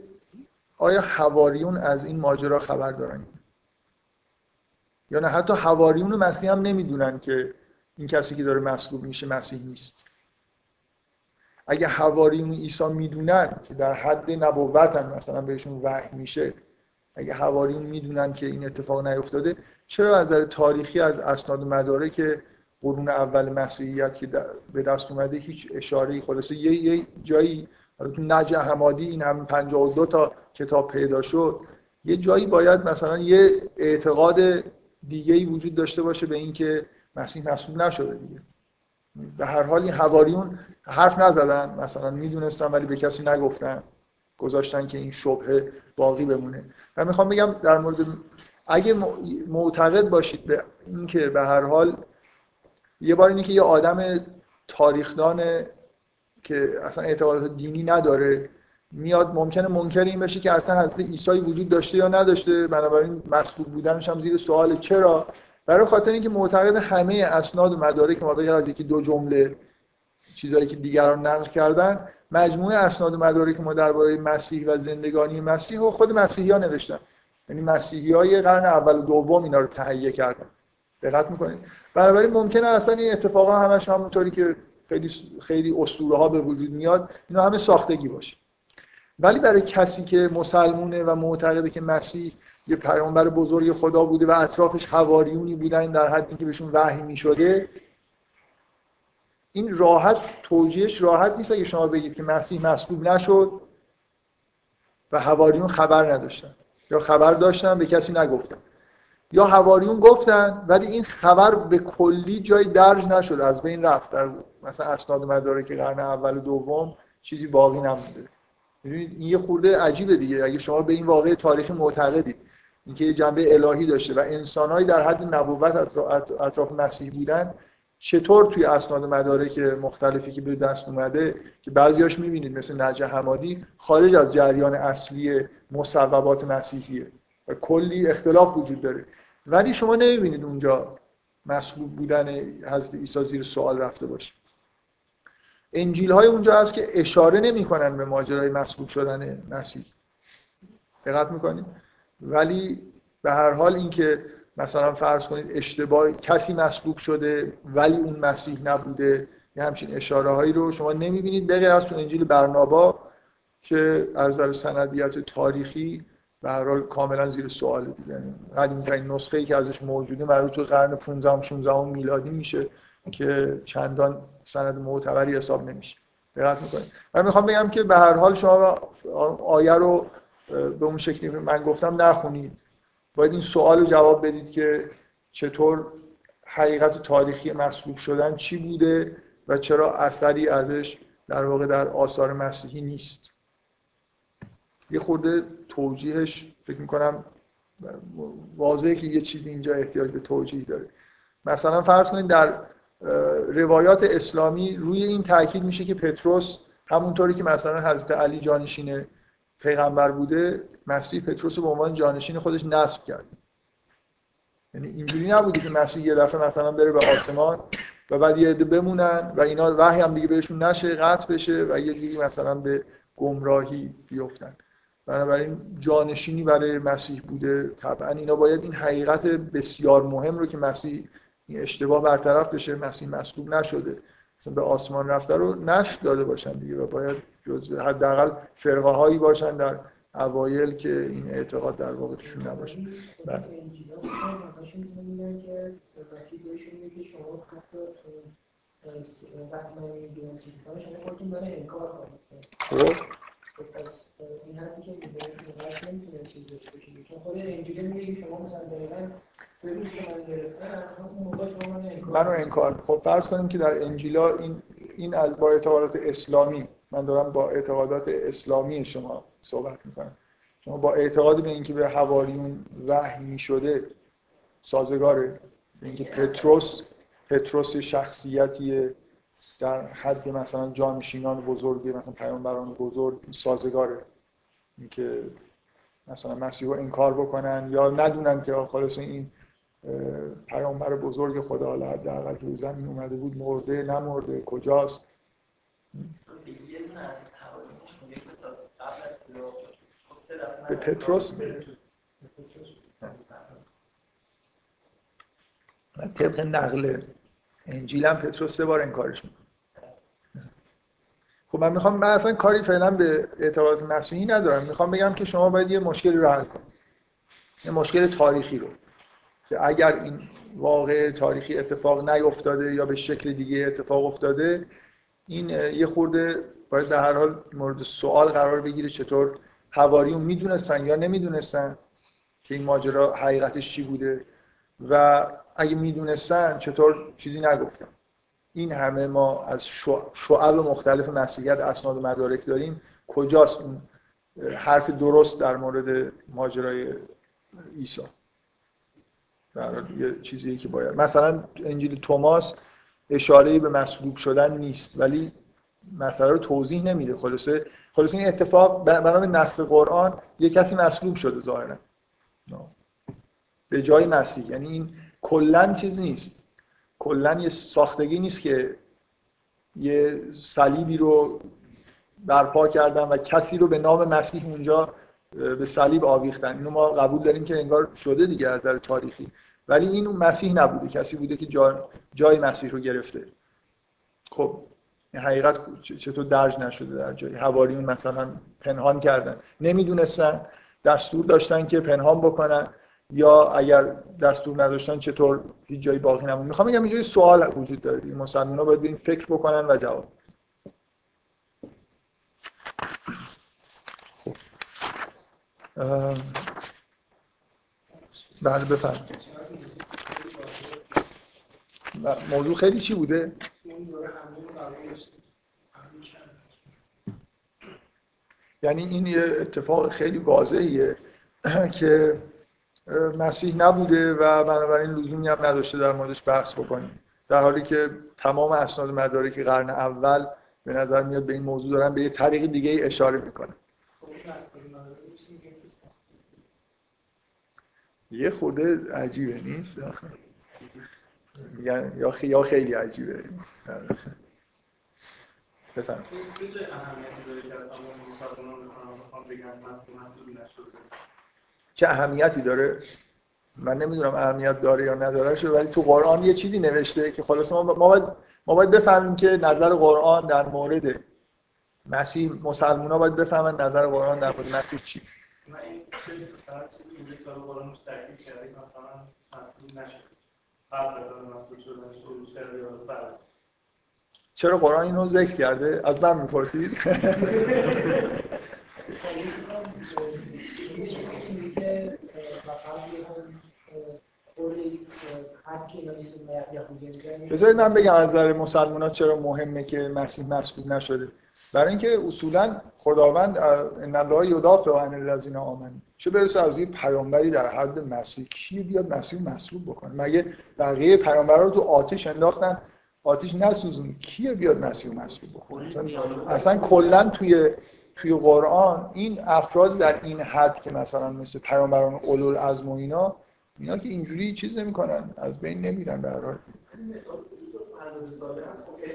آیا حواریون از این ماجرا خبر دارن؟ یا نه؟ حتی حواریون مسیح هم نمی‌دونن که این کسی که داره مصلوب میشه مسیح نیست. اگه حواریون عیسی می‌دونن که در حد نبوت هم مثلا بهشون وحی میشه اگه حواریون می‌دونن که این اتفاق نیفتاده چرا از نظر تاریخی از اسناد مداره که قرون اول مسیحیت که به دست اومده هیچ اشاره خلاصه یه, یه جایی تو نجع حمادی این هم 52 تا کتاب پیدا شد یه جایی باید مثلا یه اعتقاد دیگه ای وجود داشته باشه به اینکه مسیح مسئول نشده دیگه. به هر حال این حواریون حرف نزدن مثلا می‌دونستن ولی به کسی نگفتن. گذاشتن که این شبهه باقی بمونه. و می‌خوام بگم در مورد اگه معتقد باشید به اینکه به هر حال یه بار اینه که یه آدم تاریخدان که اصلا اعتقادات دینی نداره میاد ممکنه منکر این بشه که اصلا حضرت عیسی وجود داشته یا نداشته بنابراین مسئول بودنش هم زیر سوال چرا؟ برای خاطر اینکه معتقد همه اسناد و مدارک غیر از یکی دو جمله چیزایی که دیگران نقل کردن مجموعه اسناد و مدارک ما درباره مسیح و زندگانی مسیح و خود مسیحی ها نوشتن. یعنی مسیحی های قرن اول و دوم اینا رو تهیه کردن. دقت می‌کنید. بنابراین ممکنه اصلا این اتفاقا همش همونطوری که خیلی خیلی اسطوره ها به وجود میاد اینا همه ساختگی باشه. ولی برای کسی که مسلمونه و معتقده که مسیح یه پیامبر بزرگ خدا بوده و اطرافش حواریونی بودن در حدی که بهشون وحی می‌شده این راحت توجیهش راحت نیست اگه شما بگید که مسیح مصلوب نشد و حواریون خبر نداشتن یا خبر داشتن به کسی نگفتن. یا حواریون گفتن ولی این خبر به کلی جای درج نشد از بین رفت. در مثلا اسناد مداره که قرن اول و دوم چیزی باقی نمونده. این یه خورده عجیبه دیگه. اگه شما به این واقع تاریخی معتقدید اینکه یه جنبه الهی داشته و انسانهایی در حد نبوت اطراف مسیح بودن چطور توی اسناد مدارک مختلفی که به دست اومده که بعضیاش می‌بینید مثل نجه حمادی خارج از جریان اصلی مصوبات مسیحیه و کلی اختلاف وجود داره. ولی شما نمی‌بینید اونجا مسبوب بودن حضرت عیسی زیر سوال رفته باشه. انجیل های اونجا هست که اشاره نمی‌کنن به ماجرای مسبوب شدن مسیح. دقت می‌کنید؟ ولی به هر حال اینکه مثلا فرض کنید اشتباه کسی مسبوق شده ولی اون مسیح نبوده یه همچین اشاره هایی رو شما نمی‌بینید. بغیر از تو انجیل برنابا که از نظر سندیت تاریخی به هر حال کاملا زیر سوال دیگه یعنی قدیمی ترین نسخه ای که ازش موجوده مربوط تو قرن 15 16 میلادی میشه که چندان سند معتبری حساب نمیشه. دقت می‌کنید. من می‌خوام بگم که به هر حال شما آیه رو به اون شکلی من گفتم نخونید. باید این سوال رو جواب بدید که چطور حقیقت تاریخی مسلوب شدن چی بوده و چرا اثری ازش در واقع در آثار مسیحی نیست. یه خورده توجیهش فکر می‌کنم واضحه که یه چیزی اینجا احتیاج به توجیه داره. مثلا فرض کنید در روایات اسلامی روی این تاکید میشه که پتروس همونطوری که مثلا حضرت علی جانشین پیغمبر بوده مسیح پتروس رو به عنوان جانشین خودش نصب کرد. یعنی اینجوری نبوده که مسیح یه دفعه مثلا بره به آسمان و بعد یه عده بمونن و اینا وحی هم دیگه بهشون نشه قطع بشه و یه جوری مثلا به گمراهی بیفتن. بنابراین جانشینی برای مسیح بوده. طبعا اینا باید این حقیقت بسیار مهم رو که مسیح اشتباه برطرف بشه مسیح مسلوب نشده مثلا به آسمان رفته رو نشر داده باشن دیگه و باید حداقل فرقه هایی باشن در اوایل که این اعتقاد در واقع توشون نباشه. بله. خب؟ پس این حرفی که می‌زنید نمی‌تونه چیز داشته باشه چون خود انجیل میگه شما مثلا دقیقاً سه روز که من گرفتم اون موقع شما من انکار منو انکار خب فرض کنیم که در انجیلا این این از با اعتقادات اسلامی من دارم با اعتقادات اسلامی شما صحبت می‌کنم. شما با اعتقاد به اینکه به حواریون وحی شده سازگاره اینکه پتروس پتروس شخصیتی در حد مثلا جانشینان بزرگی مثلا پیامبران بزرگ سازگاره. اینکه مثلا مسیح رو انکار بکنن یا ندونن که خلاص این پیامبر بزرگ خدا حالا حداقل توی زمین اومده بود مرده نمرده کجاست؟ به پتروس میگه طبق نقل انجیل هم پتروس سه بار انکارش می‌کنه. خب من می‌خوام من اصلا کاری فعلا به اعتقادات مسیحی ندارم. می‌خوام بگم که شما باید یه مشکلی رو حل کنید. یه مشکل تاریخی رو. که اگر این واقع تاریخی اتفاق نیفتاده یا به شکل دیگه اتفاق افتاده این یه خورده باید به هر حال مورد سوال قرار بگیره چطور حواریون می‌دونستن یا نمی‌دونستن که این ماجرا حقیقتش چی بوده و اگه می‌دونستن چطور چیزی نگفتن. این همه ما از شعب مختلف مسیحیت اسناد و مدارک داریم. کجاست اون حرف درست در مورد ماجرای عیسی؟ در یه چیزی که باید مثلا انجیل توماس اشاره به مسلوب شدن نیست ولی مسئله رو توضیح نمیده. خلاصه خلاصه این اتفاق بنابر نسل قرآن یه کسی مسلوب شده ظاهرا. به جای مسیح. یعنی این کلا چیز نیست. کلا یه ساختگی نیست که یه صلیبی رو برپا کردن و کسی رو به نام مسیح اونجا به صلیب آویختن. اینو ما قبول داریم که انگار شده دیگه از نظر تاریخی. ولی این مسیح نبوده. کسی بوده که جای مسیح رو گرفته. خب حقیقت چطور درج نشده در جایی؟ حواریون مثلا پنهان کردن. نمی‌دونستن دستور داشتن که پنهان بکنن یا اگر دستور نداشتن چطور هیچ جایی باقی نمون. می‌خوام بگم اینجا سوال وجود داره. این مسلمان باید این فکر بکنن و جواب خب. بعد بفرمایید. موضوع خیلی چی بوده؟ یعنی این یه اتفاق خیلی واضحیه که مسیح نبوده و بنابراین لزومی هم نداشته در موردش بحث بکنیم. در حالی که تمام اسناد مدارک قرن اول به نظر میاد به این موضوع دارن به یه طریق دیگه اشاره می‌کنن. یه خورده عجیبه نیست؟ یا خیلی عجیبه. بفهم چه اهمیتی داره؟ من نمی‌دونم اهمیت داره یا نداره شده ولی تو قرآن یه چیزی نوشته که خلاص ما باید, ما باید بفهمیم که نظر قرآن در مورد مسیح مسلمان ها باید بفهمن نظر قرآن در مورد مسیح چی. چرا قرآن اینو ذکر کرده؟ از من می‌پرسید؟ بذارید من بگم از نظر مسلمان ها چرا مهمه که مسیح مسئول نشده برای اینکه اصولا خداوند ان الله یدافع عن الذین آمنوا. چه برسه از یه پیامبری در حد مسیح؟ کی بیاد مسیح مسئول بکنه؟ مگه بقیه پیامبرا رو تو آتش انداختن؟ آتش نسوزون. کی بیاد مسیح مسئول بکنه؟ اصلا, اصلا کلا توی توی قرآن این افراد در این حد که مثلا مثل پیامبران اولو از و اینا اینا که اینجوری چیز نمی‌کنن. از بین نمیرن به هر حال.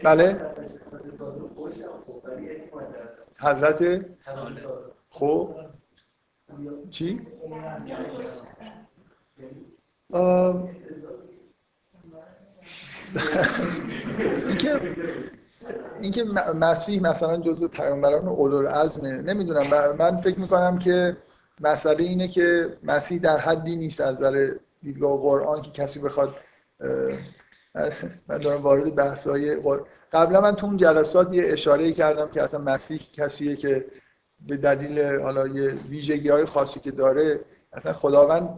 بله. حضرت؟ خب. چی؟ اینکه اینکه مسیح مثلا جزء پیامبران اولوالعزمه نمی‌دونم. من فکر می‌کنم که مسئله اینه که مسیح در حدی نیست از نظر دیدگاه قرآن که کسی بخواد من دارم وارد بحث‌های قبلا من تو اون جلسات یه اشاره کردم که اصلا مسیح کسیه که به دلیل حالا یه ویژگی های خاصی که داره اصلا خداوند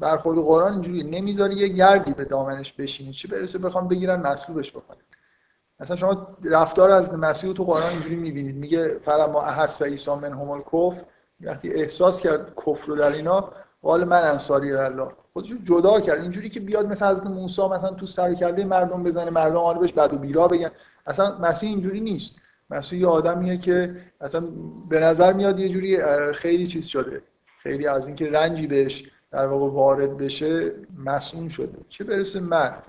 برخورد قرآن اینجوری نمی‌ذاره یه گردی به دامنش بشینه. چه برسه بخوام بگیرن مصلوبش بکنن؟ مثلا شما رفتار از مسیح تو قرآن اینجوری می‌بینید. میگه فلما احس عیسی منهم الکفر وقتی احساس کرد کفر رو در اینا قال من انصاری الله خودشو جدا کرد. اینجوری که بیاد مثل حضرت موسی مثلا تو سر مردم بزنه مردم آن بهش بد و بیرا بگن. اصلا مسیح اینجوری نیست. مسیح یه آدمیه که اصلا به نظر میاد یه جوری خیلی چیز شده. خیلی از اینکه رنجی بهش در واقع وارد بشه مسئول شده. چه برسه مرد؟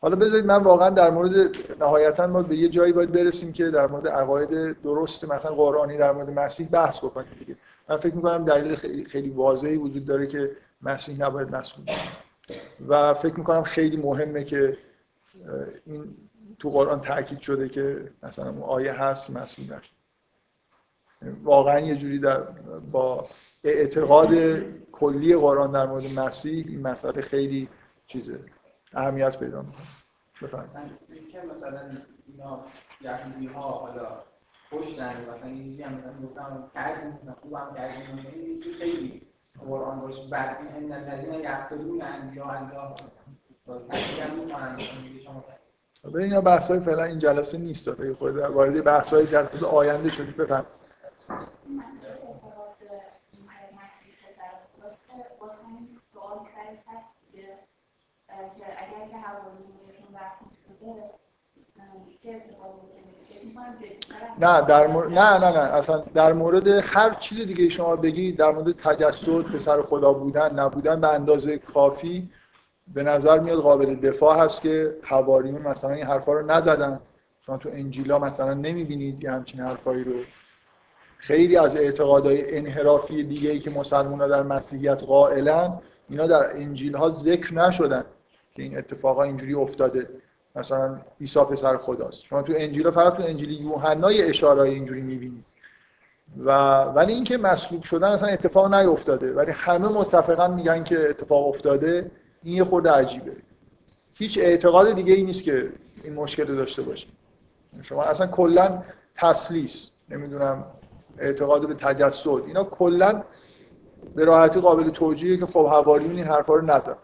حالا بذارید من واقعا در مورد نهایتا ما به یه جایی باید برسیم که در مورد عقاید درست مثلا قرآنی در مورد مسیح بحث بکنیم دیگه. من فکر می‌کنم دلیل خیلی واضحی وجود داره که مسیح نباید مسئول و فکر می‌کنم خیلی مهمه که این تو قرآن تاکید شده که مثلا اون آیه هست که مسئول نشه واقعا یه جوری در با اعتقاد کلی قرآن در مورد مسیح این مسئله خیلی چیزه اهمیت پیدا می‌کنه. بفرمایید. مثلا اینا یهودی ها حالا پشتن مثلا اینجوری هم مثلا گفتم کردیم مثلا خوبم کردیم خیلی قرآن باش بعد این الذین یقتلون انبیاء الله به اینا بحث های فعلا این جلسه نیست. به خود وارد بحث های جلسه آینده شدید بفهم. نه در مورد نه نه نه اصلا در مورد هر چیز دیگه شما بگید در مورد تجسد پسر خدا بودن نبودن به اندازه کافی به نظر میاد قابل دفاع هست که حواریون مثلا این حرفا رو نزدن. شما تو انجیلا مثلا نمی‌بینید یه همچین حرفایی رو. خیلی از اعتقادهای انحرافی دیگه ای که مسلمان در مسیحیت قائلن اینا در انجیل ها ذکر نشدن که این اتفاقا اینجوری افتاده. مثلا عیسی پسر خداست. شما تو انجیل فقط تو انجیل یوحنا یه اشارهای اینجوری می‌بینید. و ولی اینکه مسلوب شدن اصلا اتفاق نیفتاده. ولی همه متفقا میگن که اتفاق افتاده. این یه خورده عجیبه. هیچ اعتقاد دیگه ای نیست که این مشکل رو داشته باشه شما اصلا کلا تسلیس نمی‌دونم اعتقاد به تجسد. اینا کلا به راحتی قابل توجیهه که خب حواریون این حرفا رو نزد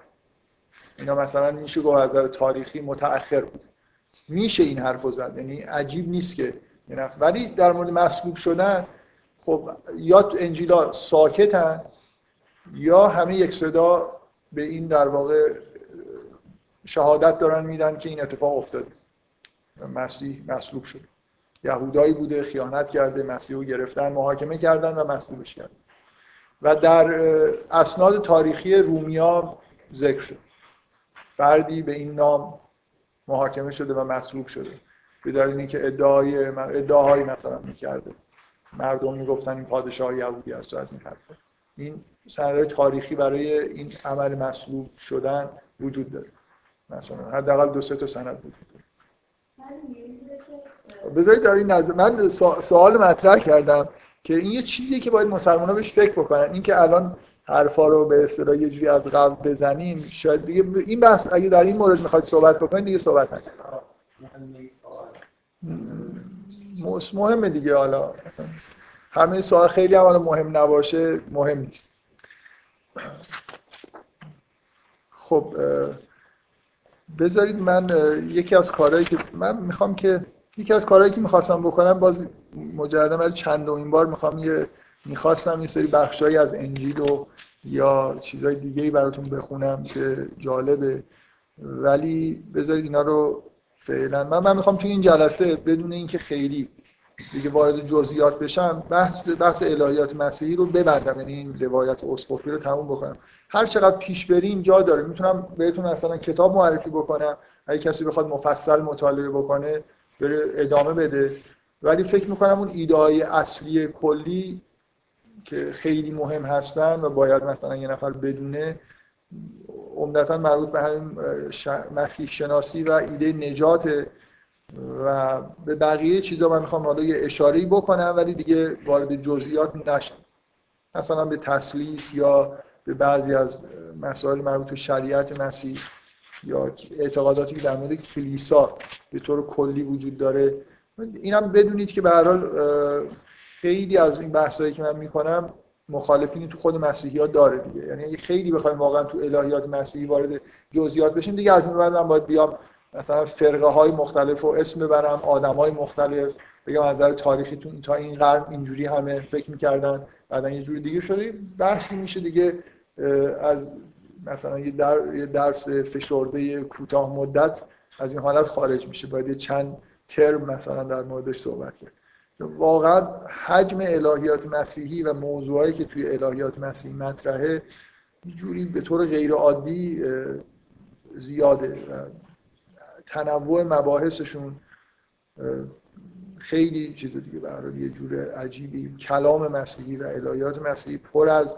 اینا مثلا میشه گفت از تاریخی متأخر بود. میشه این حرفو زد. یعنی عجیب نیست که ولی در مورد مسلوب شدن خب یا انجیلا ساکتن یا همه یک صدا به این در واقع شهادت دارن میدن که این اتفاق افتاده. مسیح مصلوب شد. یهودایی بوده خیانت کرده مسیح رو گرفتن محاکمه کردن و مصلوبش کردن. و در اسناد تاریخی رومیا ذکر شد. فردی به این نام محاکمه شده و مصلوب شده. به دلیل که ادعای ادعاهایی مثلا می‌کرده. مردم می‌گفتن این پادشاه یهودی است و از این حرفا. این سندهای تاریخی برای این عمل مصلوب شدن وجود داره. مثلا حداقل دو سه تا سند وجود داره. بذارید در این نظر من سوال مطرح کردم که این یه چیزیه که باید مسلمان بهش فکر بکنن. این که الان حرفا رو به اصطلاح یه جوری از قبل بزنیم. شاید دیگه این بحث اگه در این مورد می‌خواید صحبت بکنید دیگه صحبت نکنید. مهمه دیگه حالا. همه سوال خیلی هم مهم نباشه مهم نیست. خب بذارید من یکی از کارهایی که من می‌خوام که یکی از کارهایی که می‌خواستم بکنم باز مجردا برای چندمین بار می‌خوام یه می‌خواستم یه سری بخشایی از انجیل و یا چیزهای دیگه ای براتون بخونم که جالبه. ولی بذارید اینا رو فعلا من من می‌خوام توی این جلسه بدون اینکه خیلی دیگه وارد جزئیات بشم بحث بحث الهیات مسیحی رو ببندم یعنی این روایت اسقفی رو تموم بکنم. هر چقدر پیش بریم جا داره. می‌تونم بهتون اصلا کتاب معرفی بکنم. اگه کسی بخواد مفصل مطالعه بکنه بره ادامه بده. ولی فکر می‌کنم اون ایده اصلی کلی که خیلی مهم هستن و باید مثلا یه نفر بدونه عمدتا مربوط به همین مسیح شناسی و ایده نجات و به بقیه چیزا من می‌خوام حالا یه اشاره‌ای بکنم ولی دیگه وارد جزئیات نشم. مثلا به تسلیس یا به بعضی از مسائل مربوط به شریعت مسیح یا اعتقاداتی که در مورد کلیسا به طور کلی وجود داره. اینم بدونید که به هر خیلی از این بحثایی که من می‌کنم مخالفینی تو خود مسیحی ها داره دیگه. یعنی خیلی بخوایم واقعا تو الهیات مسیحی وارد جزئیات بشیم دیگه از این بعد من باید بیام مثلا فرقه های مختلف و اسم ببرم آدم های مختلف بگم از نظر تاریخیتون تا این قرن اینجوری همه فکر می‌کردن بعدا یه جوری دیگه شده. بحثی میشه دیگه از مثلا یه, در، درس فشرده کوتاه مدت از این حالت خارج میشه. باید چند ترم مثلا در موردش صحبت کرد واقعا حجم الهیات مسیحی و موضوعایی که توی الهیات مسیحی مطرحه جوری به طور غیر عادی زیاده تنوع مباحثشون خیلی چیز دیگه برای یه جور عجیبی. کلام مسیحی و الهیات مسیحی پر از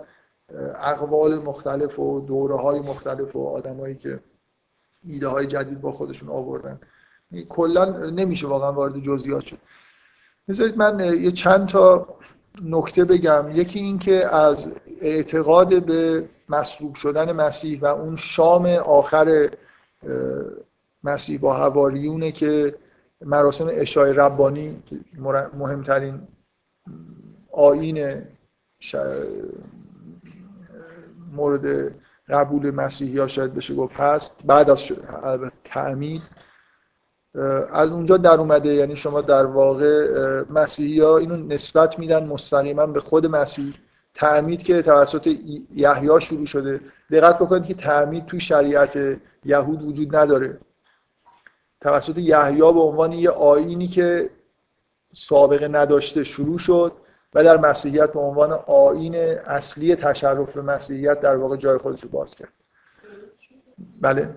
اقوال مختلف و دوره های مختلف و آدمایی که ایده های جدید با خودشون آوردن. کلا نمیشه واقعا وارد جزئیات شد. بذارید من یه چند تا نکته بگم. یکی این که از اعتقاد به مصلوب شدن مسیح و اون شام آخر مسیح با هواریونه که مراسم اشای ربانی مهمترین آین مورد قبول مسیحی ها شاید بشه گفت هست بعد از تعمید. از اونجا در اومده یعنی شما در واقع مسیحی ها اینو نسبت میدن مستقیما به خود مسیح. تعمید که توسط یحیی شروع شده. دقت بکنید که تعمید توی شریعت یهود وجود نداره. توسط یحیی به عنوان یه آینی که سابقه نداشته شروع شد و در مسیحیت به عنوان آین اصلی تشرف مسیحیت در واقع جای خودش رو باز کرد. بله.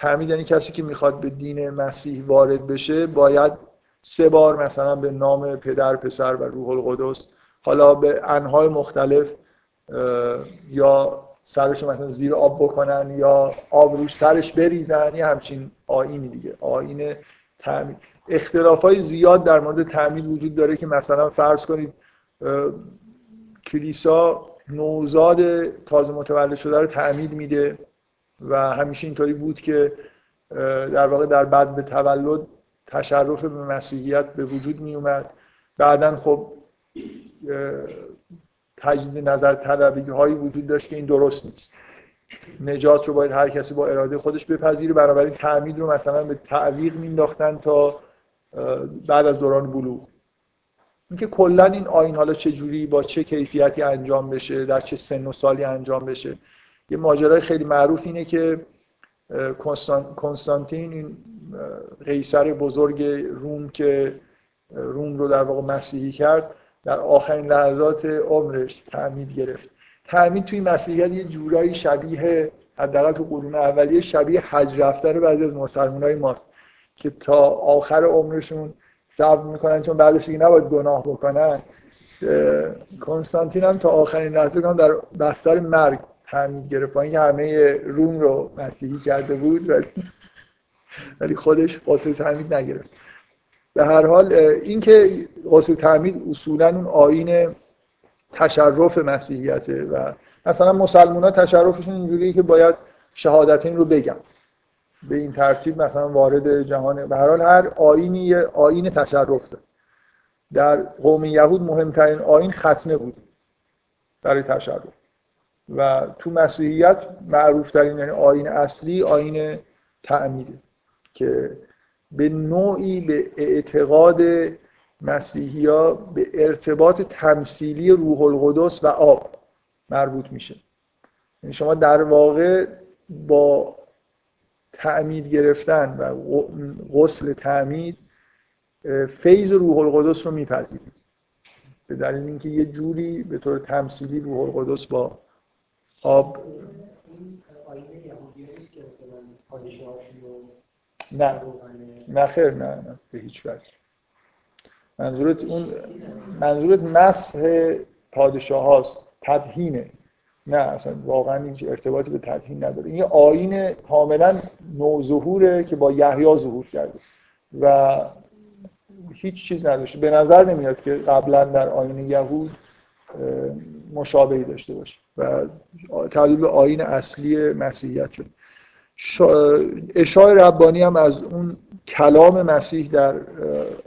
تعمید یعنی کسی که می‌خواد به دین مسیح وارد بشه باید سه بار مثلا به نام پدر پسر و روح القدس حالا به انهای مختلف یا سرش مثلا زیر آب بکنن یا آب روش سرش بریزن یه همچین آینی دیگه. آین تعمید اختلاف های زیاد در مورد تعمید وجود داره که مثلا فرض کنید کلیسا نوزاد تازه متولد شده رو تعمید میده. و همیشه اینطوری بود که در واقع در بعد به تولد تشرف به مسیحیت به وجود می اومد بعدا خب تجدید نظر طلبی هایی وجود داشت که این درست نیست. نجات رو باید هر کسی با اراده خودش بپذیره. بنابراین تعمید رو مثلا به تعویق مینداختن تا بعد از دوران بلوغ. اینکه کلا این آین حالا چه جوری با چه کیفیتی انجام بشه در چه سن و سالی انجام بشه. یه ماجرای خیلی معروف اینه که کنستانتین این قیصر بزرگ روم که روم رو در واقع مسیحی کرد در آخرین لحظات عمرش تعمید گرفت. تعمید توی مسیحیت یه جورایی شبیه حداقل تو قرون اولیه شبیه حج رفتن بعضی از مسلمانای ماست که تا آخر عمرشون صبر می‌کنن چون بعدش دیگه نباید گناه بکنن. کنستانتین هم تا آخرین لحظه در بستر مرگ تعمید گرفت اینکه همه روم رو مسیحی کرده بود ولی ولی خودش غسل تعمید نگرفت. به هر حال اینکه غسل تعمید اصولا اون آین تشرف مسیحیته و مثلا مسلمان ها تشرفشون اینجوریه که باید شهادتین رو بگم به این ترتیب مثلا وارد جهان به هر حال هر آینی آین تشرف داره در قوم یهود مهمترین آین ختنه بود برای تشرف. و تو مسیحیت معروف ترین یعنی آین اصلی آین تعمیده که به نوعی به اعتقاد مسیحی ها به ارتباط تمثیلی روح القدس و آب مربوط میشه. یعنی شما در واقع با تعمید گرفتن و غسل تعمید فیض روح القدس رو میپذیرید. به دلیل اینکه یه جوری به طور تمثیلی روح القدس با آب نه. نه خیر نه نه به هیچ وجه. منظورت اون منظورت مسح پادشاه هاست تدهینه. نه اصلا واقعا هیچ ارتباطی به تدهین نداره. این آین کاملا نوظهوره که با یحیی ظهور کرده. و هیچ چیز نداشته. به نظر نمیاد که قبلا در آین یهود مشابهی داشته باشه و تبدیل به آین اصلی مسیحیت شد. اشای ربانی هم از اون کلام مسیح در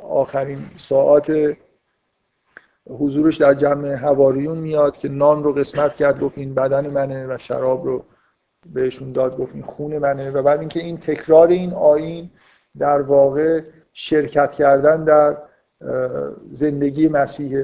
آخرین ساعات حضورش در جمع هواریون میاد که نان رو قسمت کرد گفت این بدن منه و شراب رو بهشون داد گفت این خون منه و بعد اینکه این تکرار این آین در واقع شرکت کردن در زندگی مسیح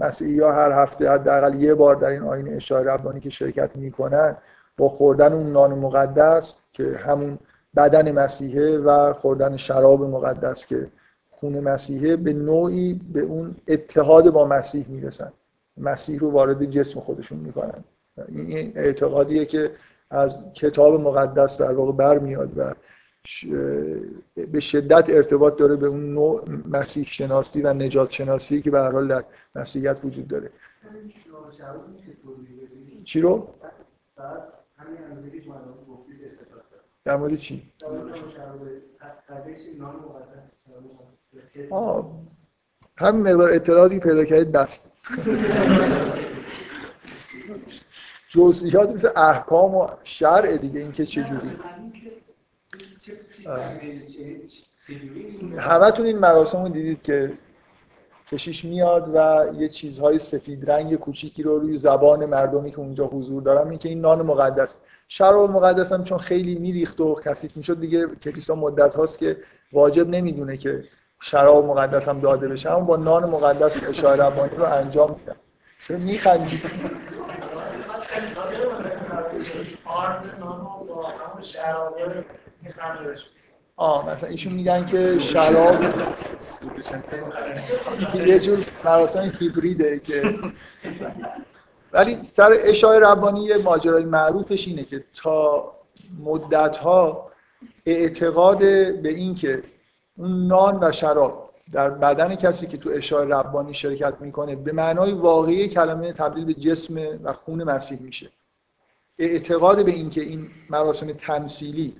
مسیحی ها هر هفته حداقل یه بار در این آین اشاره ربانی که شرکت می‌کنن با خوردن اون نان مقدس که همون بدن مسیحه و خوردن شراب مقدس که خون مسیحه به نوعی به اون اتحاد با مسیح می‌رسن. مسیح رو وارد جسم خودشون می‌کنن. این اعتقادیه که از کتاب مقدس در واقع برمیاد و به شدت ارتباط داره به اون نوع مسیح شناسی و نجات شناسی که به هر حال در مسیحیت وجود داره چی رو؟ در مورد چی؟ آه هم مقدار اطلاعاتی پیدا کردید بست جزئیات مثل احکام و شرع دیگه اینکه چجوری همتون این مراسم رو دیدید که کشیش میاد و یه چیزهای سفید رنگ کوچیکی رو روی زبان مردمی که اونجا حضور دارن. این که این نان مقدس. شراب مقدس هم چون خیلی میریخت و کثیف می‌شد دیگه کلیسا مدت هاست که واجب نمی‌دونه که شراب مقدس هم داده بشه. اما با نان مقدس اشاره ربانی رو انجام میدن. چرا میخندید؟ آه مثلا ایشون میگن که شراب یه جور مراسم هیبریده که ولی سر اشای ربانی ماجرای معروفش اینه که تا مدت ها اعتقاد به این که اون نان و شراب در بدن کسی که تو اشای ربانی شرکت می‌کنه به معنای واقعی کلمه تبدیل به جسم و خون مسیح میشه. اعتقاد به این که این مراسم تمثیلی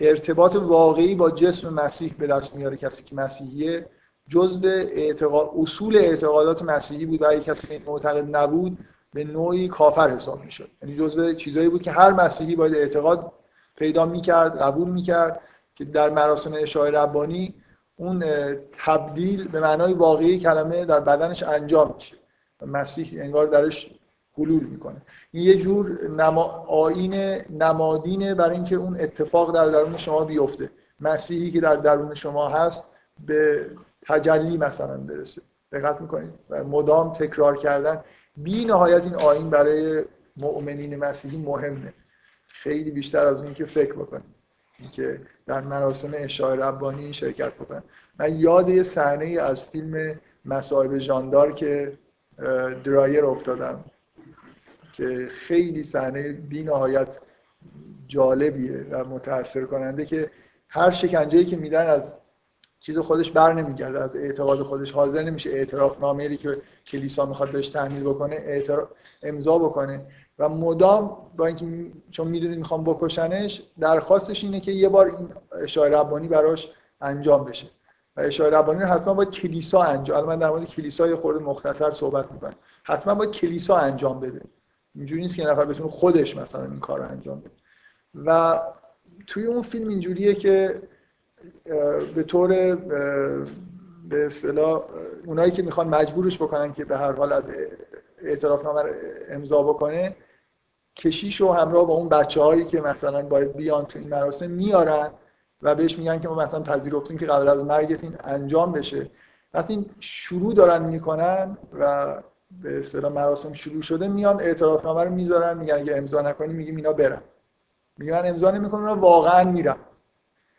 ارتباط واقعی با جسم مسیح به دست میاره کسی که مسیحیه. جزء اعتقاد اصول اعتقادات مسیحی بود و اگه کسی معتقد نبود به نوعی کافر حساب می‌شد. یعنی جزء چیزایی بود که هر مسیحی باید اعتقاد پیدا می‌کرد قبول می‌کرد که در مراسم اشای ربانی اون تبدیل به معنای واقعی کلمه در بدنش انجام میشه. مسیح انگار درش حلول می‌کنه. این یه جور نما... آین نمادینه برای اینکه اون اتفاق در درون شما بیفته. مسیحی که در درون شما هست به تجلی مثلا برسه. دقت می‌کنید؟ و مدام تکرار کردن. بی نهایت این آین برای مؤمنین مسیحی مهمه. خیلی بیشتر از اون که فکر بکنید. که در مراسم اشاع ربانی شرکت بکنن. من یاد یه صحنه از فیلم مصائب جاندار که درایر افتادم. که خیلی صحنه بی نهایت جالبیه و متاثر کننده که هر شکنجه‌ای که میدن از چیز خودش بر نمیگرده از اعتقاد خودش. حاضر نمیشه اعتراف نامه‌ای که کلیسا می‌خواد بهش تحمیل بکنه اعتراف امضا بکنه. و مدام با اینکه چون می‌دونید می‌خوام بکشنش درخواستش اینه که یه بار این اشاره ربانی براش انجام بشه. و اشاره ربانی رو حتما با کلیسا انجام الان من در مورد کلیسا یه خورده مختصر صحبت می‌کنم. حتما با کلیسا انجام بده. اینجوری نیست که نفر بتونه خودش مثلا این کار رو انجام بده. و توی اون فیلم اینجوریه که به طور به اصطلاح اونایی که می‌خوان مجبورش بکنن که به هر حال از اعتراف نامه امضا بکنه کشیش و همراه با اون بچه هایی که مثلا باید بیان تو این مراسم میارن و بهش میگن که ما مثلا پذیرفتیم که قبل از مرگت این انجام بشه. وقتی شروع دارن می‌کنن و به اصطلاح مراسم شروع شده میان اعترافنامه رو می‌ذارن میگن اگه امضا نکنی میگیم اینا برن. میگن امضا نمی‌کنن واقعا میرن.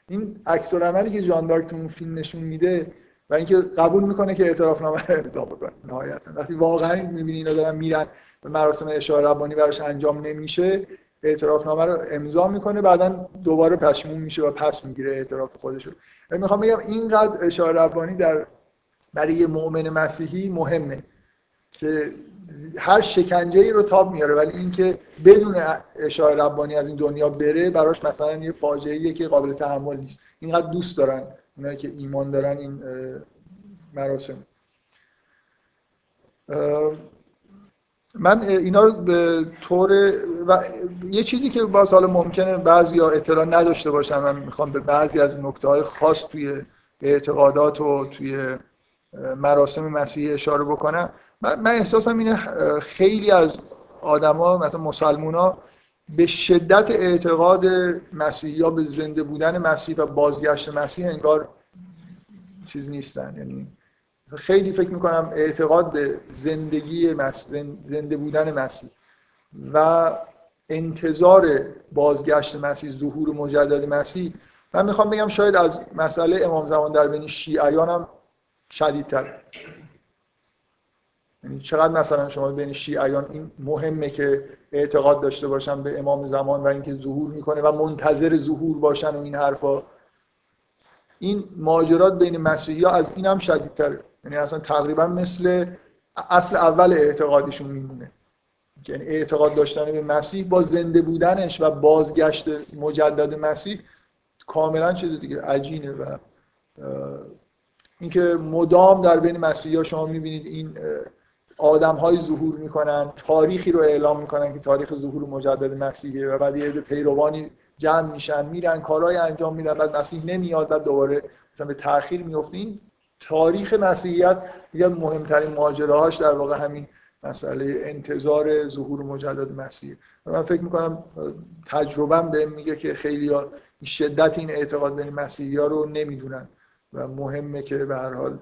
این عکس عملی که جان دارک تو فیلم نشون میده و اینکه قبول می‌کنه که اعترافنامه رو امضا بکنه. نهایتا. وقتی واقعا می‌بینی اینا دارن میرن به مراسم اشاره ربانی براش انجام نمیشه اعترافنامه رو امضا می‌کنه بعدا دوباره پشیمون میشه و پس می‌گیره اعتراف خودش رو. می‌خوام بگم اینقدر اشاره ربانی در برای یه مؤمن مسیحی مهمه. که هر شکنجه ای رو تاب میاره ولی اینکه بدون اشاره ربانی از این دنیا بره براش مثلا یه فاجعه که قابل تحمل نیست. اینقدر دوست دارن اونایی که ایمان دارن این مراسم. من اینا رو به طور و یه چیزی که باز حالا ممکنه بعضی اطلاع نداشته باشم من می‌خوام به بعضی از نکته های خاص توی اعتقادات و توی مراسم مسیحی اشاره بکنم. من, احساسم اینه خیلی از آدما مثلا مسلمونا به شدت اعتقاد مسیحی یا به زنده بودن مسیح و بازگشت مسیح انگار چیز نیستن. یعنی خیلی فکر می‌کنم اعتقاد به زندگی مسیح، زنده بودن مسیح و انتظار بازگشت مسیح ظهور مجدد مسیح. من می‌خوام بگم شاید از مسئله امام زمان در بین شیعیان هم شدیدتر یعنی چقدر مثلا شما بین شیعیان این مهمه که اعتقاد داشته باشن به امام زمان و اینکه ظهور می‌کنه و منتظر ظهور باشن و این حرفا. این ماجرات بین مسیحی ها از این هم یعنی اصلا تقریبا مثل اصل اول اعتقادشون میمونه. یعنی اعتقاد داشتن به مسیح با زنده بودنش و بازگشت مجدد مسیح کاملا چیز دیگه عجینه و اینکه مدام در بین مسیحی ها شما می‌بینید این آدم های ظهور می‌کنن تاریخی رو اعلام می‌کنن که تاریخ ظهور مجدد مسیحه و بعد یه پیروانی جمع میشن میرن کارهای انجام میدن بعد مسیح نمیاد بعد دوباره مثلا به تاخیر میفته تاریخ مسیحیت یه مهمترین ماجراهاش در واقع همین مسئله انتظار ظهور مجدد مسیح. من فکر می‌کنم تجربم به میگه که خیلی شدت این اعتقاد بین مسیحی ها رو نمی‌دونن و مهمه که به هر حال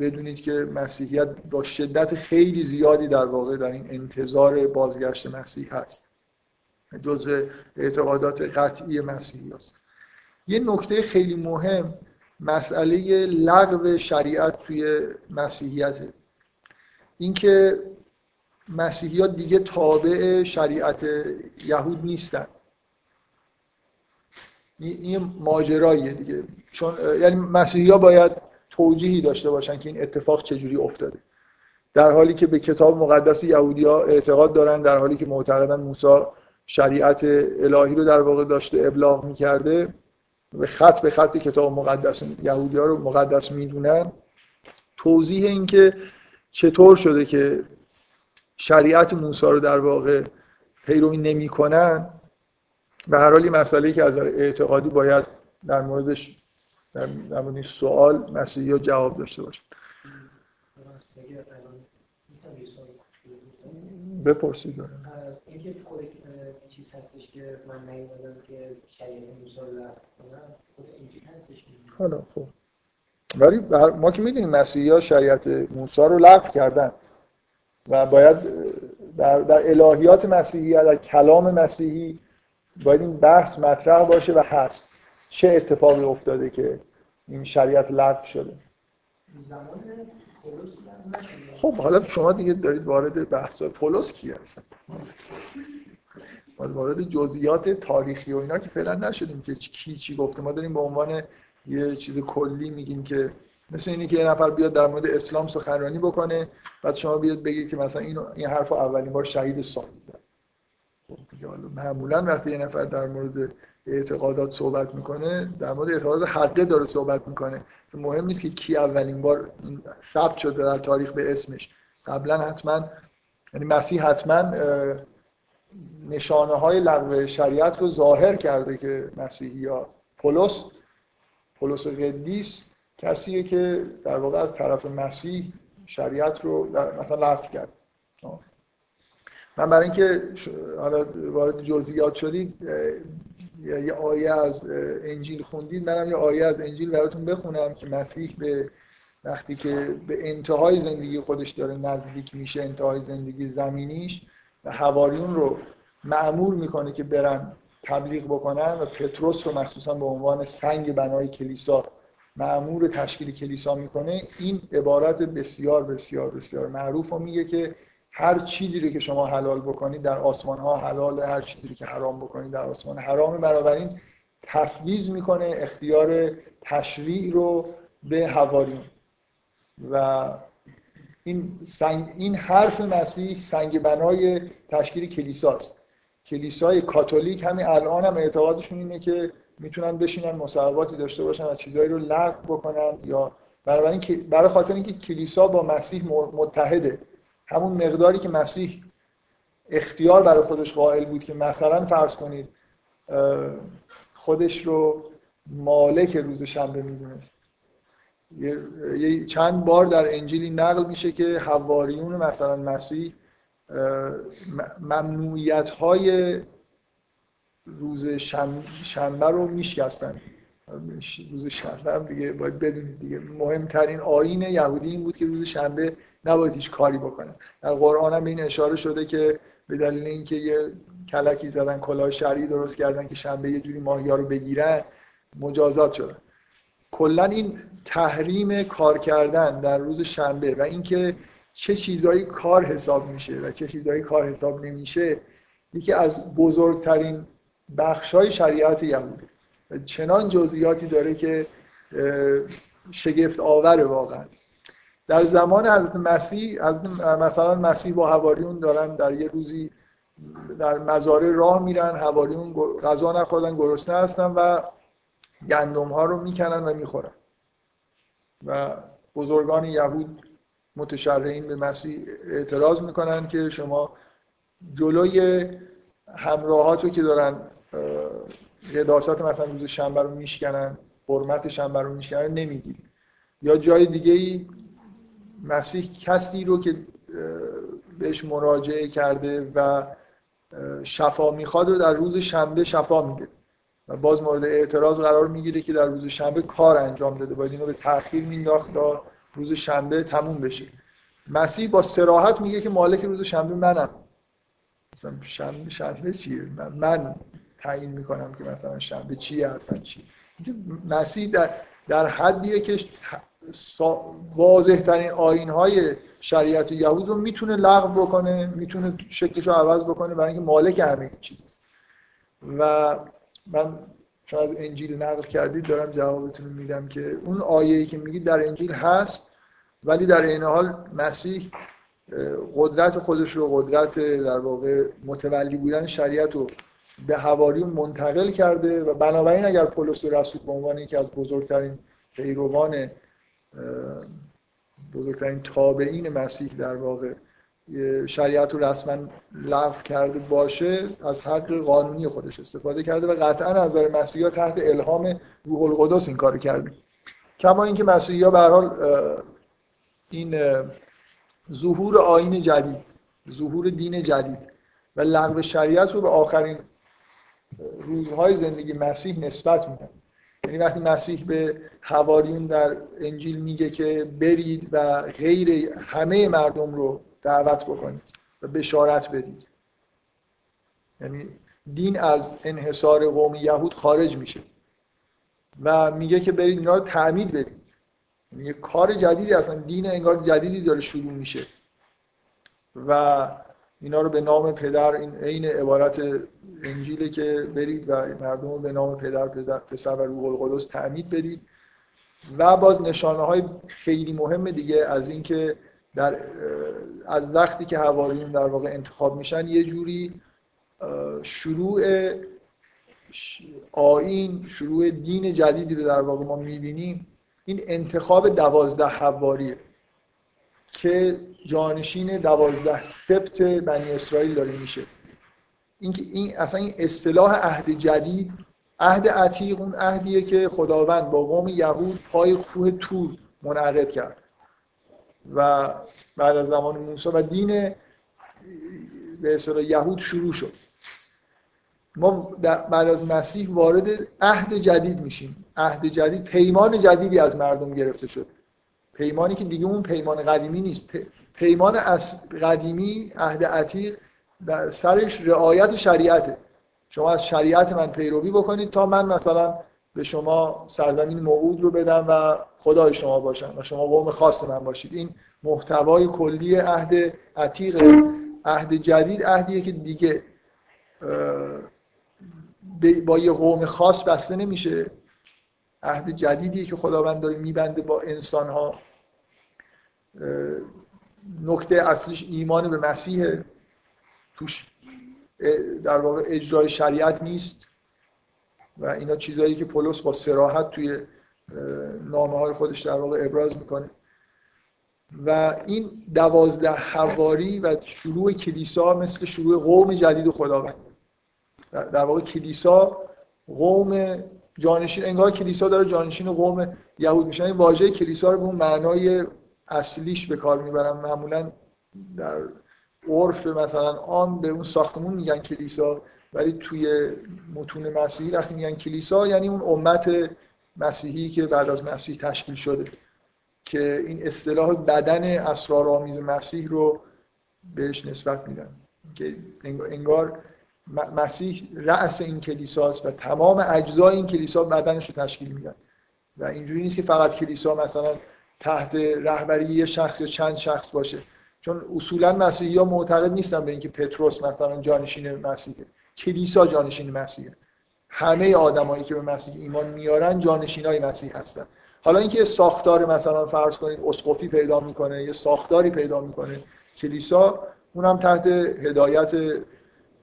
بدونید که مسیحیت با شدت خیلی زیادی در واقع در این انتظار بازگشت مسیح هست. جز اعتقادات قطعی مسیحی هست. یه نکته خیلی مهم مسئله لغو شریعت توی مسیحیت اینکه مسیحی ها دیگه تابع شریعت یهود نیستن. این ماجراییه دیگه. چون یعنی مسیحی ها باید توجیهی داشته باشن که این اتفاق چجوری افتاده. در حالی که به کتاب مقدس یهودی ها اعتقاد دارن در حالی که معتقدن موسی شریعت الهی رو در واقع داشته ابلاغ می‌کرده به خط به خط کتاب مقدس یهودی ها رو مقدس می‌دونن توضیح این که چطور شده که شریعت موسی رو در واقع پیروی نمی‌کنن به هر حالی مسئله که از اعتقادی باید در موردش در مورد این سوال مسیحی جواب داشته باشه بپرسید. اینکه خود چیز هستش که من نیومدم که شریعت موسی رو کنم خود اینجوری هستش حالا خب. ولی ما که می‌دونیم مسیحی ها شریعت موسی رو لغو کردن و باید در, در الهیات مسیحی در کلام مسیحی باید این بحث مطرح باشه و هست. چه اتفاقی افتاده که این شریعت لغو شده؟ خب حالا شما دیگه دارید وارد بحث پولس کی هستن وارد جزئیات تاریخی و اینا که فعلا نشدیم که کی چی گفته. ما داریم به عنوان یه چیز کلی میگیم که مثل اینی که یه نفر بیاد در مورد اسلام سخنرانی بکنه بعد شما بیاد بگید که مثلا این این حرف اولین بار شهید سالی زد. خب معمولا وقتی یه نفر در مورد اعتقادات صحبت می‌کنه در مورد اعتقادات حقه داره صحبت می‌کنه. مهم نیست که کی اولین بار ثبت شده در تاریخ به اسمش. قبلا حتما یعنی مسیح حتما نشانه های لغو شریعت رو ظاهر کرده که مسیحی ها. پولس پولس قدیس کسیه که در واقع از طرف مسیح شریعت رو مثلا لغو کرد. من برای اینکه حالا وارد جزئیات شدید یه آیه از انجیل خوندید منم یه آیه از انجیل براتون بخونم که مسیح به وقتی که به انتهای زندگی خودش داره نزدیک میشه انتهای زندگی زمینیش و حواریون رو معمور می‌کنه که برن تبلیغ بکنن و پتروس رو مخصوصا به عنوان سنگ بنای کلیسا معمور تشکیل کلیسا می‌کنه. این عبارت بسیار بسیار بسیار معروف رو میگه که هر چیزی رو که شما حلال بکنید در آسمان ها حلال هر چیزی رو که حرام بکنید در آسمان حرام. بنابراین تفویض می‌کنه اختیار تشریع رو به حواریون. و این, سنگ، این حرف مسیح سنگ بنای تشکیل کلیساست کلیسای کاتولیک همین الان هم اعتقادشون اینه که می‌تونن بشینن مصوباتی داشته باشن و چیزایی رو لغو بکنن یا برای برای خاطر اینکه کلیسا با مسیح متحده همون مقداری که مسیح اختیار برای خودش قائل بود که مثلا فرض کنید خودش رو مالک روز شنبه می‌دونست. یه چند بار در انجیلی نقل میشه که حواریون مثلا مسیح ممنوعیت های روز شنبه رو میشکستن. روز شنبه هم دیگه باید بدونید دیگه. مهمترین آین یهودی این بود که روز شنبه نباید هیچ کاری بکنن در قرآن هم این اشاره شده که به دلیل اینکه یه کلکی زدن کلاه شرعی درست کردن که شنبه یه جوری ماهیا رو بگیرن مجازات شدن کلا این تحریم کار کردن در روز شنبه و اینکه چه چیزایی کار حساب میشه و چه چیزایی کار حساب نمیشه یکی از بزرگترین بخش های شریعت یهودی. چنان جزئیاتی داره که شگفت آوره واقعا. در زمان حضرت مسیح از مثلا مسیح با حواریون دارن در یه روزی در مزاره راه میرن حواریون غذا نخوردن گرسنه هستن و گندم ها رو می‌کنن و می‌خورن. و بزرگان یهود متشرعین به مسیح اعتراض می‌کنن که شما جلوی همراهات رو که دارن قداسات مثلا روز شنبه رو میشکنن حرمت شنبه رو میشکنن نمی‌گیرید. یا جای دیگه ای مسیح کسی رو که بهش مراجعه کرده و شفا می‌خواد و در روز شنبه شفا میده. و باز مورد اعتراض قرار می‌گیره که در روز شنبه کار انجام داده. باید اینو به تأخیر مینداخت تا روز شنبه تموم بشه. مسیح با سراحت میگه که مالک روز شنبه منم. مثلا شنبه شنبه چیه؟ من, من تعیین می‌کنم که مثلا شنبه چیه اصلا چی مسیح در, در حدیه که واضح ترین آین های شریعت یهود رو می‌تونه لغو بکنه می‌تونه شکلش رو عوض بکنه برای اینکه مالک همه چیز و من چون از انجیل نقل کردید دارم جوابتون میدم که اون آیه‌ای که میگید در انجیل هست ولی در این حال مسیح قدرت خودش رو قدرت در واقع متولی بودن شریعت رو به حواریون منتقل کرده و بنابراین اگر پولس رسول به عنوان یکی از بزرگترین پیروان بزرگترین تابعین مسیح در واقع شریعت رو رسما لغو کرده باشه از حق قانونی خودش استفاده کرده و قطعا از نظر مسیحا تحت الهام روح القدس این کارو کرده. کما اینکه مسیحا به حال این ظهور آین جدید ظهور دین جدید و لغو شریعت رو به آخرین روزهای زندگی مسیح نسبت میدن یعنی وقتی مسیح به حواریون در انجیل میگه که برید و غیر همه مردم رو دعوت بکنید و بشارت بدید. یعنی دین از انحصار قوم یهود خارج میشه. و میگه که برید اینا رو تعمید بدید. یعنی کار جدیدی اصلا دین انگار جدیدی داره شروع میشه. و اینا رو به نام پدر این عین عبارت انجیله که برید و مردم رو به نام پدر پسر و روح القدس تعمید بدید. و باز نشانه های خیلی مهم دیگه از اینکه در از وقتی که حواریون در واقع انتخاب میشن یه جوری شروع آین شروع دین جدیدی رو در واقع ما می‌بینیم. این انتخاب دوازده حواریه که جانشین دوازده سبت بنی اسرائیل داره میشه. اینکه این اصلا این اصطلاح عهد جدید عهد عتیق اون عهدیه که خداوند با قوم یهود پای کوه تور منعقد کرد. و بعد از زمان موسی و دین به اصطلاح یهود شروع شد. ما بعد از مسیح وارد عهد جدید میشیم. عهد جدید پیمان جدیدی از مردم گرفته شد. پیمانی که دیگه اون پیمان قدیمی نیست. پیمان از قدیمی عهد عتیق در سرش رعایت شریعته. شما از شریعت من پیروی بکنید تا من مثلا به شما سرزمین موعود رو بدم و خدای شما باشم و شما قوم خاص من باشید. این محتوای کلی عهد عتیق عهد جدید عهدیه که دیگه با یه قوم خاص بسته نمیشه. عهد جدیدیه که خداوند داره میبنده با انسان ها نکته اصلیش ایمان به مسیح. توش در واقع اجرای شریعت نیست. و اینا چیزهایی که پولس با سراحت توی نامه های خودش در واقع ابراز می‌کنه. و این دوازده حواری و شروع کلیسا مثل شروع قوم جدید خداوند. در واقع کلیسا قوم جانشین انگار کلیسا داره جانشین قوم یهود میشن. این واژه کلیسا رو به اون معنای اصلیش به کار می‌برن معمولا در عرف مثلا آن به اون ساختمون میگن کلیسا ولی توی متون مسیحی وقتی میگن کلیسا یعنی اون امت مسیحی که بعد از مسیح تشکیل شده که این اصطلاح بدن اسرارآمیز مسیح رو بهش نسبت میدن. که انگار مسیح رأس این کلیساست و تمام اجزای این کلیسا بدنش رو تشکیل میدن. و اینجوری نیست که فقط کلیسا مثلا تحت رهبری یه شخص یا چند شخص باشه. چون اصولا مسیحی ها معتقد نیستن به اینکه پتروس مثلا جانشین مسیحه. کلیسا جانشین مسیحه. همه آدمایی که به مسیح ایمان میارن جانشین های مسیح هستن. حالا اینکه ساختار مثلا فرض کنید اسقفی پیدا می‌کنه یه ساختاری پیدا می‌کنه کلیسا اونم تحت هدایت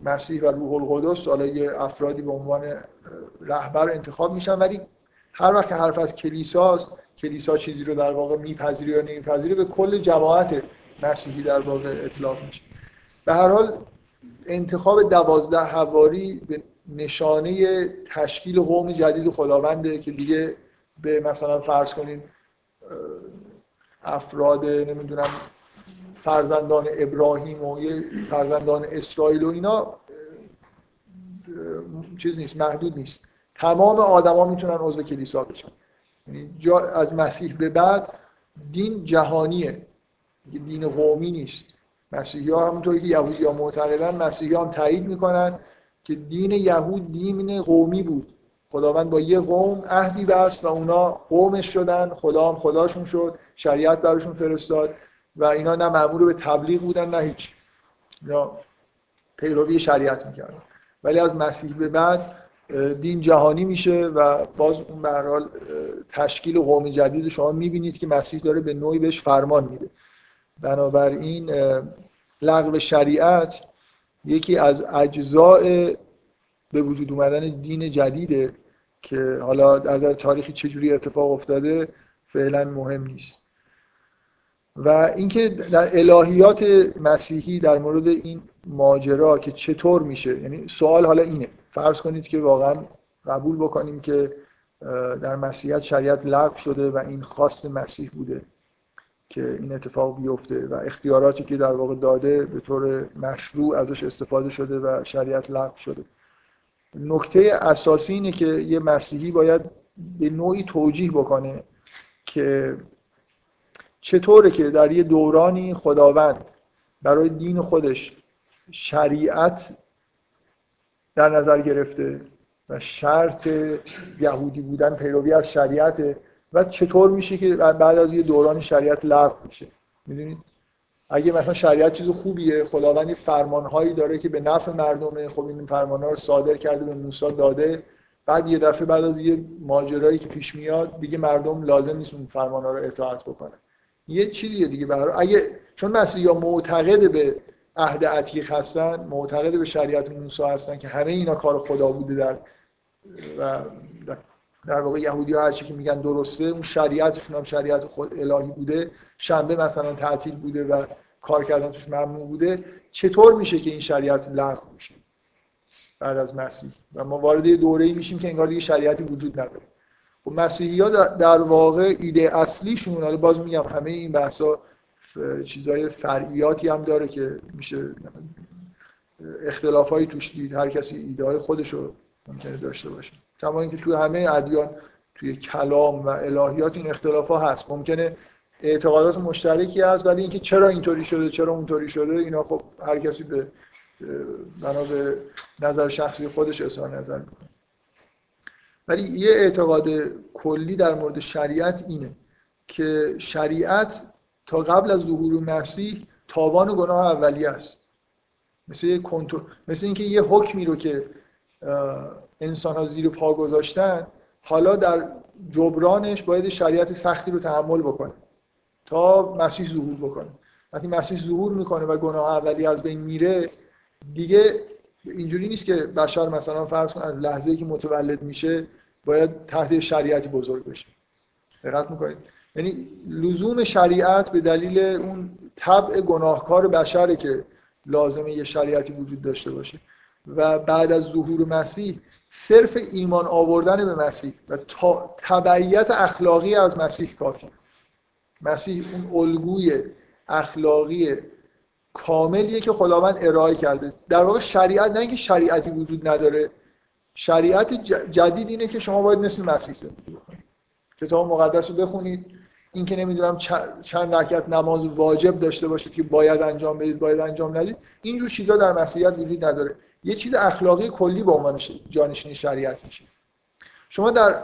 مسیح و روح القدس حالا یه افرادی به عنوان رهبر انتخاب میشن. ولی هر وقت حرف از کلیساست کلیسا چیزی رو در واقع میپذیره یا نمیپذیره به کل جماعت مسیحی در واقع اطلاق میشه. به هر حال انتخاب دوازده حواری به نشانه تشکیل قوم جدید خداونده که دیگه به مثلا فرض کنین افراد نمی‌دونم فرزندان ابراهیم و یه فرزندان اسرائیل و اینا چیز نیست محدود نیست. تمام آدما می‌تونن عضو کلیسا بشن. از مسیح به بعد دین جهانیه. دین قومی نیست. مسیحی ها همونطوری که یهودی ها معتقدن مسیحی ها هم تایید می‌کنن که دین یهود دین قومی بود. خداوند با یه قوم عهدی بست و اونا قومش شدن. خدا هم خداشون شد. شریعت براشون فرستاد و اینا نه معمول به تبلیغ بودن نه هیچ. یا پیروی شریعت می‌کردن. ولی از مسیح به بعد دین جهانی میشه و باز اون به حال تشکیل قوم جدید شما می‌بینید که مسیح داره به نوعی بهش فرمان میده. بنابراین لغو شریعت یکی از اجزاء به وجود اومدن دین جدیده که حالا در تاریخی چجوری اتفاق افتاده فعلا مهم نیست. و اینکه در الهیات مسیحی در مورد این ماجرا که چطور میشه یعنی سوال حالا اینه. فرض کنید که واقعا قبول بکنیم که در مسیحیت شریعت لغو شده و این خواست مسیح بوده که این اتفاق بیفته و اختیاراتی که در واقع داده به طور مشروع ازش استفاده شده و شریعت لغو شده. نکته اساسی اینه که یه مسیحی باید به نوعی توجیه بکنه که چطوره که در یه دورانی خداوند برای دین خودش شریعت در نظر گرفته و شرط یهودی بودن پیروی از شریعت و چطور میشه که بعد از یه دورانی شریعت لغو میشه؟ می‌دونید؟ اگه مثلا شریعت چیز خوبیه خداوند فرمانهایی داره که به نفع مردمه خب این فرمانها رو صادر کرده به موسی داده. بعد یه دفعه بعد از یه ماجرایی که پیش میاد دیگه مردم لازم نیست اون فرمانها رو اطاعت بکنن. یه چیزیه دیگه برای اگه چون مسیحا معتقد به عهد عتیق هستن معتقد به شریعت موسی هستن که همه اینا کار خدا بوده در و در واقع یهودی ها هرچی که میگن درسته اون شریعتشون هم شریعت خود الهی بوده. شنبه مثلا تعطیل بوده و کار کردن توش ممنوع بوده. چطور میشه که این شریعت لغو میشه بعد از مسیح؟ و ما وارد دوره ای میشیم که انگار دیگه شریعتی وجود نداره. خب مسیحی ها در واقع ایده اصلیشون حالا باز میگم همه این بحثا چیزای فرعیاتی هم داره که میشه اختلافایی توش دید. هر کسی ایده های خودش رو ممکنه داشته باشه. کما اینکه توی همه ادیان توی کلام و الهیات این اختلاف هست. ممکنه اعتقادات مشترکی هست ولی اینکه چرا اینطوری شده چرا اونطوری شده اینا خب هر کسی به بنا به نظر شخصی خودش اظهار نظر می‌کنه. ولی یه اعتقاد کلی در مورد شریعت اینه که شریعت تا قبل از ظهور مسیح تاوان و گناه اولیه است. مثل مثل اینکه یه حکمی رو که انسان ها زیر پا گذاشتن حالا در جبرانش باید شریعت سختی رو تحمل بکنه تا مسیح ظهور بکنه. وقتی مسیح ظهور می‌کنه و گناه اولی از بین میره دیگه اینجوری نیست که بشر مثلا فرض کن از لحظه که متولد میشه باید تحت شریعتی بزرگ بشه. دقت می‌کنید. یعنی لزوم شریعت به دلیل اون طبع گناهکار بشره که لازمه یه شریعتی وجود داشته باشه. و بعد از ظهور مسیح صرف ایمان آوردن به مسیح و تبعیت اخلاقی از مسیح کافی. مسیح اون الگوی اخلاقی کاملیه که خداوند ارائه کرده. در واقع شریعت نه اینکه شریعتی وجود نداره شریعت جدید اینه که شما باید مثل مسیح زندگی کتاب مقدس رو بخونید. این که نمی‌دونم چند رکعت نماز واجب داشته باشید که باید انجام بدید باید انجام ندید اینجور چیزا در مسیحیت وجود نداره. یه چیز اخلاقی کلی به عنوان جانشین شریعت میشه. شما در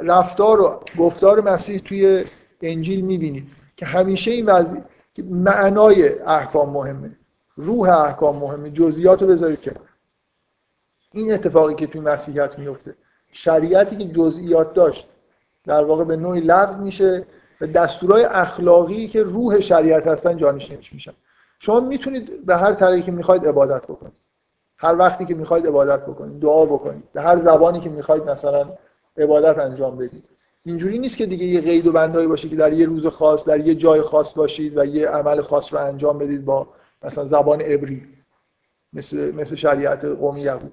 رفتار و گفتار مسیح توی انجیل می‌بینید که همیشه این وضعی که معنای احکام مهمه روح احکام مهمه جزئیات رو بذارید که این اتفاقی که توی مسیحیت میفته شریعتی که جزئیات داشت در واقع به نوعی لغو میشه و دستورهای اخلاقی که روح شریعت هستن جانشینش میشن. شما می‌تونید به هر طریقی که می‌خواید عبادت بکنید. هر وقتی که می‌خواید عبادت بکنید دعا بکنید. به هر زبانی که می‌خواید مثلا عبادت انجام بدید. اینجوری نیست که دیگه یه قید و بندایی باشه که در یه روز خاص در یه جای خاص باشید و یه عمل خاص رو انجام بدید با مثلا زبان عبری مثل مثل شریعت قومی یهود.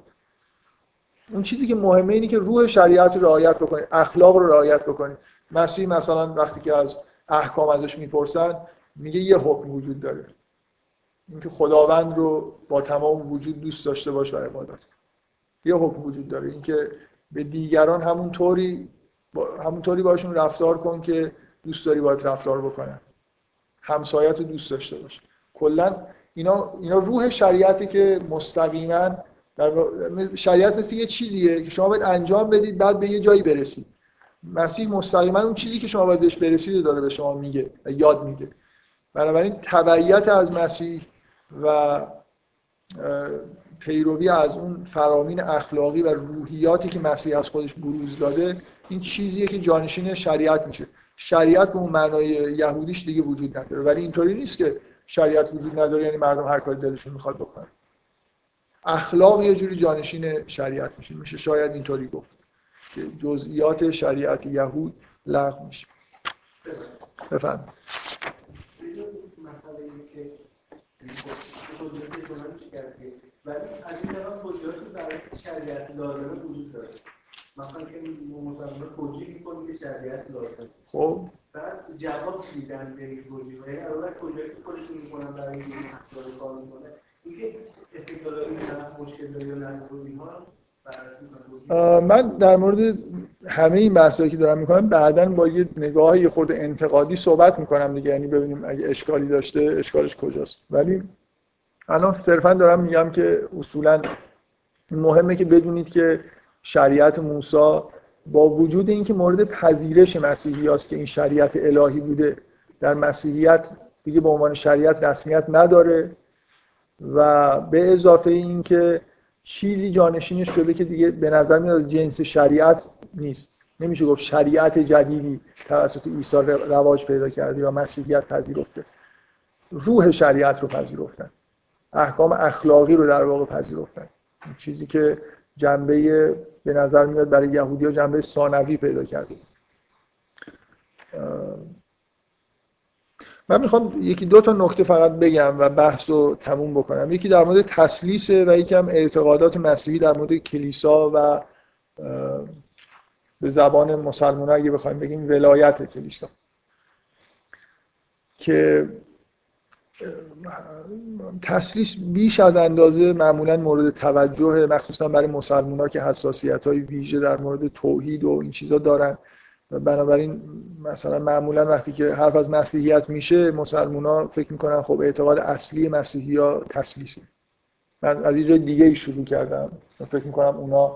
اون چیزی که مهمه اینه که روح شریعت رو رعایت بکنید اخلاق رو رعایت بکنید. مسیح مثلا وقتی که از احکام ازش می‌پرسن میگه یه حکم وجود داره. اینکه خداوند رو با تمام وجود دوست داشته باش و عبادت یه حکم وجود داره. اینکه به دیگران همون طوری با همون طوری باشون رفتار کن که دوست داری باید رفتار بکنن. همسایت رو دوست داشته باش. کلا اینا اینا روح شریعتی که مستقیما در شریعت مثل یه چیزیه که شما باید انجام بدید بعد به یه جایی برسید. مسیح مستقیما اون چیزی که شما باید بهش برسید داره به شما میگه و یاد میده. بنابراین تبعیت از مسیح و پیروی از اون فرامین اخلاقی و روحیاتی که مسیح از خودش بروز داده این چیزیه که جانشین شریعت میشه. شریعت به اون معنای یهودیش دیگه وجود نداره. ولی اینطوری نیست که شریعت وجود نداره یعنی مردم هر کاری دلشون می‌خواد بکنن. اخلاق یه جوری جانشین شریعت میشه. میشه شاید اینطوری گفت. که جزئیات شریعت یهود لغو میشه. بفهم ولی از این طرف شریعت مثلا که شریعت خب. جواب میدن به این توجیه اول توجیه خودشون می‌کنن برای این مسئله کار می‌کنه اینکه استدلال این مشکل اینها من در مورد همه این بحثایی که دارم می‌کنم بعدا با یه نگاه یه انتقادی صحبت می‌کنم دیگه. یعنی ببینیم اگه اشکالی داشته اشکالش کجاست. ولی الان صرفا دارم میگم که اصولا مهمه که بدونید که شریعت موسی با وجود اینکه مورد پذیرش مسیحی است که این شریعت الهی بوده در مسیحیت دیگه به عنوان شریعت رسمیت نداره و به اضافه اینکه چیزی جانشینش شده که دیگه به نظر میاد جنس شریعت نیست. نمیشه گفت شریعت جدیدی توسط عیسی رواج پیدا کرده یا مسیحیت پذیرفته. روح شریعت رو پذیرفتن. احکام اخلاقی رو در واقع پذیرفتن. چیزی که جنبه به نظر میاد برای یهودی ها جنبه ثانوی پیدا کرده. من می‌خوام یکی دو تا نکته فقط بگم و بحث رو تموم بکنم. یکی در مورد تسلیسه و یکی هم اعتقادات مسیحی در مورد کلیسا و به زبان مسلمان اگه بخوایم بگیم ولایت کلیسا. که تسلیس بیش از اندازه معمولا مورد توجه مخصوصا برای مسلمان ها که حساسیت های ویژه در مورد توحید و این چیزا دارن. بنابراین مثلا معمولا وقتی که حرف از مسیحیت میشه مسلمان ها فکر می‌کنن خب اعتقاد اصلی مسیحی ها تسلیسه من از اینجا دیگه ای شروع کردم. من فکر می‌کنم اونا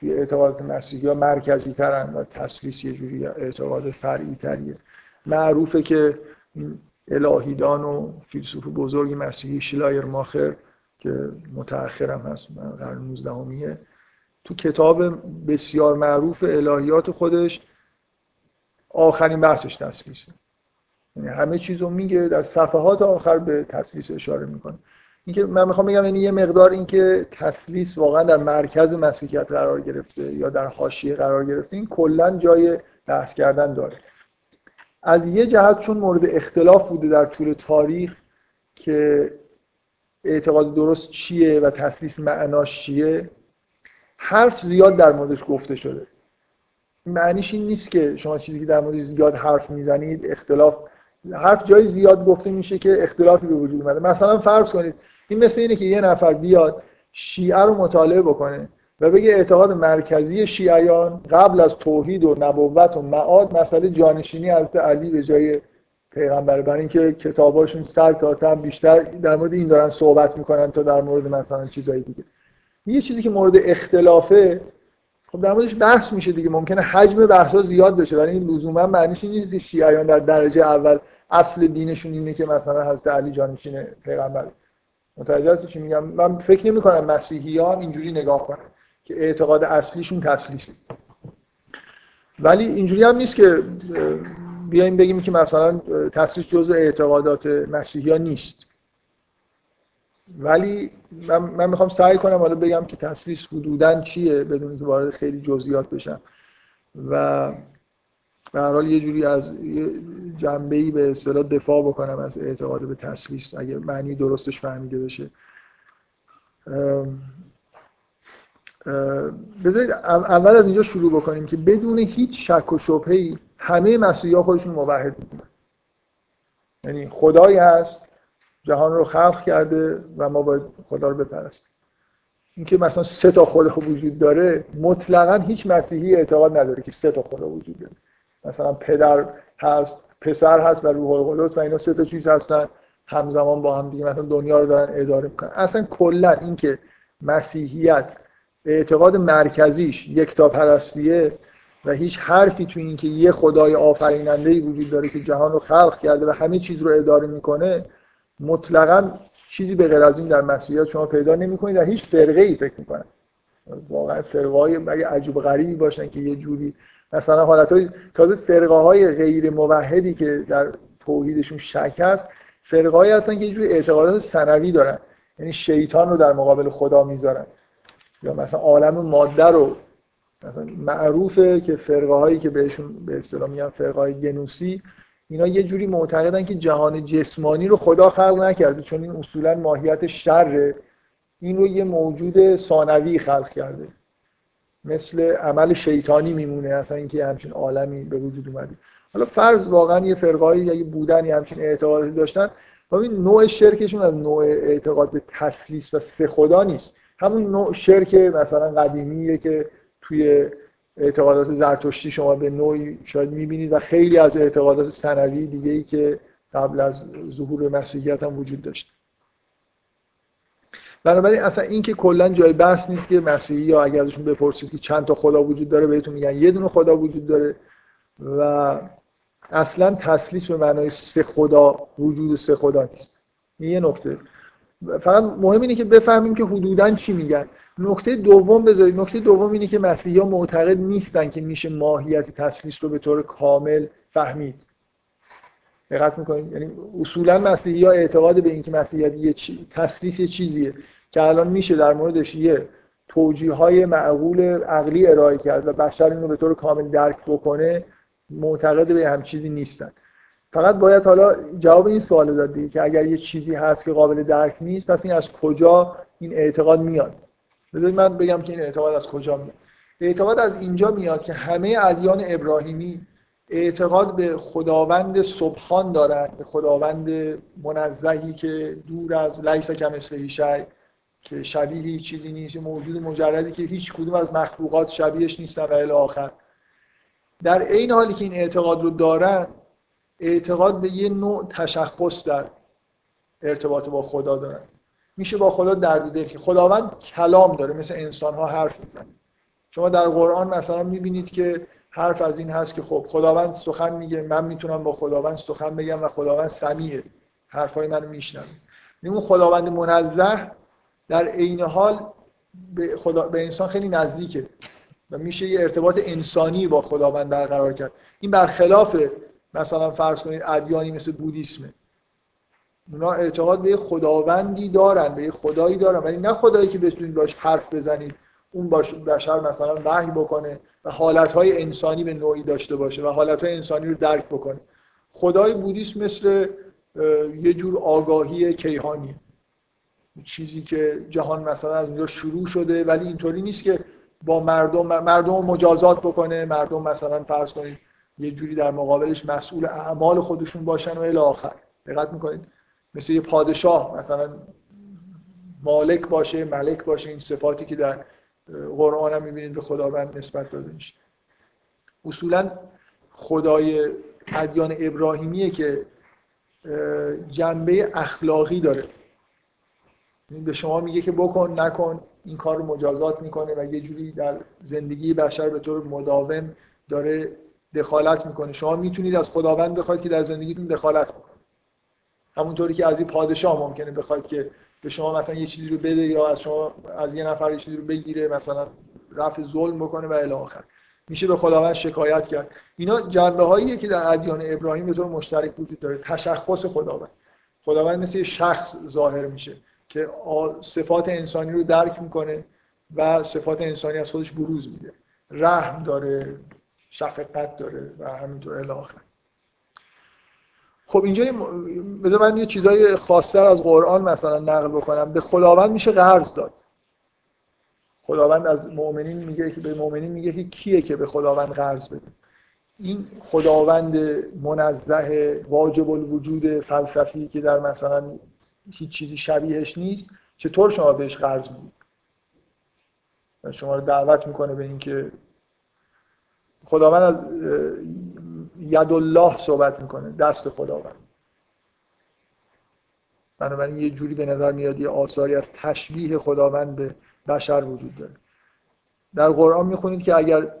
توی اعتقادات مسیحی ها مرکزی ترن و تسلیس یه جوری اعتقاد فرعی تریه معروفه که الهیدان و فیلسوف بزرگ مسیحی شلایر ماخر که متأخرم هست قرن 19 تو کتاب بسیار معروف الهیات خودش آخرین بحثش تسلیسه یعنی همه چیز رو میگه در صفحات آخر به تسلیس اشاره می‌کنه. اینکه من می‌خوام بگم یعنی یه مقدار اینکه تسلیس واقعا در مرکز مسیحیت قرار گرفته یا در حاشیه قرار گرفته این کلا جای بحث کردن داره. از یه جهت چون مورد اختلاف بوده در طول تاریخ که اعتقاد درست چیه و تسلیس معناش چیه حرف زیاد در موردش گفته شده. معنیش این نیست که شما چیزی که در مورد زیاد حرف می‌زنید اختلاف حرف جای زیاد گفته میشه که اختلافی به وجود اومده. مثلا فرض کنید این مثل اینه که یه نفر بیاد شیعه رو مطالعه بکنه و بگه اعتقاد مرکزی شیعیان قبل از توحید و نبوت و معاد مسئله جانشینی از علی به جای پیغمبر. برای اینکه کتاباشون سر تا تن بیشتر در مورد این دارن صحبت می‌کنن تا در مورد مثلا چیزایی دیگه. یه چیزی که مورد اختلافه خب در موردش بحث میشه دیگه. ممکنه حجم بحثا زیاد بشه ولی این لزوما معنیش این نیست که شیعیان در درجه اول اصل دینشون اینه که مثلا حضرت علی جانشین پیغمبر متوجه هستی چی میگم؟ من فکر نمی کنم مسیحیان اینجوری نگاه کنن که اعتقاد اصلیشون تسلیسه. ولی اینجوری هم نیست که بیایم بگیم که مثلا تسلیس جزء اعتقادات مسیحیان نیست. ولی من, من می‌خوام سعی کنم حالا بگم که تسلیس حدودا چیه بدون که وارد خیلی جزئیات بشم. و به هر حال یه جوری از جنبه ای به اصطلاح دفاع بکنم از اعتقاد به تسلیس اگه معنی درستش فهمیده بشه. بذارید اول از اینجا شروع بکنیم که بدون هیچ شک و شبهه‌ای همه مسیحی ها خودشون موحد می‌دونن یعنی خدایی هست جهان رو خلق کرده و ما باید خدا رو بپرستیم. اینکه مثلا سه تا خدا وجود داره مطلقا هیچ مسیحی اعتقاد نداره که سه تا خدا وجود داره. مثلا پدر هست پسر هست و روح القدس و اینا سه تا چیز هستن. همزمان با هم دیگه مثلا دنیا رو دارن اداره می‌کنن. اصلا کلا اینکه مسیحیت اعتقاد مرکزیش تا پرستیه و هیچ حرفی تو اینکه یه خدای آفریننده ای وجود داره که جهان رو خلق کرده و همه چیز رو اداره می‌کنه مطلقا چیزی به غیر از این در مسیحیت شما پیدا نمی‌کنید در هیچ فرقه ای فکر می‌کنن واقعا فرقه مگه عجیب غریبی باشن که یه جوری مثلا حالت های تازه فرقه های غیر موحدی که در توحیدشون شک هست فرقه هایی هستن که یه جوری اعتقادات سنوی دارن. یعنی شیطان رو در مقابل خدا می‌ذارن. یا مثلا عالم ماده رو مثلا معروفه که فرقه هایی که بهشون به اصطلاح میگن فرقه های گنوسی اینا یه جوری معتقدن که جهان جسمانی رو خدا خلق نکرده چون این اصولا ماهیت شره. این رو یه موجود ثانوی خلق کرده. مثل عمل شیطانی میمونه اصلا اینکه همچین عالمی به وجود اومده. حالا فرض واقعا یه فرقایی یا یه بودن یه همچین اعتقادی داشتن. این نوع شرکشون از نوع اعتقاد به تسلیس و سه خدا نیست. همون نوع شرک مثلا قدیمیه که توی اعتقادات زرتشتی شما به نوعی شاید می‌بینید و خیلی از اعتقادات سنوی دیگه ای که قبل از ظهور مسیحیت هم وجود داشت. بنابراین اصلا این که کلا جای بحث نیست که مسیحی یا اگر ازشون بپرسید که چند تا خدا وجود داره بهتون میگن. یه دونه خدا وجود داره و اصلا تسلیس به معنای سه خدا وجود سه خدا نیست. این یه نکته. فقط مهم اینه که بفهمیم که حدودا چی میگن. نکته دوم بذارید. نکته دوم اینه که مسیحی ها معتقد نیستن که میشه ماهیت تسلیس رو به طور کامل فهمید. دقت می‌کنید؟ یعنی اصولا مسیحی ها اعتقاد به اینکه مسیحیت یه چی... تسلیس یه چیزیه که الان میشه در موردش یه توجیه های معقول عقلی ارائه کرد و بشر این رو به طور کامل درک بکنه معتقد به هم چیزی نیستن. فقط باید حالا جواب این سوال داد که اگر یه چیزی هست که قابل درک نیست پس این از کجا این اعتقاد میاد؟ بذارید من بگم که این اعتقاد از کجا میاد. اعتقاد از اینجا میاد که همه ادیان ابراهیمی اعتقاد به خداوند سبحان دارن به خداوند منزهی که دور از لیس کمثله شی که شبیه چیزی نیست موجود مجردی که هیچ کدوم از مخلوقات شبیهش نیستن و الی آخر. در این حالی که این اعتقاد رو دارن اعتقاد به یه نوع تشخص در ارتباط با خدا دارن. میشه با خدا درد دل که خداوند کلام داره مثل انسان ها حرف می‌زنه. شما در قرآن مثلا می‌بینید که حرف از این هست که خب خداوند سخن میگه من می‌تونم با خداوند سخن بگم و خداوند سمیه. حرفای منو میشنوه. اون خداوند منزه در عین حال به, خدا... به انسان خیلی نزدیکه و میشه یه ارتباط انسانی با خداوند برقرار کرد. این برخلاف مثلا فرض کنید ادیانی مثل بودیسمه اونا اعتقاد به خداوندی دارن به خدایی دارن. ولی نه خدایی که بتونید باش حرف بزنید اون باش بشر مثلا وحی بکنه و حالتهای انسانی به نوعی داشته باشه و حالتهای انسانی رو درک بکنه. خدای بودیسم مثل یه جور آگاهی کیهانی چیزی که جهان مثلا از اونجا شروع شده ولی اینطوری نیست که با مردم مردم مجازات بکنه مردم مثلا فرض کنید یه جوری در مقابلش مسئول اعمال خودشون باشن و الی آخر. دقت می‌کنید؟ مثل یه پادشاه مثلا مالک باشه ملک باشه این صفاتی که در قرآن هم می‌بینید به خداوند نسبت داده میشه. اصولا خدای ادیان ابراهیمیه که جنبه اخلاقی داره. یعنی به شما میگه که بکن نکن این کار رو مجازات می‌کنه و یه جوری در زندگی بشر به طور مداوم داره دخالت می‌کنه. شما می‌تونید از خداوند بخواید که در زندگیتون دخالت بکنه همونطوری که از این پادشاه ممکنه بخواید که به شما مثلا یه چیزی رو بده یا از شما از یه نفر یه چیزی رو بگیره مثلا رفع ظلم بکنه و الی آخر. میشه به خداوند شکایت کرد. اینا جنبه هاییه که در ادیان ابراهیم به طور مشترک وجود داره. تشخص خداوند. خداوند مثل شخص ظاهر میشه که صفات انسانی رو درک می‌کنه و صفات انسانی از خودش بروز میده. رحم داره شفقت داره و همینطور الی آخر. خب اینجا بذار من یه چیزای خاصتر از قرآن مثلا نقل بکنم. به خداوند میشه قرض داد. خداوند از مؤمنین میگه که به مؤمنین میگه که کیه که به خداوند قرض بده این خداوند منزه واجب الوجود فلسفی که در مثلا هیچ چیزی شبیهش نیست چطور شما بهش قرض می‌دید؟ شما رو دعوت می‌کنه به اینکه خداوند ید الله صحبت می‌کنه. دست خداوند. بنابراین یه جوری به نظر میاد یه آثاری از تشبیه خداوند به بشر وجود داره. در قرآن می‌خونید که اگر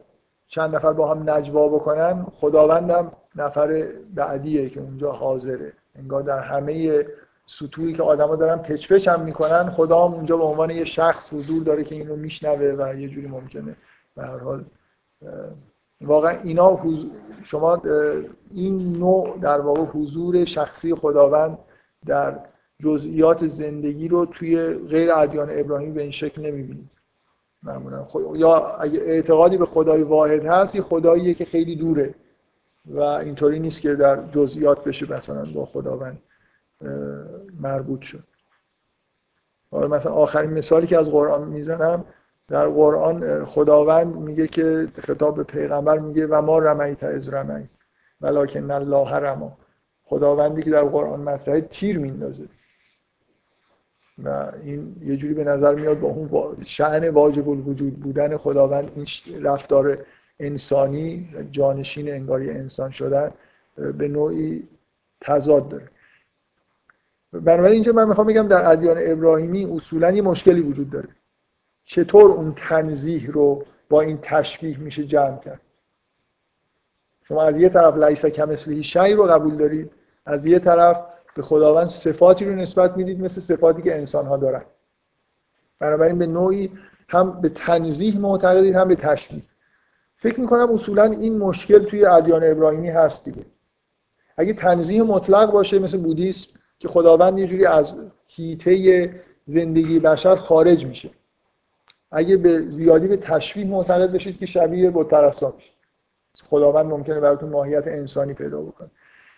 چند نفر با هم نجوا بکنن خداوندم نفر بعدیه که اونجا حاضره. انگار در همه سطوحی که آدما دارن پچ هم می‌کنن خدا هم اونجا به عنوان یه شخص حضور داره که اینو میشنوه و یه جوری ممکنه به هر حال واقعا اینا شما این نوع در واقع حضور شخصی خداوند در جزئیات زندگی رو توی غیر ادیان ابراهیم به این شکل نمی‌بینید. معمولا یا اگه اعتقادی به خدای واحد هست یه خداییه که خیلی دوره و اینطوری نیست که در جزئیات بشه مثلا با خداوند مربوط شد. مثلا آخرین مثالی که از قرآن می‌زنم در قرآن خداوند میگه که خطاب به پیغمبر میگه و ما رمیت از رمیت ولکن الله رما. خداوندی که در قرآن مطرحه تیر میندازه. و این یه جوری به نظر میاد با اون شعن واجب الوجود بودن خداوند این رفتار انسانی جانشین انگاری انسان شدن به نوعی تضاد داره. بنابراین اینجا من می‌خوام بگم در ادیان ابراهیمی اصولا یه مشکلی وجود داره. چطور اون تنزیه رو با این تشبیه میشه جمع کرد؟ شما از یه طرف لیس کمثله شی رو قبول دارید از یه طرف به خداوند صفاتی رو نسبت می‌دید مثل صفاتی که انسان ها دارن. بنابراین به نوعی هم به تنزیه معتقدید هم به تشبیه. فکر می‌کنم اصولا این مشکل توی ادیان ابراهیمی هست دیگه. اگه تنزیه مطلق باشه مثل بودیسم که خداوند یه جوری از هیته زندگی بشر خارج میشه. اگه به زیادی به تشبیه معتقد بشید که شبیه با پرستا خداوند ممکنه براتون ماهیت انسانی پیدا بکنه.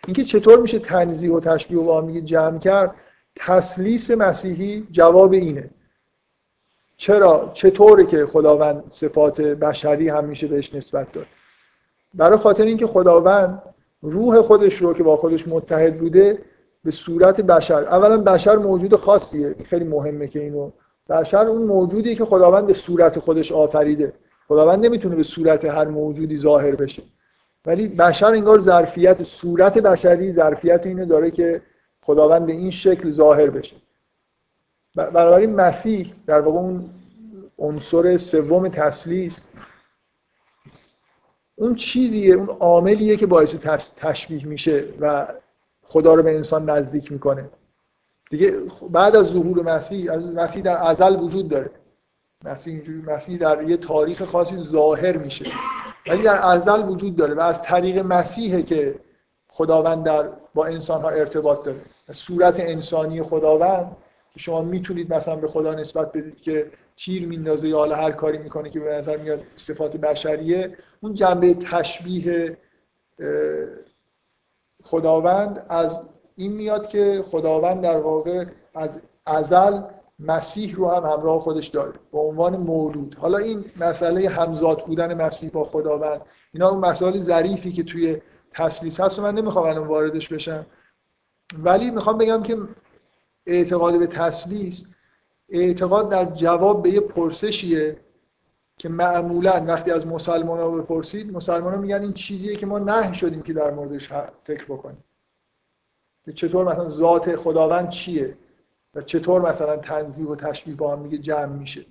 اینکه چطور میشه تنزیه و تشبیه و با جمع کرد؟ تسلیس مسیحی جواب اینه. چرا؟ چطوره که خداوند صفات بشری هم میشه بهش نسبت داد؟ برای خاطر اینکه خداوند روح خودش رو که با خودش متحد بوده به صورت بشر اولا بشر موجود خاصیه. خیلی مهمه که اینو بشر اون موجودیه که خداوند به صورت خودش آفریده. خداوند نمی‌تونه به صورت هر موجودی ظاهر بشه. ولی بشر انگار ظرفیت صورت بشری ظرفیت اینو داره که خداوند به این شکل ظاهر بشه. بنابراین مسیح در واقع اون عنصر سوم تسلیس اون چیزیه اون عاملیه که باعث تشبیه میشه و خدا رو به انسان نزدیک می‌کنه. دیگه بعد از ظهور مسیح مسیح در ازل وجود داره. مسیح اینجوری مسیح در یه تاریخ خاصی ظاهر میشه. ولی در ازل وجود داره و از طریق مسیحه که خداوند در با انسان ها ارتباط داره. صورت انسانی خداوند که شما می‌تونید مثلا به خدا نسبت بدید که تیر میندازه یا حالا هر کاری می‌کنه که به نظر میاد صفات بشریه اون جنبه تشبیه خداوند از این میاد که خداوند در واقع از ازل مسیح رو هم همراه خودش داره به عنوان مولود. حالا این مسئله همزاد بودن مسیح با خداوند اینا اون مسائل ظریفی که توی تسلیس هست و من نمی‌خوام الان واردش بشم. ولی می‌خوام بگم که اعتقاد به تسلیس اعتقاد در جواب به یه پرسشیه که معمولا وقتی از مسلمان ها بپرسید مسلمان ها میگن این چیزیه که ما نه شدیم که در موردش فکر بکنیم. چطور مثلا ذات خداوند چیه و چطور مثلا تنظیح و تشبیه با هم دیگه جمع میشه.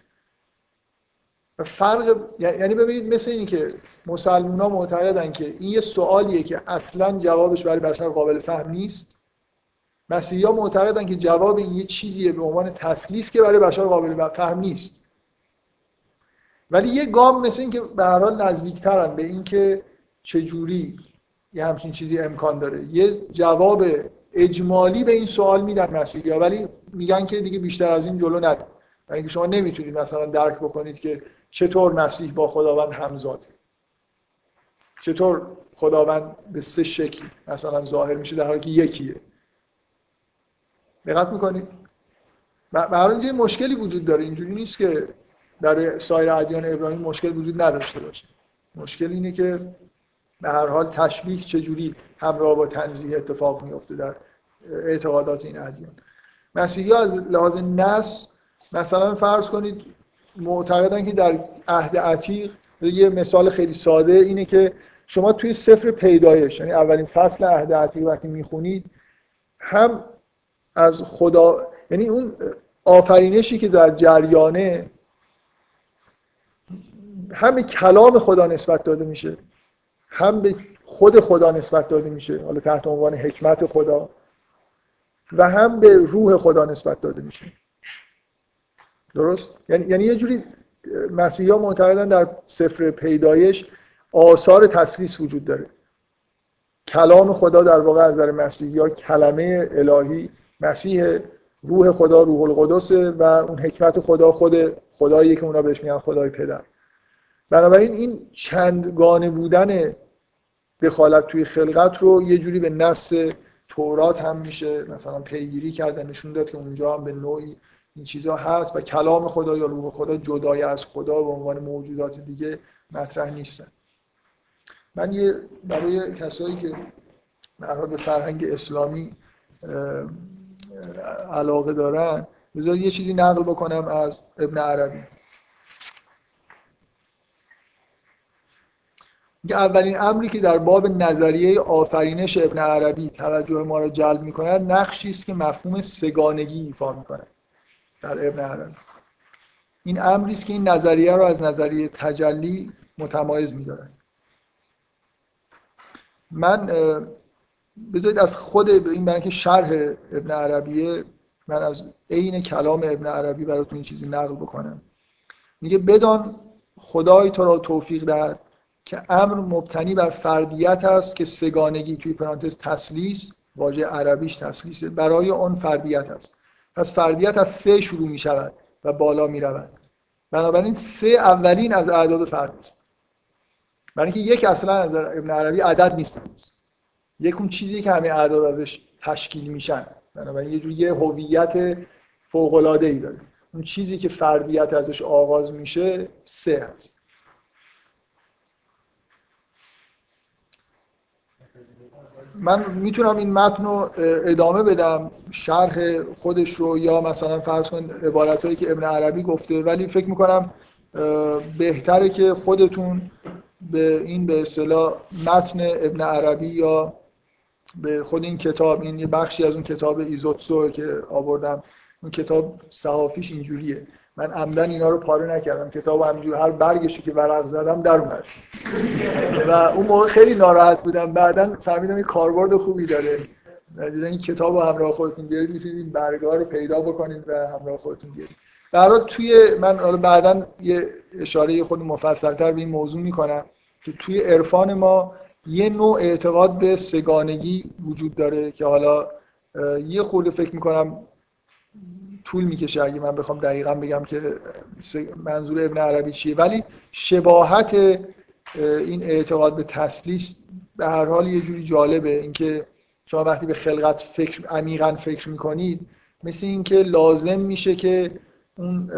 و فرق یعنی ببینید مثل این که مسلمان ها معتقدن که این یه سوالیه که اصلا جوابش برای بشر قابل فهم نیست. مسیحی ها معتقدن که جواب این یه چیزیه به عنوان تسلیس که برای بشر قابل فهم نیست. ولی یه گام مثل این که به هر حال نزدیکترن به اینکه چجوری یه همچین چیزی امکان داره. یه جواب اجمالی به این سوال میدن مسیحی ولی میگن که دیگه بیشتر از این جلو ند اینکه شما نمی‌تونید مثلا درک بکنید که چطور مسیح با خداوند همزاده چطور خداوند به سه شکل مثلا ظاهر میشه در حالی که یکیه. دقت می‌کنید برای اینجا مشکلی وجود داره. اینجوری نیست که در سایر ادیان ابراهیم مشکل وجود نداشته باشه. مشکل اینه که به هر حال تشبیه چجوری همراه با تنزیه اتفاق میفته در اعتقادات این ادیان. مسیحی از لحاظ نس مثلا فرض کنید معتقدن که در عهد عتیق یه مثال خیلی ساده اینه که شما توی سفر پیدایش یعنی اولین فصل عهد عتیق وقتی می‌خونید هم از خدا یعنی اون آفرینشی که در جریانه هم به کلام خدا نسبت داده میشه هم به خود خدا نسبت داده میشه حالا تحت عنوان حکمت خدا. و هم به روح خدا نسبت داده میشه. درست؟ یعنی یعنی یه جوری مسیحی ها معتقدن در سفر پیدایش آثار تسلیس وجود داره. کلام خدا در واقع از نظر مسیحی ها کلمه الهی مسیح روح خدا روح القدس و اون حکمت خدا خود خدایی که اونا بهش میگن خدای پدر. بنابراین این چندگانه بودن دخالت توی خلقت رو یه جوری به نفس تورات هم میشه مثلا پیگیری کردن نشون داد که اونجا هم به نوعی این چیزها هست و کلام خدا یا روح خدا جدای از خدا به عنوان موجودات دیگه مطرح نیستن. من یه برای کسایی که به فرهنگ اسلامی علاقه دارن بذار یه چیزی نقل بکنم از ابن عربی. اولین امری که در باب نظریه آفرینش ابن عربی توجه ما را جلب می‌کنه نقشی است که مفهوم سگانگی ایفا می‌کنه در ابن عربی. این امری است که این نظریه رو از نظریه تجلی متمایز میداره من بذارید از خود این برای که شرح ابن عربیه من از عین کلام ابن عربی براتون این چیزی نقل بکنم. میگه بدان خدای تو را توفیق دهد. که امر مبتنی بر فردیت است که سگانگی توی پرانتز تسلیس واژه عربیش تسلیسه برای آن فردیت است. پس فردیت از سه شروع می شود و بالا می رود بنابراین سه اولین از اعداد فرد است. برای اینکه یک اصلا از ابن عربی عدد نیست یک اون چیزی که همه اعداد ازش تشکیل میشن. بنابراین یه جور یه هویت فوق العاده ای داره. اون چیزی که فردیت ازش آغاز میشه سه هست من می‌تونم این متن رو ادامه بدم شرح خودش رو یا مثلا فرض کن عبارت هایی که ابن عربی گفته ولی فکر می‌کنم بهتره که خودتون به این به اصطلاح متن ابن عربی یا به خود این کتاب این یه بخشی از اون کتاب ایزوتسو که آوردم اون کتاب صحافیش اینجوریه. من عمدن اینا رو پاره نکردم. کتاب همینجور هر برگشی که ورق زدم در و اون موقع خیلی ناراحت بودم. بعدا فهمیدم این کاربرد خوبی داره. دیدن این کتاب رو همراه خودتون بیارید می‌تونید این برگه رو پیدا بکنید و همراه خودتون بیارید. برای توی من حالا بعدا یه اشاره خود مفصلتر به این موضوع می‌کنم که توی عرفان ما یه نوع اعتقاد به سگانگی وجود داره که حالا یه خورده فکر می‌کنم طول می‌کشه. اگه من بخوام دقیقا بگم که منظور ابن عربی چیه. ولی شباهت این اعتقاد به تسلیس به هر حال یه جوری جالبه. اینکه شما وقتی به خلقت فکر عمیقا فکر می‌کنید مثل اینکه لازم میشه که اون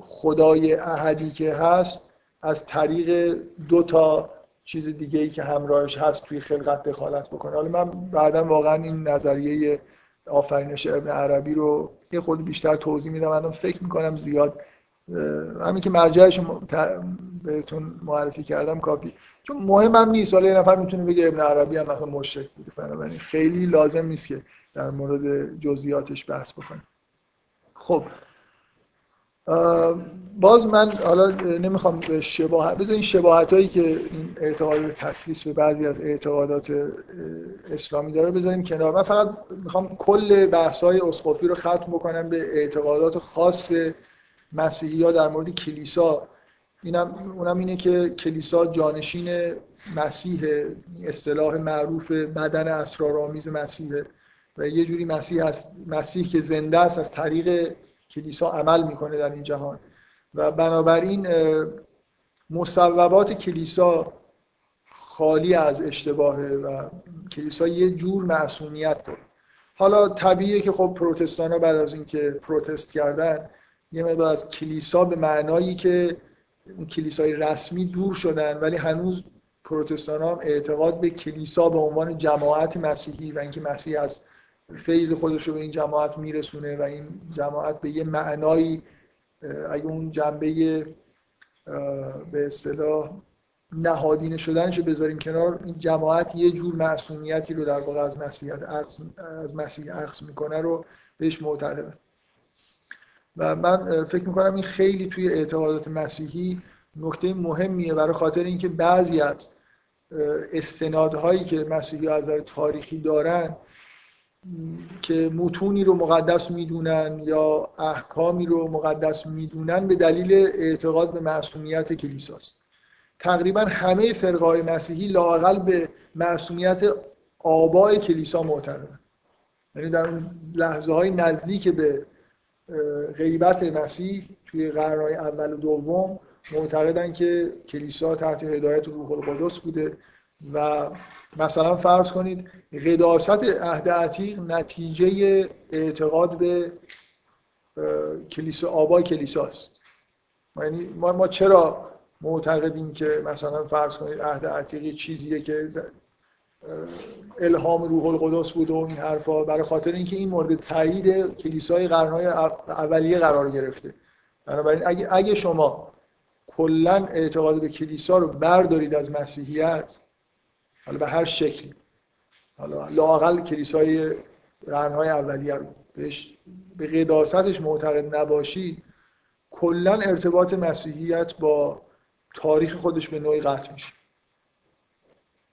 خدای احدی که هست از طریق دو تا چیز دیگه ای که همراهش هست توی خلقت دخالت بکنه. حالا من بعدا واقعا این نظریه آفرینش ابن عربی رو یه خود بیشتر توضیح میدم. الان فکر می‌کنم زیاد همین که مرجعش بهتون معرفی کردم کافی. چون مهم هم نیست. حالا یه نفر می‌تونه بگه ابن عربی هم مثلا مشرک بوده. بنابراین خیلی لازم نیست که در مورد جزئیاتش بحث بکنیم خب باز من حالا نمی‌خوام به شباهت بذار این شباهت هایی که این اعتقاد به تسلیس به بعضی از اعتقادات اسلامی داره بذاریم کنار. من فقط می‌خوام کل بحث های رو ختم بکنم به اعتقادات خاص مسیحی ها در مورد کلیسا. اینم اونم اینه که کلیسا جانشین مسیح اصطلاح معروف بدن اسرارآمیز مسیحه و یه جوری مسیح هست مسیح که زنده است از طریق کلیسا عمل می‌کنه در این جهان. و بنابراین مصوبات کلیسا خالی از اشتباهه و کلیسا یه جور معصومیت داره. حالا طبیعیه که خب پروتستان ها بعد از اینکه پروتست کردن یه مقدار از کلیسا به معنایی که اون کلیسای رسمی دور شدن ولی هنوز پروتستان ها اعتقاد به کلیسا به عنوان جماعت مسیحی و اینکه مسیح از فیض خودش رو به این جماعت میرسونه و این جماعت به یه معنایی اگه اون جنبه به اصطلاح نهادینه شدنش رو بذاریم کنار این جماعت یه جور معصومیتی رو در واقع از مسیحیت از مسیح عکس می‌کنه رو بهش معتقده. و من فکر می‌کنم این خیلی توی اعتقادات مسیحی نکته مهمیه برای خاطر اینکه بعضی از استنادهایی که مسیحی از تاریخی دارن که متونی رو مقدس می‌دونن یا احکامی رو مقدس می‌دونن به دلیل اعتقاد به معصومیت کلیساست. تقریبا همه فرقای مسیحی لاقل به معصومیت آبای کلیسا معتقدن. یعنی در لحظه های نزدیک به غیبت مسیح توی قرنهای اول و دوم معتقدن که کلیسا تحت هدایت روح القدس بوده و مثلا فرض کنید قداست عهد عتیق نتیجه اعتقاد به کلیسا آبای کلیساست. یعنی ما, ما چرا معتقدیم که مثلا فرض کنید عهد عتیق چیزیه که الهام روح القدس بود و این حرفا؟ برای خاطر اینکه این مورد تایید کلیسای قرنهای اولیه قرار گرفته. بنابراین اگه, اگه شما کلا اعتقاد به کلیسا رو بردارید از مسیحیت حالا به هر شکلی. حالا لاقل کلیسای قرنهای اولیه رو بهش به قداستش معتقد نباشید کلا ارتباط مسیحیت با تاریخ خودش به نوعی قطع میشه.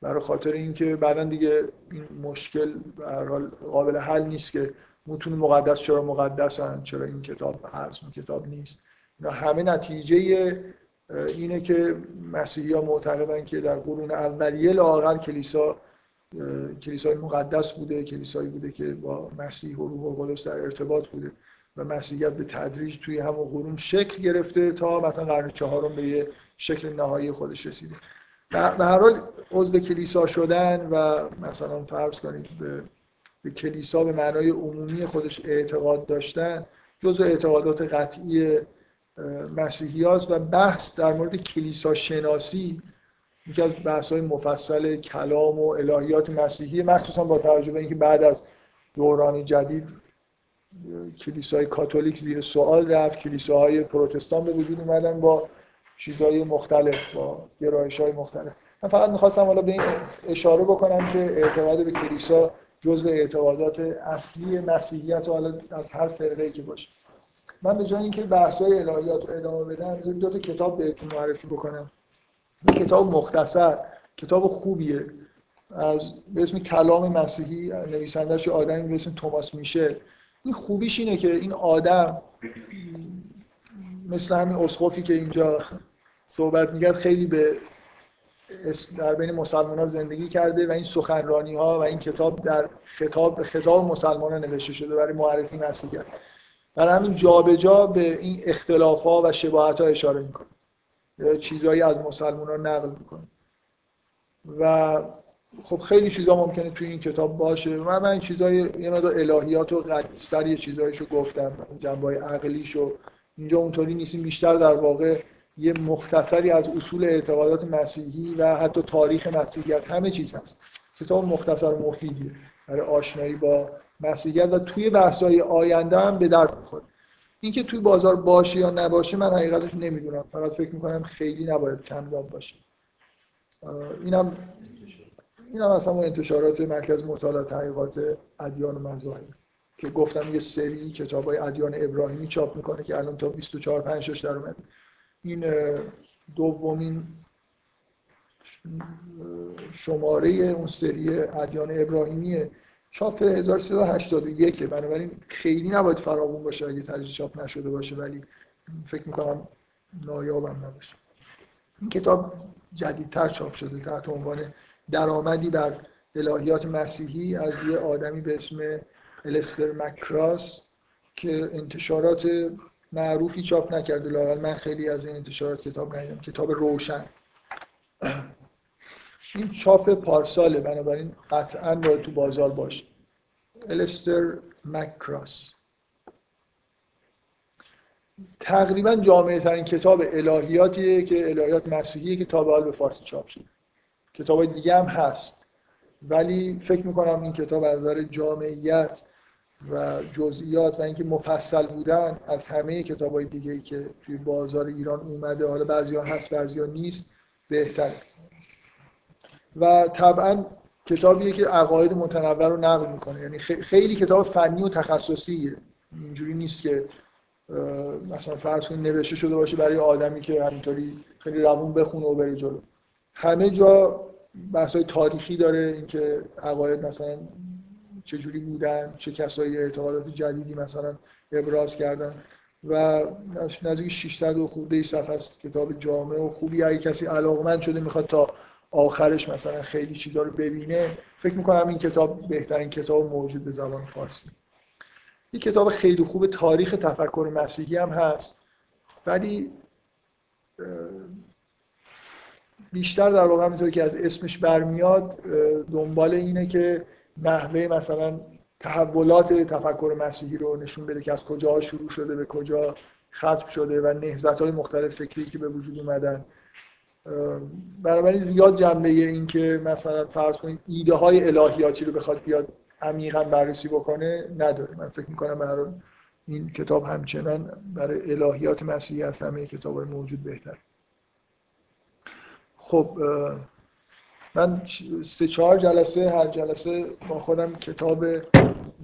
برای خاطر اینکه بعدا دیگه این مشکل قابل حل نیست که متون مقدس چرا مقدسن چرا این کتاب هست کتاب نیست. اینا همه نتیجه اینه که مسیحی ها معتقدن که در قرون اولیه لاغر کلیسا کلیسای مقدس بوده کلیسایی بوده که با مسیح و روح القدس در ارتباط بوده و مسیحیت به تدریج توی همون قرون شکل گرفته تا مثلا قرن چهارم به یه شکل نهایی خودش رسیده. به هر حال عضو کلیسا شدن و مثلا فرض کنید به, به کلیسا به معنای عمومی خودش اعتقاد داشتن جزء اعتقادات قطعی مسیحی و بحث در مورد کلیسا شناسی یکی از بحث های مفصل کلام و الهیات مسیحی مخصوصا با توجه به اینکه بعد از دوران جدید کلیسای کاتولیک زیر سوال رفت کلیساهای پروتستان به وجود اومدن با چیزهای مختلف با گرایش های مختلف. من فقط می‌خواستم حالا به این اشاره بکنم که اعتقاد به کلیسا جزء اعتقادات اصلی مسیحیت و حالا از هر فرقه که باشه. من به جای اینکه بحث های الهیات رو ادامه بدم دو تا کتاب بهتون معرفی بکنم. این کتاب مختصر کتاب خوبیه. از به اسم کلام مسیحی نویسندهش آدمی به اسم توماس میشه این خوبیش اینه که این آدم مثل همین اسقفی که اینجا صحبت می‌کرد خیلی به در بین مسلمان ها زندگی کرده و این سخنرانی ها و این کتاب در خطاب خطاب مسلمان ها نوشته شده برای معرفی مسیحیت برای همین جابجا جا به این اختلاف ها و شباهت ها اشاره می‌کنه. چیزهایی از مسلمان ها نقل می‌کنه. و خب خیلی چیزا ممکنه توی این کتاب باشه. و من این چیزای یه مدار الهیات و قدیستر یه چیزایشو گفتم. جنبه عقلیشو. اینجا اونطوری نیستیم بیشتر در واقع یه مختصری از اصول اعتقادات مسیحی و حتی تاریخ مسیحیت. همه چیز هست. کتاب مختصر و مفیدیه. برای آشنایی با مسیحیت و توی بحث‌های آینده هم به درد می‌خوره. اینکه توی بازار باشه یا نباشه من حقیقتش نمی‌دونم. فقط فکر می‌کنم خیلی نباید کمیاب باشه. اینم این هم اصلا انتشارات مرکز مطالعات تحقیقات ادیان و مذاهب که گفتم یه سری کتاب های ادیان ابراهیمی چاپ می‌کنه که الان تا 24 5 در اومده. این دومین شماره اون سری ادیان ابراهیمیه چاپ 1381 بنابراین خیلی نباید فراوون باشه اگه ترجیح چاپ نشده باشه ولی فکر می‌کنم نایابم نباشه. این کتاب جدیدتر چاپ شده تحت عنوان درآمدی بر الهیات مسیحی از یه آدمی به اسم الستر مکراس که انتشارات معروفی چاپ نکرده. لاغل من خیلی از این انتشارات کتاب ندیدم. کتاب روشن. این چاپ پارساله بنابراین قطعا باید تو بازار باشه. الستر مکراس. تقریبا جامعه ترین کتاب الهیاتیه که الهیات مسیحیه که تا به به فارسی چاپ شده. کتاب دیگه هم هست. ولی فکر می‌کنم این کتاب از نظر جامعیت و جزئیات و اینکه مفصل بودن از همه کتاب های دیگه که توی بازار ایران اومده حالا بعضی هست بعضی نیست بهتر و طبعا کتابیه که عقاید متنوع رو نقل می‌کنه. یعنی خیلی کتاب فنی و تخصصیه. اینجوری نیست که مثلا فرض کنید نوشته شده باشه برای آدمی که همینطوری خیلی روون بخونه و بره جلو. همه جا بحث تاریخی داره اینکه عقاید مثلا چجوری بودن چه کسایی اعتقادات جدیدی مثلا ابراز کردن. و نزدیک 600 و خورده صفحه است کتاب جامع و خوبی. اگه کسی علاقمند شده می‌خواد تا آخرش مثلا خیلی چیزا رو ببینه فکر می‌کنم این کتاب بهترین کتاب موجود به زبان فارسی. این کتاب خیلی خوب تاریخ تفکر مسیحی هم هست ولی بیشتر در واقع همینطور که از اسمش برمیاد دنبال اینه که نحوه مثلا تحولات تفکر مسیحی رو نشون بده که از کجا شروع شده به کجا ختم شده و نهزت های مختلف فکری که به وجود اومدن. بنابراین زیاد جنبه این که مثلا فرض کنید ایده های الهیاتی رو بخواد بیاد عمیقا بررسی بکنه نداره. من فکر می‌کنم برای این کتاب همچنان برای الهیات مسیحی از همه کتاب های موجود بهتر. خب من سه چهار جلسه هر جلسه با خودم کتاب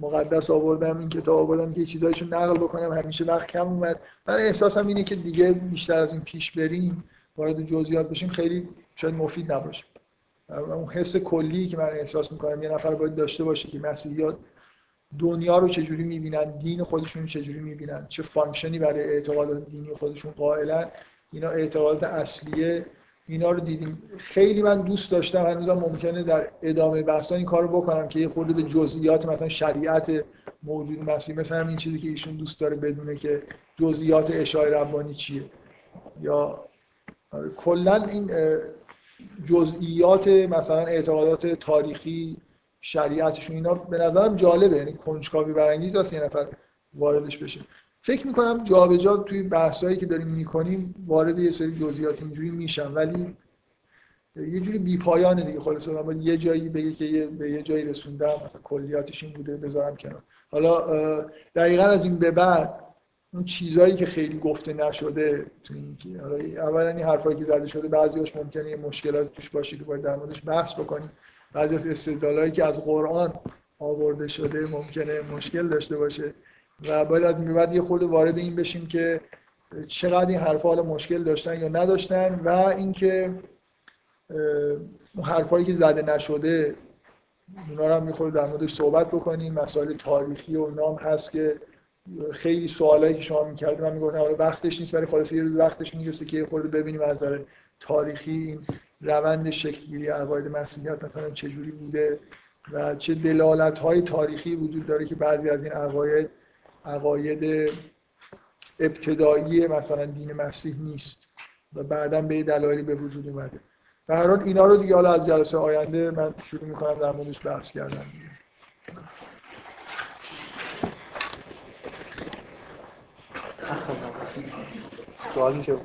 مقدس آوردم این کتاب آوردم که چیزایشو نقل بکنم. همیشه وقت کم اومد. من احساسم اینه که دیگه بیشتر از این پیش بریم. وارد جزئیات بشیم خیلی شاید مفید نباشه. اون حس کلی که من احساس می‌کنم یه نفر باید داشته باشه که مسیحیا دنیا رو چجوری می‌بینن دین خودشون رو چجوری می‌بینن چه function ی برای اعتقادات دینی خودشون قائلن اینا اعتقادات اصلیه اینا رو دیدیم. خیلی من دوست داشتم هنوزم ممکنه در ادامه بحث این کارو بکنم که یه خورده به جزئیات مثلا شریعت موجود مسیح مثلا همین چیزی که ایشون دوست داره بدونه که جزئیات اشاره ربانی چیه. یا کلا این جزئیات مثلا اعتقادات تاریخی شریعتشون اینا به نظرم جالبه. یعنی کنجکاوی برانگیز است یه نفر واردش بشه. فکر می‌کنم جابجا توی بحثایی که داریم می‌کنیم وارد یه سری جزئیات اینجوری میشم ولی یه جوری بی پایانه دیگه. خلاص من یه جایی بگه که یه به یه جایی رسوندم. مثلا کلیاتش این بوده بذارم کنار. حالا دقیقا از این به بعد اون چیزایی که خیلی گفته نشده تو این اولا این حرفایی که زده شده بعضیاش ممکنه یه مشکلات توش باشه که باید در موردش بحث بکنیم. بعضی از استدلالایی که از قرآن آورده شده ممکنه مشکل داشته باشه و باید از این بعد یه خورده وارد این بشیم که چقدر این حرفا حالا مشکل داشتن یا نداشتن و اینکه اون حرفایی که زده نشده اونا رو هم می‌خوره در موردش صحبت بکنیم. مسائل تاریخی و نام هست که خیلی سوالایی که شما می‌کردید من می‌گفتم حالا وقتش نیست ولی خلاص یه روز وقتش می‌رسه که یه خورده ببینیم از نظر تاریخی این روند شکلی عقاید مسیحیت مثلا چجوری بوده و چه دلالت های تاریخی وجود داره که بعضی از این عقاید عقاید ابتدایی مثلا دین مسیح نیست و بعدا به دلایلی به وجود اومده. و هر حال اینا رو دیگه حالا از جلسه آینده من شروع می‌کنم در موردش بحث کردن. سوال میشه